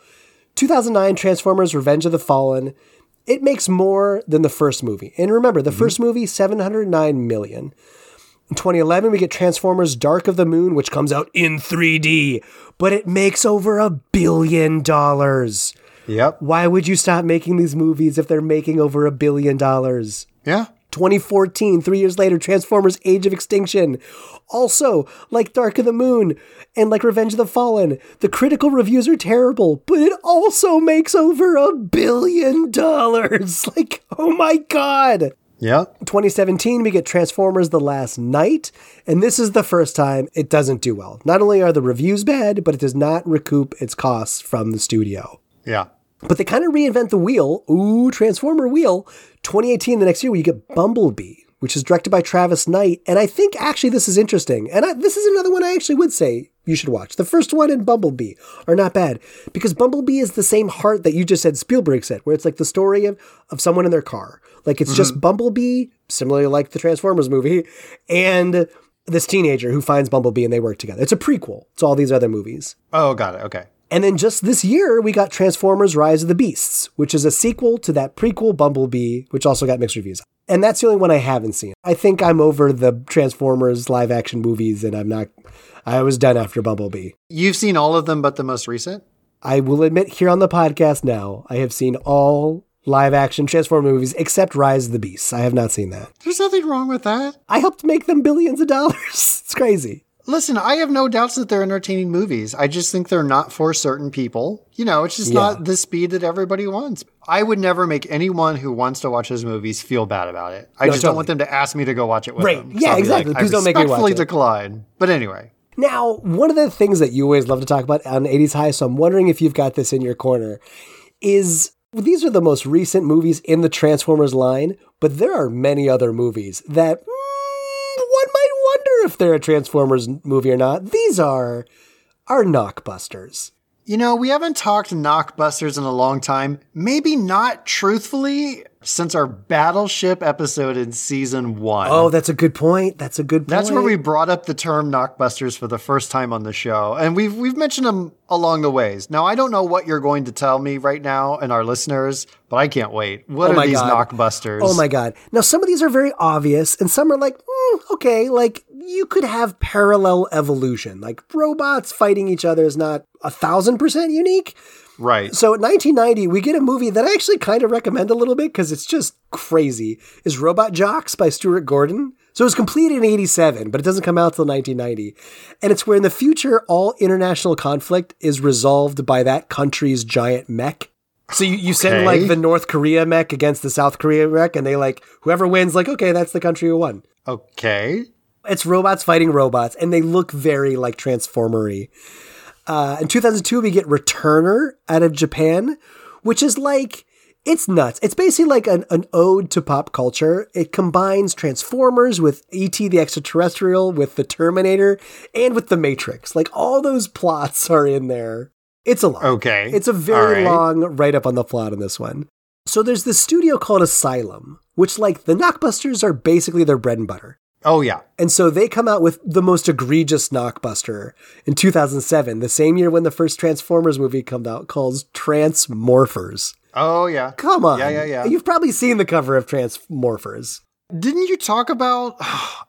2009 Transformers Revenge of the Fallen. It makes more than the first movie. And remember, the mhm. first movie, 709 million. In 2011, we get Transformers Dark of the Moon, which comes out in 3D, but it makes over a billion dollars. Yep. Why would you stop making these movies if they're making over a billion dollars? Yeah. 2014, three years later, Transformers Age of Extinction. Also, like Dark of the Moon and like Revenge of the Fallen, the critical reviews are terrible, but it also makes over a billion dollars. Like, oh my God. Yeah. 2017, we get Transformers The Last Knight, and this is the first time it doesn't do well. Not only are the reviews bad, but it does not recoup its costs from the studio. Yeah. But they kind of reinvent the wheel. Ooh, Transformer wheel. 2018, the next year, where you get Bumblebee, which is directed by Travis Knight. And I think actually this is interesting. And I, this is another one I actually would say you should watch. The first one and Bumblebee are not bad because Bumblebee is the same heart that you just said Spielberg said, where it's like the story of, of someone in their car. Like it's just mm-hmm. Bumblebee, similarly like the Transformers movie, and this teenager who finds Bumblebee and they work together. It's a prequel to all these other movies. Oh, got it. Okay. And then just this year, we got Transformers Rise of the Beasts, which is a sequel to that prequel Bumblebee, which also got mixed reviews. And that's the only one I haven't seen. I think I'm over the Transformers live action movies and I'm not, I was done after Bumblebee. You've seen all of them but the most recent? I will admit here on the podcast now, I have seen all live action Transformer movies except Rise of the Beasts. I have not seen that. There's nothing wrong with that. I helped make them billions of dollars. it's crazy. Listen, I have no doubts that they're entertaining movies. I just think they're not for certain people. You know, it's just Yeah. not the speed that everybody wants. I would never make anyone who wants to watch those movies feel bad about it. I No, just totally. don't want them to ask me to go watch it with Right. them. Yeah, exactly. Like, Please I don't make me watch it. decline. But anyway, Now, one of the things that you always love to talk about on 80s High, so I'm wondering if you've got this in your corner, is these are the most recent movies in the Transformers line, but there are many other movies that hmm, mm, one might wonder if they're a Transformers movie or not. These are are knockbusters. you know, we haven't talked knockbusters in a long time. Maybe not truthfully since our Battleship episode in season one. Oh, that's a good point. That's a good point. That's where we brought up the term knockbusters for the first time on the show, and we've we've mentioned them along the ways. Now, I don't know what you're going to tell me right now and our listeners, but I can't wait. What Oh are these God. knockbusters? Oh my god! Now some of these are very obvious, and some are like, mm, okay, like you could have parallel evolution. Like robots fighting each other is not a thousand percent unique. Right. So in 1990, we get a movie that I actually kind of recommend a little bit because it's just crazy. Is Robot Jox by Stuart Gordon. So it was completed in 87, but it doesn't come out till 1990. And it's where in the future, all international conflict is resolved by that country's giant mech. So you, you send Okay. like the North Korea mech against the South Korea mech, and they like, whoever wins, like, okay, that's the country who won. Okay. It's robots fighting robots, and they look very like Transformery. Uh, in 2002, we get Returner out of Japan, which is like it's nuts. It's basically like an, an ode to pop culture. It combines Transformers with E.T. the Extraterrestrial, with the Terminator, and with the Matrix. Like all those plots are in there. It's a lot. Okay. It's a very right. long write up on the plot on this one. So there's this studio called Asylum, which like the Knockbusters are basically their bread and butter. Oh yeah. And so they come out with the most egregious knockbuster in 2007, the same year when the first Transformers movie comes out called Transmorphers. Oh yeah. Come on. Yeah, yeah, yeah. You've probably seen the cover of Transmorphers. Didn't you talk about?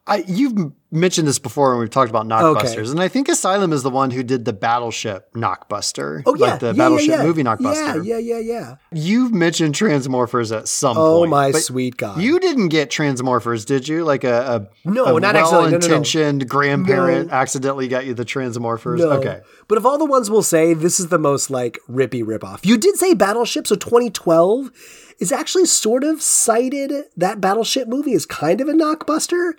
I, you've mentioned this before when we've talked about knockbusters, Okay. and I think Asylum is the one who did the Battleship knockbuster. Oh, yeah. like the yeah, Battleship yeah, yeah. movie knockbuster. Yeah, yeah, yeah, yeah. You've mentioned Transmorphers at some Oh, point. Oh my sweet God. You didn't get Transmorphers, did you? Like a, a No, a not accidentally. No, no, no. well-intentioned grandparent accidentally got you the Transmorphers. No. Okay. But of all the ones we'll say, this is the most like rippy ripoff. You did say Battleship, so 2012 is actually sort of cited that Battleship movie is kind of a knockbuster.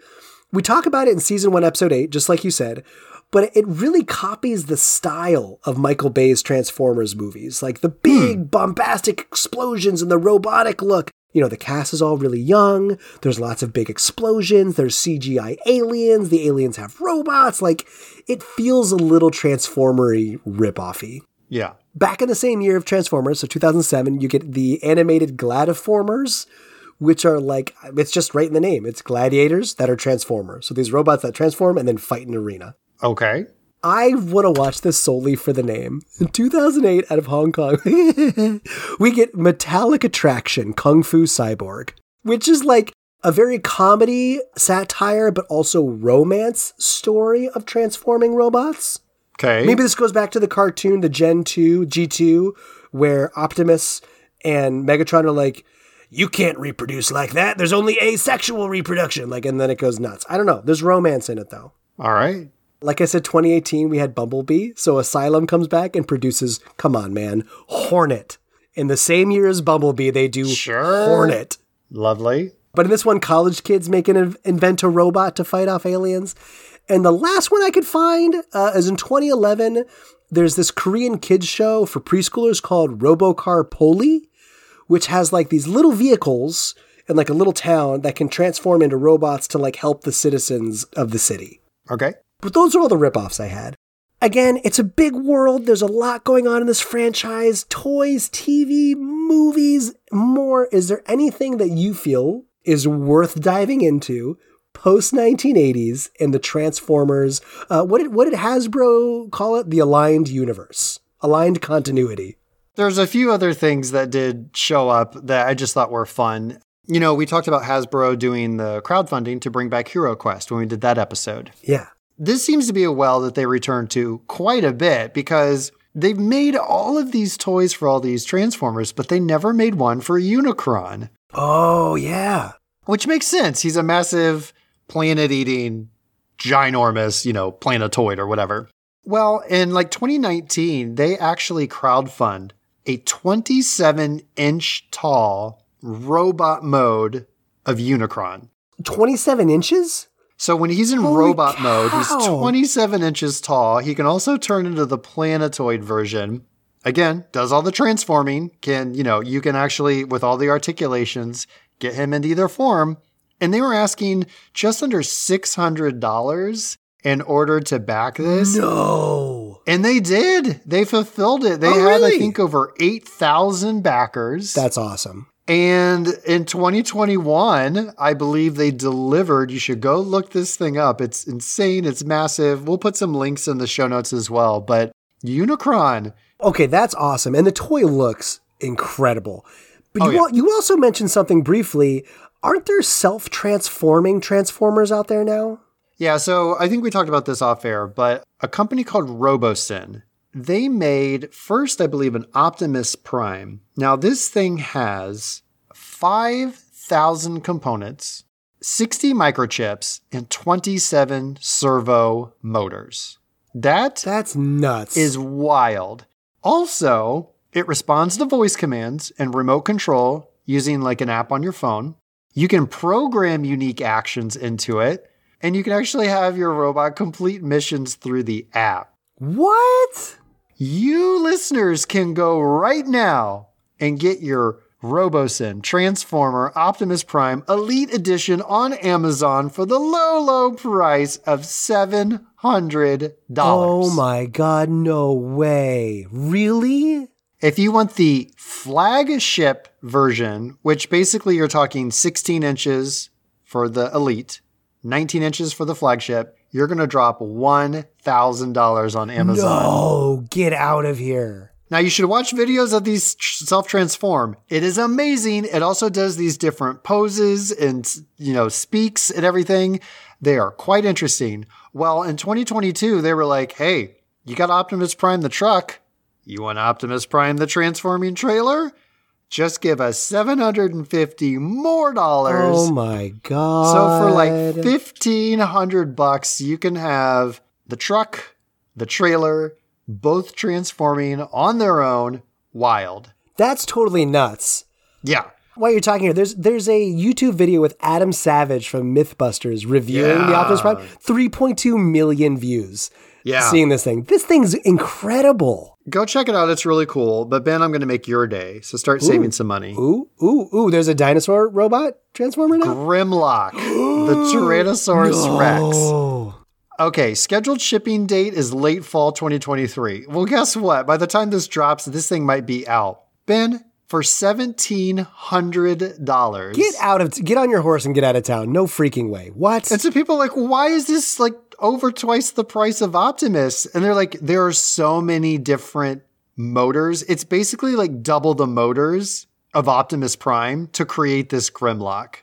We talk about it in season one, episode eight, just like you said, but it really copies the style of Michael Bay's Transformers movies, like the hmm. big bombastic explosions and the robotic look. You know, the cast is all really young. There's lots of big explosions. There's CGI aliens. The aliens have robots. Like, it feels a little Transformery ripoffy. Yeah. Back in the same year of Transformers, so 2007, you get the animated Gladiformers, which are like, it's just right in the name. It's gladiators that are Transformers. So these robots that transform and then fight in an arena. Okay. I want to watch this solely for the name. In 2008, out of Hong Kong, we get Metallic Attraction Kung Fu Cyborg, which is like a very comedy satire, but also romance story of transforming robots. Okay. Maybe this goes back to the cartoon, the Gen 2, G2, where Optimus and Megatron are like, you can't reproduce like that. There's only asexual reproduction. Like, and then it goes nuts. I don't know. There's romance in it though. All right. Like I said, 2018, we had Bumblebee. So Asylum comes back and produces, come on, man, Hornet. In the same year as Bumblebee, they do Sure. Hornet. Lovely. But in this one, college kids make an invent a robot to fight off aliens. And the last one I could find uh, is in 2011. There's this Korean kids show for preschoolers called Robocar Poli, which has like these little vehicles in like a little town that can transform into robots to like help the citizens of the city. Okay. But those are all the ripoffs I had. Again, it's a big world. There's a lot going on in this franchise toys, TV, movies, more. Is there anything that you feel is worth diving into post 1980s and the Transformers? Uh, what, did, what did Hasbro call it? The aligned universe, aligned continuity. There's a few other things that did show up that I just thought were fun. You know, we talked about Hasbro doing the crowdfunding to bring back Hero Quest when we did that episode. Yeah. This seems to be a well that they return to quite a bit because they've made all of these toys for all these Transformers, but they never made one for Unicron, Oh, yeah. which makes sense. He's a massive planet eating, ginormous, you know, planetoid or whatever. Well, in like 2019, they actually crowdfund a 27 inch tall robot mode of Unicron. 27 inches? So when he's in Holy robot mode, he's 27 inches tall. He can also turn into the planetoid version. Again, does all the transforming. Can, you know, you can actually, with all the articulations, get him into either form. And they were asking just under $600 in order to back this. No. And they did. They fulfilled it. They Oh, had, I think, over 8,000 backers. That's awesome. And in 2021, I believe they delivered. You should go look this thing up. It's insane. It's massive. We'll put some links in the show notes as well. But Unicron, Okay, that's awesome. And the toy looks incredible. But Oh, you, yeah. al- you also mentioned something briefly. Aren't there self transforming Transformers out there now? yeah. So I think we talked about this off air, but a company called Robosen, they made first, I believe, an Optimus Prime. Now this thing has 5,000 components, 60 microchips, and 27 servo motors. That That's nuts. is wild. Also, it responds to voice commands and remote control using like an app on your phone. You can program unique actions into it, and you can actually have your robot complete missions through the app. what? You listeners can go right now and get your Robosen Transformer Optimus Prime Elite Edition on Amazon for the low, low price of $700. Oh my god, no way. Really? If you want the flagship version, which basically you're talking 16 inches for the Elite, 19 inches for the flagship, you're going to drop $1,000 on Amazon. No, get out of here. Now you should watch videos of these self transform. It is amazing. It also does these different poses and you know speaks and everything. They are quite interesting. Well, in 2022 they were like, "Hey, you got Optimus Prime the truck. You want Optimus Prime the transforming trailer? Just give us 750 more dollars." Oh my god. So for like 1500 bucks, you can have the truck, the trailer, both transforming on their own. Wild. That's totally nuts. Yeah. While you're talking here, there's there's a YouTube video with Adam Savage from MythBusters reviewing the Optimus Prime. 3.2 million views. Yeah. Seeing this thing. This thing's incredible. Go check it out. It's really cool. But Ben, I'm going to make your day. So start saving some money. Ooh, ooh, ooh, there's a dinosaur robot transformer now? Grimlock, the Tyrannosaurus Rex. Oh. Okay, scheduled shipping date is late fall 2023. Well, guess what? By the time this drops, this thing might be out. Ben, for $1,700. Get out of get on your horse and get out of town. No freaking way. What? And so people are like, why is this like over twice the price of Optimus? And they're like, there are so many different motors. It's basically like double the motors of Optimus Prime to create this Grimlock.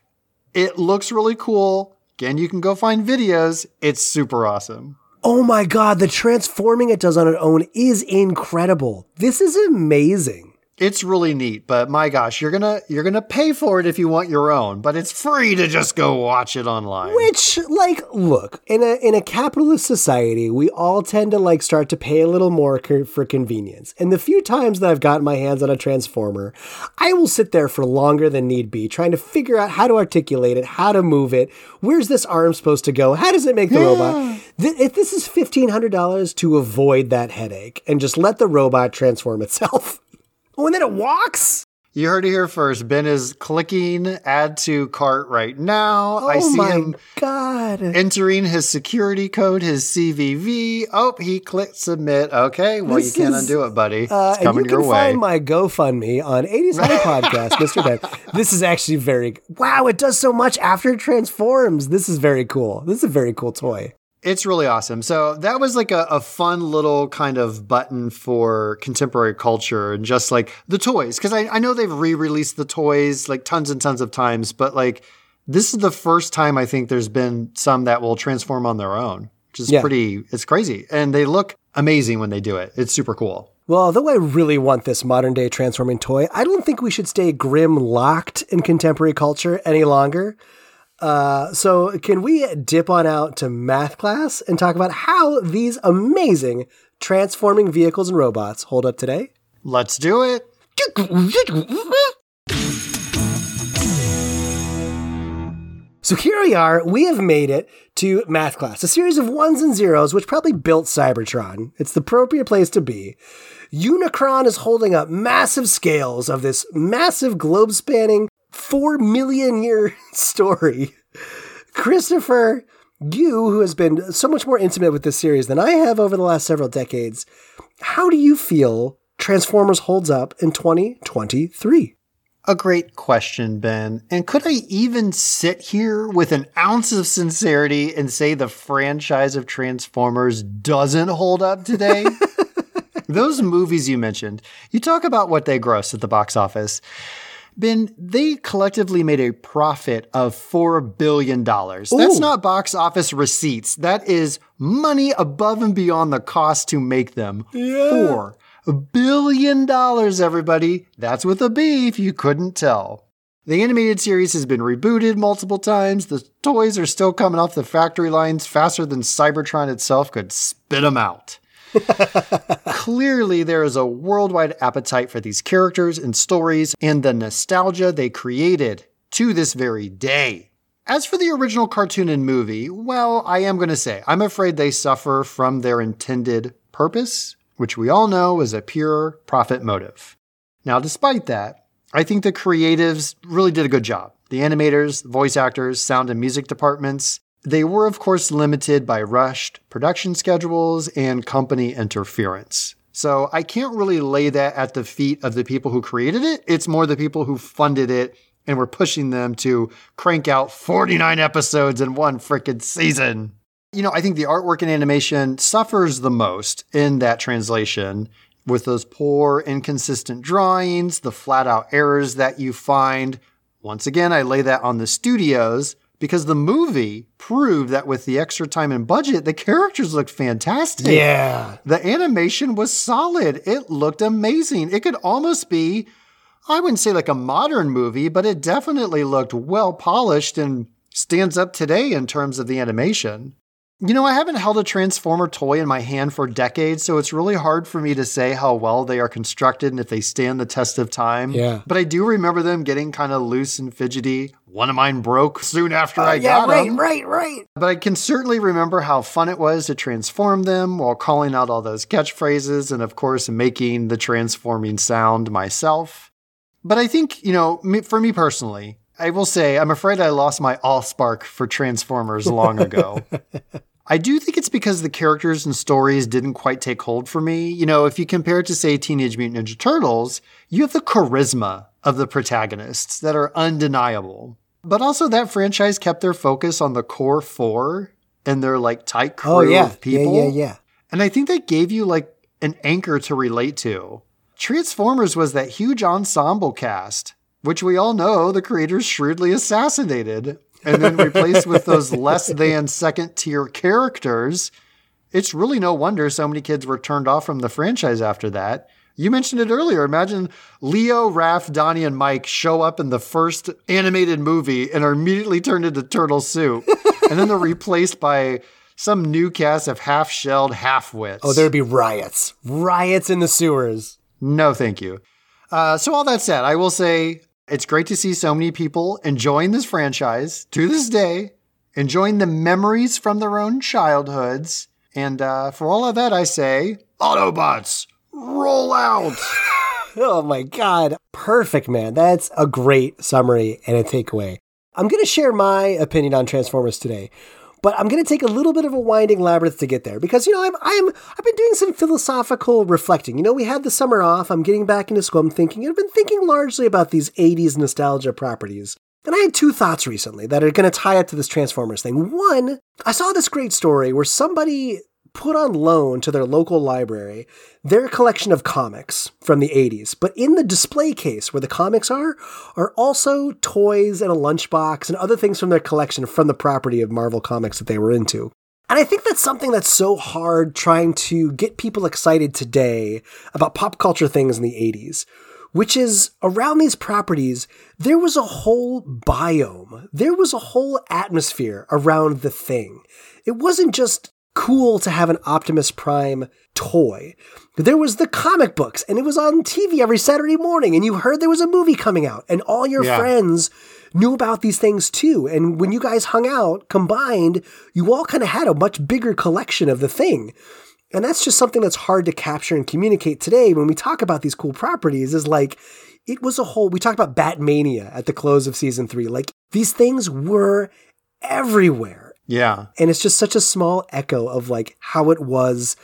It looks really cool. Again, you can go find videos. It's super awesome. oh my god, the transforming it does on its own is incredible. This is amazing. It's really neat, but my gosh, you're gonna you're gonna pay for it if you want your own, but it's free to just go watch it online. Which, like, look, in a in a capitalist society, we all tend to like start to pay a little more co- for convenience. And the few times that I've gotten my hands on a transformer, I will sit there for longer than need be, trying to figure out how to articulate it, how to move it, where's this arm supposed to go, how does it make the robot. Th- if this is fifteen hundred dollars to avoid that headache and just let the robot transform itself. Oh, and then it walks. You heard it here first. Ben is clicking add to cart right now. Oh I see my him god. entering his security code, his CVV. Oh, he clicked submit. Okay, well, This you can't is, undo it, buddy. Uh, it's and coming you your can way. find my GoFundMe on 80s High Podcast, Mr. Ben. This is actually very wow. It does so much after it transforms. This is very cool. This is a very cool toy. It's really awesome. So that was like a, a fun little kind of button for contemporary culture and just like the toys. Cause I, I know they've re-released the toys like tons and tons of times, but like this is the first time I think there's been some that will transform on their own, which is Yeah. pretty, it's crazy. And they look amazing when they do it. It's super cool. Well, although I really want this modern day transforming toy, I don't think we should stay grim locked in contemporary culture any longer. Uh, so, can we dip on out to math class and talk about how these amazing transforming vehicles and robots hold up today? Let's do it. So here we are. We have made it to math class, a series of ones and zeros, which probably built Cybertron. It's the appropriate place to be. Unicron is holding up massive scales of this massive globe spanning four million year story. Christopher, you, who has been so much more intimate with this series than I have over the last several decades, how do you feel Transformers holds up in 2023? A great question, Ben. And could I even sit here with an ounce of sincerity and say the franchise of Transformers doesn't hold up today? Those movies you mentioned, you talk about what they gross at the box office. Ben, they collectively made a profit of $4 billion. That's not box office receipts. That is money above and beyond the cost to make them. Four billion dollars, everybody. That's with a B if you couldn't tell. The animated series has been rebooted multiple times. The toys are still coming off the factory lines faster than Cybertron itself could spit them out. Clearly, there is a worldwide appetite for these characters and stories and the nostalgia they created to this very day. As for the original cartoon and movie, well, I am going to say, I'm afraid they suffer from their intended purpose, which we all know is a pure profit motive. Now, despite that, I think the creatives really did a good job. The animators, voice actors, sound and music departments, they were, of course, limited by rushed production schedules and company interference. So I can't really lay that at the feet of the people who created it. It's more the people who funded it and were pushing them to crank out 49 episodes in one frickin' season. You know, I think the artwork and animation suffers the most in that translation with those poor, inconsistent drawings, the flat out errors that you find. Once again, I lay that on the studios because the movie proved that with the extra time and budget, the characters looked fantastic. Yeah. The animation was solid. It looked amazing. It could almost be, I wouldn't say like a modern movie, but it definitely looked well polished and stands up today in terms of the animation. You know, I haven't held a Transformer toy in my hand for decades, so it's really hard for me to say how well they are constructed and if they stand the test of time. Yeah. But I do remember them getting kind of loose and fidgety. One of mine broke soon after I Uh, yeah, got right, them. right, right. But I can certainly remember how fun it was to transform them while calling out all those catchphrases and, of course, making the transforming sound myself. But I think, you know, for me personally, I will say I'm afraid I lost my allspark for Transformers long ago. I do think it's because the characters and stories didn't quite take hold for me. You know, if you compare it to, say, Teenage Mutant Ninja Turtles, you have the charisma of the protagonists that are undeniable. But also, that franchise kept their focus on the core four and their like tight oh, crew Oh yeah, of people. yeah, yeah, yeah. And I think that gave you like an anchor to relate to. Transformers was that huge ensemble cast, which we all know the creators shrewdly assassinated and then replaced with those less than second tier characters. It's really no wonder so many kids were turned off from the franchise after that. You mentioned it earlier. Imagine Leo, Raph, Donnie, and Mike show up in the first animated movie and are immediately turned into turtle soup. and then they're replaced by some new cast of half shelled half wits. Oh, there'd be riots. Riots in the sewers. No, thank you. Uh, so, all that said, I will say it's great to see so many people enjoying this franchise to this day, enjoying the memories from their own childhoods. And uh, for all of that, I say, Autobots, roll out. Oh my God. Perfect, man. That's a great summary and a takeaway. I'm going to share my opinion on Transformers today, but I'm going to take a little bit of a winding labyrinth to get there because, you know, I'm, I'm, I've been doing some philosophical reflecting. You know, we had the summer off. I'm getting back into school. I'm thinking, I've been thinking largely about these 80s nostalgia properties. And I had two thoughts recently that are going to tie up to this Transformers thing. One, I saw this great story where somebody put on loan to their local library their collection of comics from the 80s. But in the display case where the comics are, are also toys and a lunchbox and other things from their collection from the property of Marvel Comics that they were into. And I think that's something that's so hard trying to get people excited today about pop culture things in the 80s, which is around these properties, there was a whole biome, there was a whole atmosphere around the thing. It wasn't just cool to have an Optimus Prime toy. There was the comic books, and it was on TV every Saturday morning, and you heard there was a movie coming out, and all your Yeah. friends knew about these things too. And when you guys hung out combined, you all kind of had a much bigger collection of the thing. And that's just something that's hard to capture and communicate today when we talk about these cool properties is like it was a whole we talked about Batmania at the close of season 3. Like these things were everywhere. Yeah. And it's just such a small echo of like how it was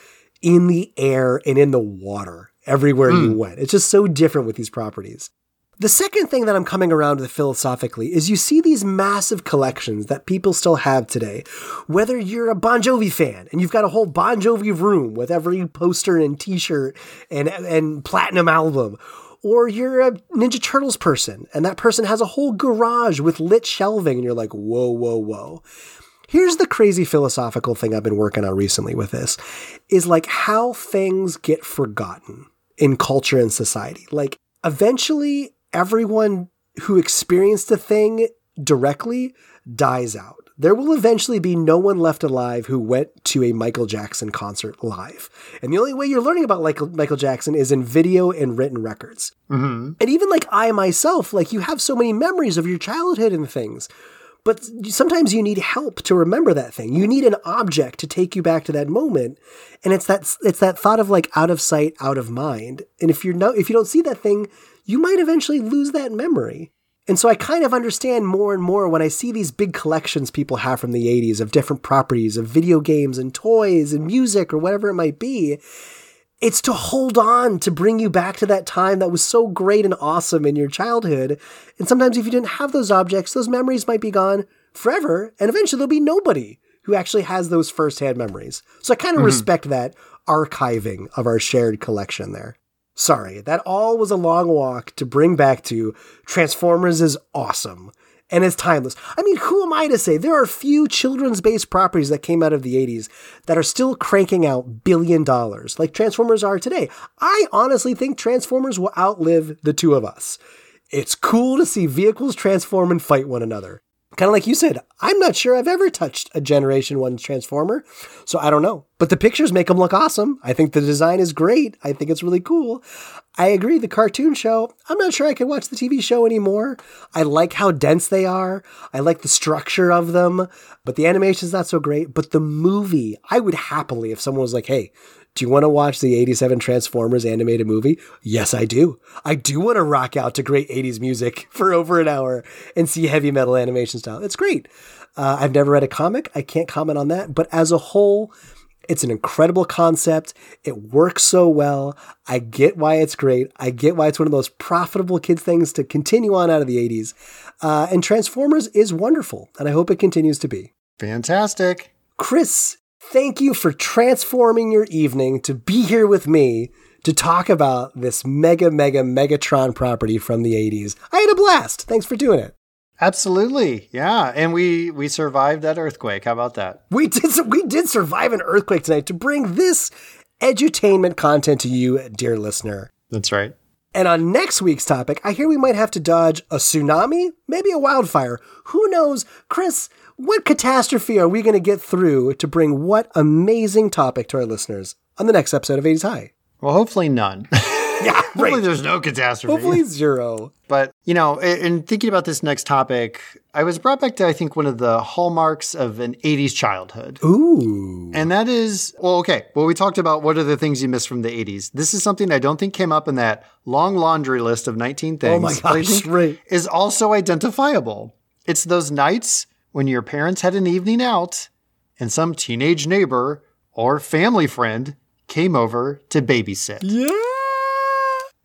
in the air and in the water everywhere you hmm. went. It's just so different with these properties. The second thing that I'm coming around with philosophically is you see these massive collections that people still have today. Whether you're a Bon Jovi fan and you've got a whole Bon Jovi room with every poster and t-shirt and and platinum album, or you're a Ninja Turtles person and that person has a whole garage with lit shelving and you're like, "Whoa, whoa, whoa." Here's the crazy philosophical thing I've been working on recently with this is like how things get forgotten in culture and society. Like eventually everyone who experienced a thing directly dies out. There will eventually be no one left alive who went to a Michael Jackson concert live. And the only way you're learning about Michael Jackson is in video and written records. Mm-hmm. And even like I myself, like you have so many memories of your childhood and things. But sometimes you need help to remember that thing. You need an object to take you back to that moment. And it's that it's that thought of like out of sight, out of mind. And if you're no if you don't see that thing, you might eventually lose that memory. And so I kind of understand more and more when I see these big collections people have from the 80s of different properties of video games and toys and music or whatever it might be. It's to hold on to bring you back to that time that was so great and awesome in your childhood. And sometimes if you didn't have those objects, those memories might be gone forever. And eventually there'll be nobody who actually has those firsthand memories. So I kind of mm-hmm. respect that archiving of our shared collection there. Sorry, that all was a long walk to bring back to Transformers is awesome and it's timeless. I mean, who am I to say? There are few children's based properties that came out of the 80s that are still cranking out billion dollars like Transformers are today. I honestly think Transformers will outlive the two of us. It's cool to see vehicles transform and fight one another. Kind of like you said, I'm not sure I've ever touched a Generation 1 Transformer, so I don't know. But the pictures make them look awesome. I think the design is great. I think it's really cool. I agree, the cartoon show, I'm not sure I can watch the TV show anymore. I like how dense they are, I like the structure of them, but the animation's not so great. But the movie, I would happily, if someone was like, hey, do you want to watch the 87 Transformers animated movie? Yes, I do. I do want to rock out to great 80s music for over an hour and see heavy metal animation style. It's great. Uh, I've never read a comic. I can't comment on that. But as a whole, it's an incredible concept. It works so well. I get why it's great. I get why it's one of those profitable kids things to continue on out of the 80s. Uh, and Transformers is wonderful, and I hope it continues to be. Fantastic. Chris, thank you for transforming your evening to be here with me to talk about this mega, mega, Megatron property from the 80s. I had a blast. Thanks for doing it. Absolutely. Yeah. And we we survived that earthquake. How about that? We did we did survive an earthquake tonight to bring this edutainment content to you, dear listener. That's right. And on next week's topic, I hear we might have to dodge a tsunami, maybe a wildfire. Who knows? Chris, what catastrophe are we going to get through to bring what amazing topic to our listeners on the next episode of 80s High? Well, hopefully none. Yeah, Hopefully right. there's no catastrophe. Hopefully zero. But, you know, in in thinking about this next topic, I was brought back to, I think, one of the hallmarks of an 80s childhood. Ooh. And that is, well, okay. Well, we talked about what are the things you miss from the 80s. This is something I don't think came up in that long laundry list of 19 things. Oh my gosh, right. Is also identifiable. It's those nights when your parents had an evening out and some teenage neighbor or family friend came over to babysit. Yeah.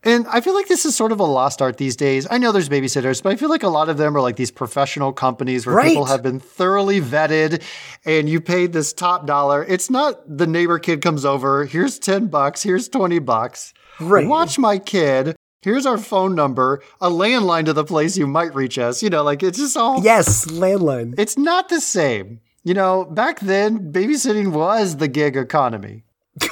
And I feel like this is sort of a lost art these days. I know there's babysitters, but I feel like a lot of them are like these professional companies where people have been thoroughly vetted and you paid this top dollar. It's not the neighbor kid comes over, here's 10 bucks, here's 20 bucks. Right. Watch my kid. Here's our phone number, a landline to the place you might reach us. You know, like it's just all Yes, landline. it's not the same. You know, back then, babysitting was the gig economy.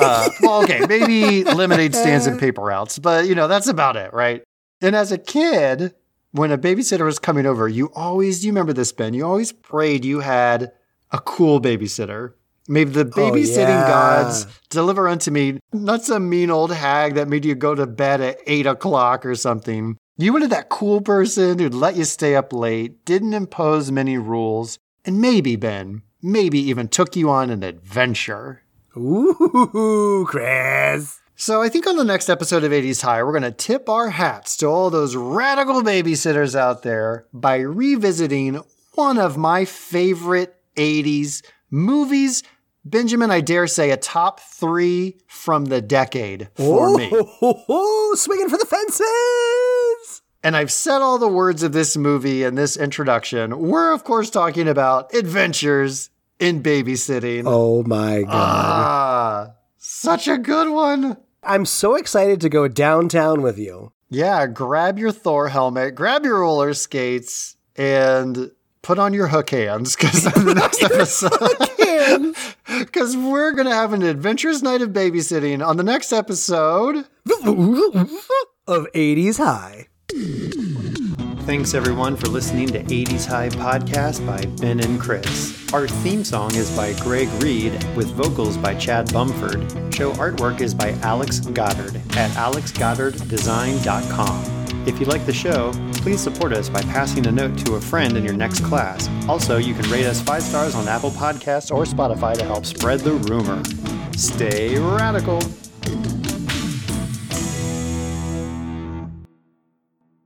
uh, well, okay, maybe lemonade stands and paper routes, but you know, that's about it, right? And as a kid, when a babysitter was coming over, you always, you remember this, Ben, you always prayed you had a cool babysitter. May the oh, babysitting yeah. gods deliver unto me not some mean old hag that made you go to bed at eight o'clock or something. You wanted that cool person who'd let you stay up late, didn't impose many rules, and maybe, Ben, maybe even took you on an adventure. Ooh, Chris. So I think on the next episode of 80s High, we're going to tip our hats to all those radical babysitters out there by revisiting one of my favorite 80s movies. Benjamin, I dare say a top three from the decade for me. Oh, swinging for the fences. And I've said all the words of this movie in this introduction. We're, of course, talking about adventures in babysitting. Oh my god. Ah, such a good one. I'm so excited to go downtown with you. Yeah, grab your Thor helmet, grab your roller skates, and put on your hook hands because on the next episode, because we're gonna have an adventurous night of babysitting on the next episode. of 80s High. Thanks everyone for listening to 80s High podcast by Ben and Chris. Our theme song is by Greg Reed with vocals by Chad Bumford. Show artwork is by Alex Goddard at alexgoddarddesign.com. If you like the show, please support us by passing a note to a friend in your next class. Also, you can rate us 5 stars on Apple Podcasts or Spotify to help spread the rumor. Stay radical.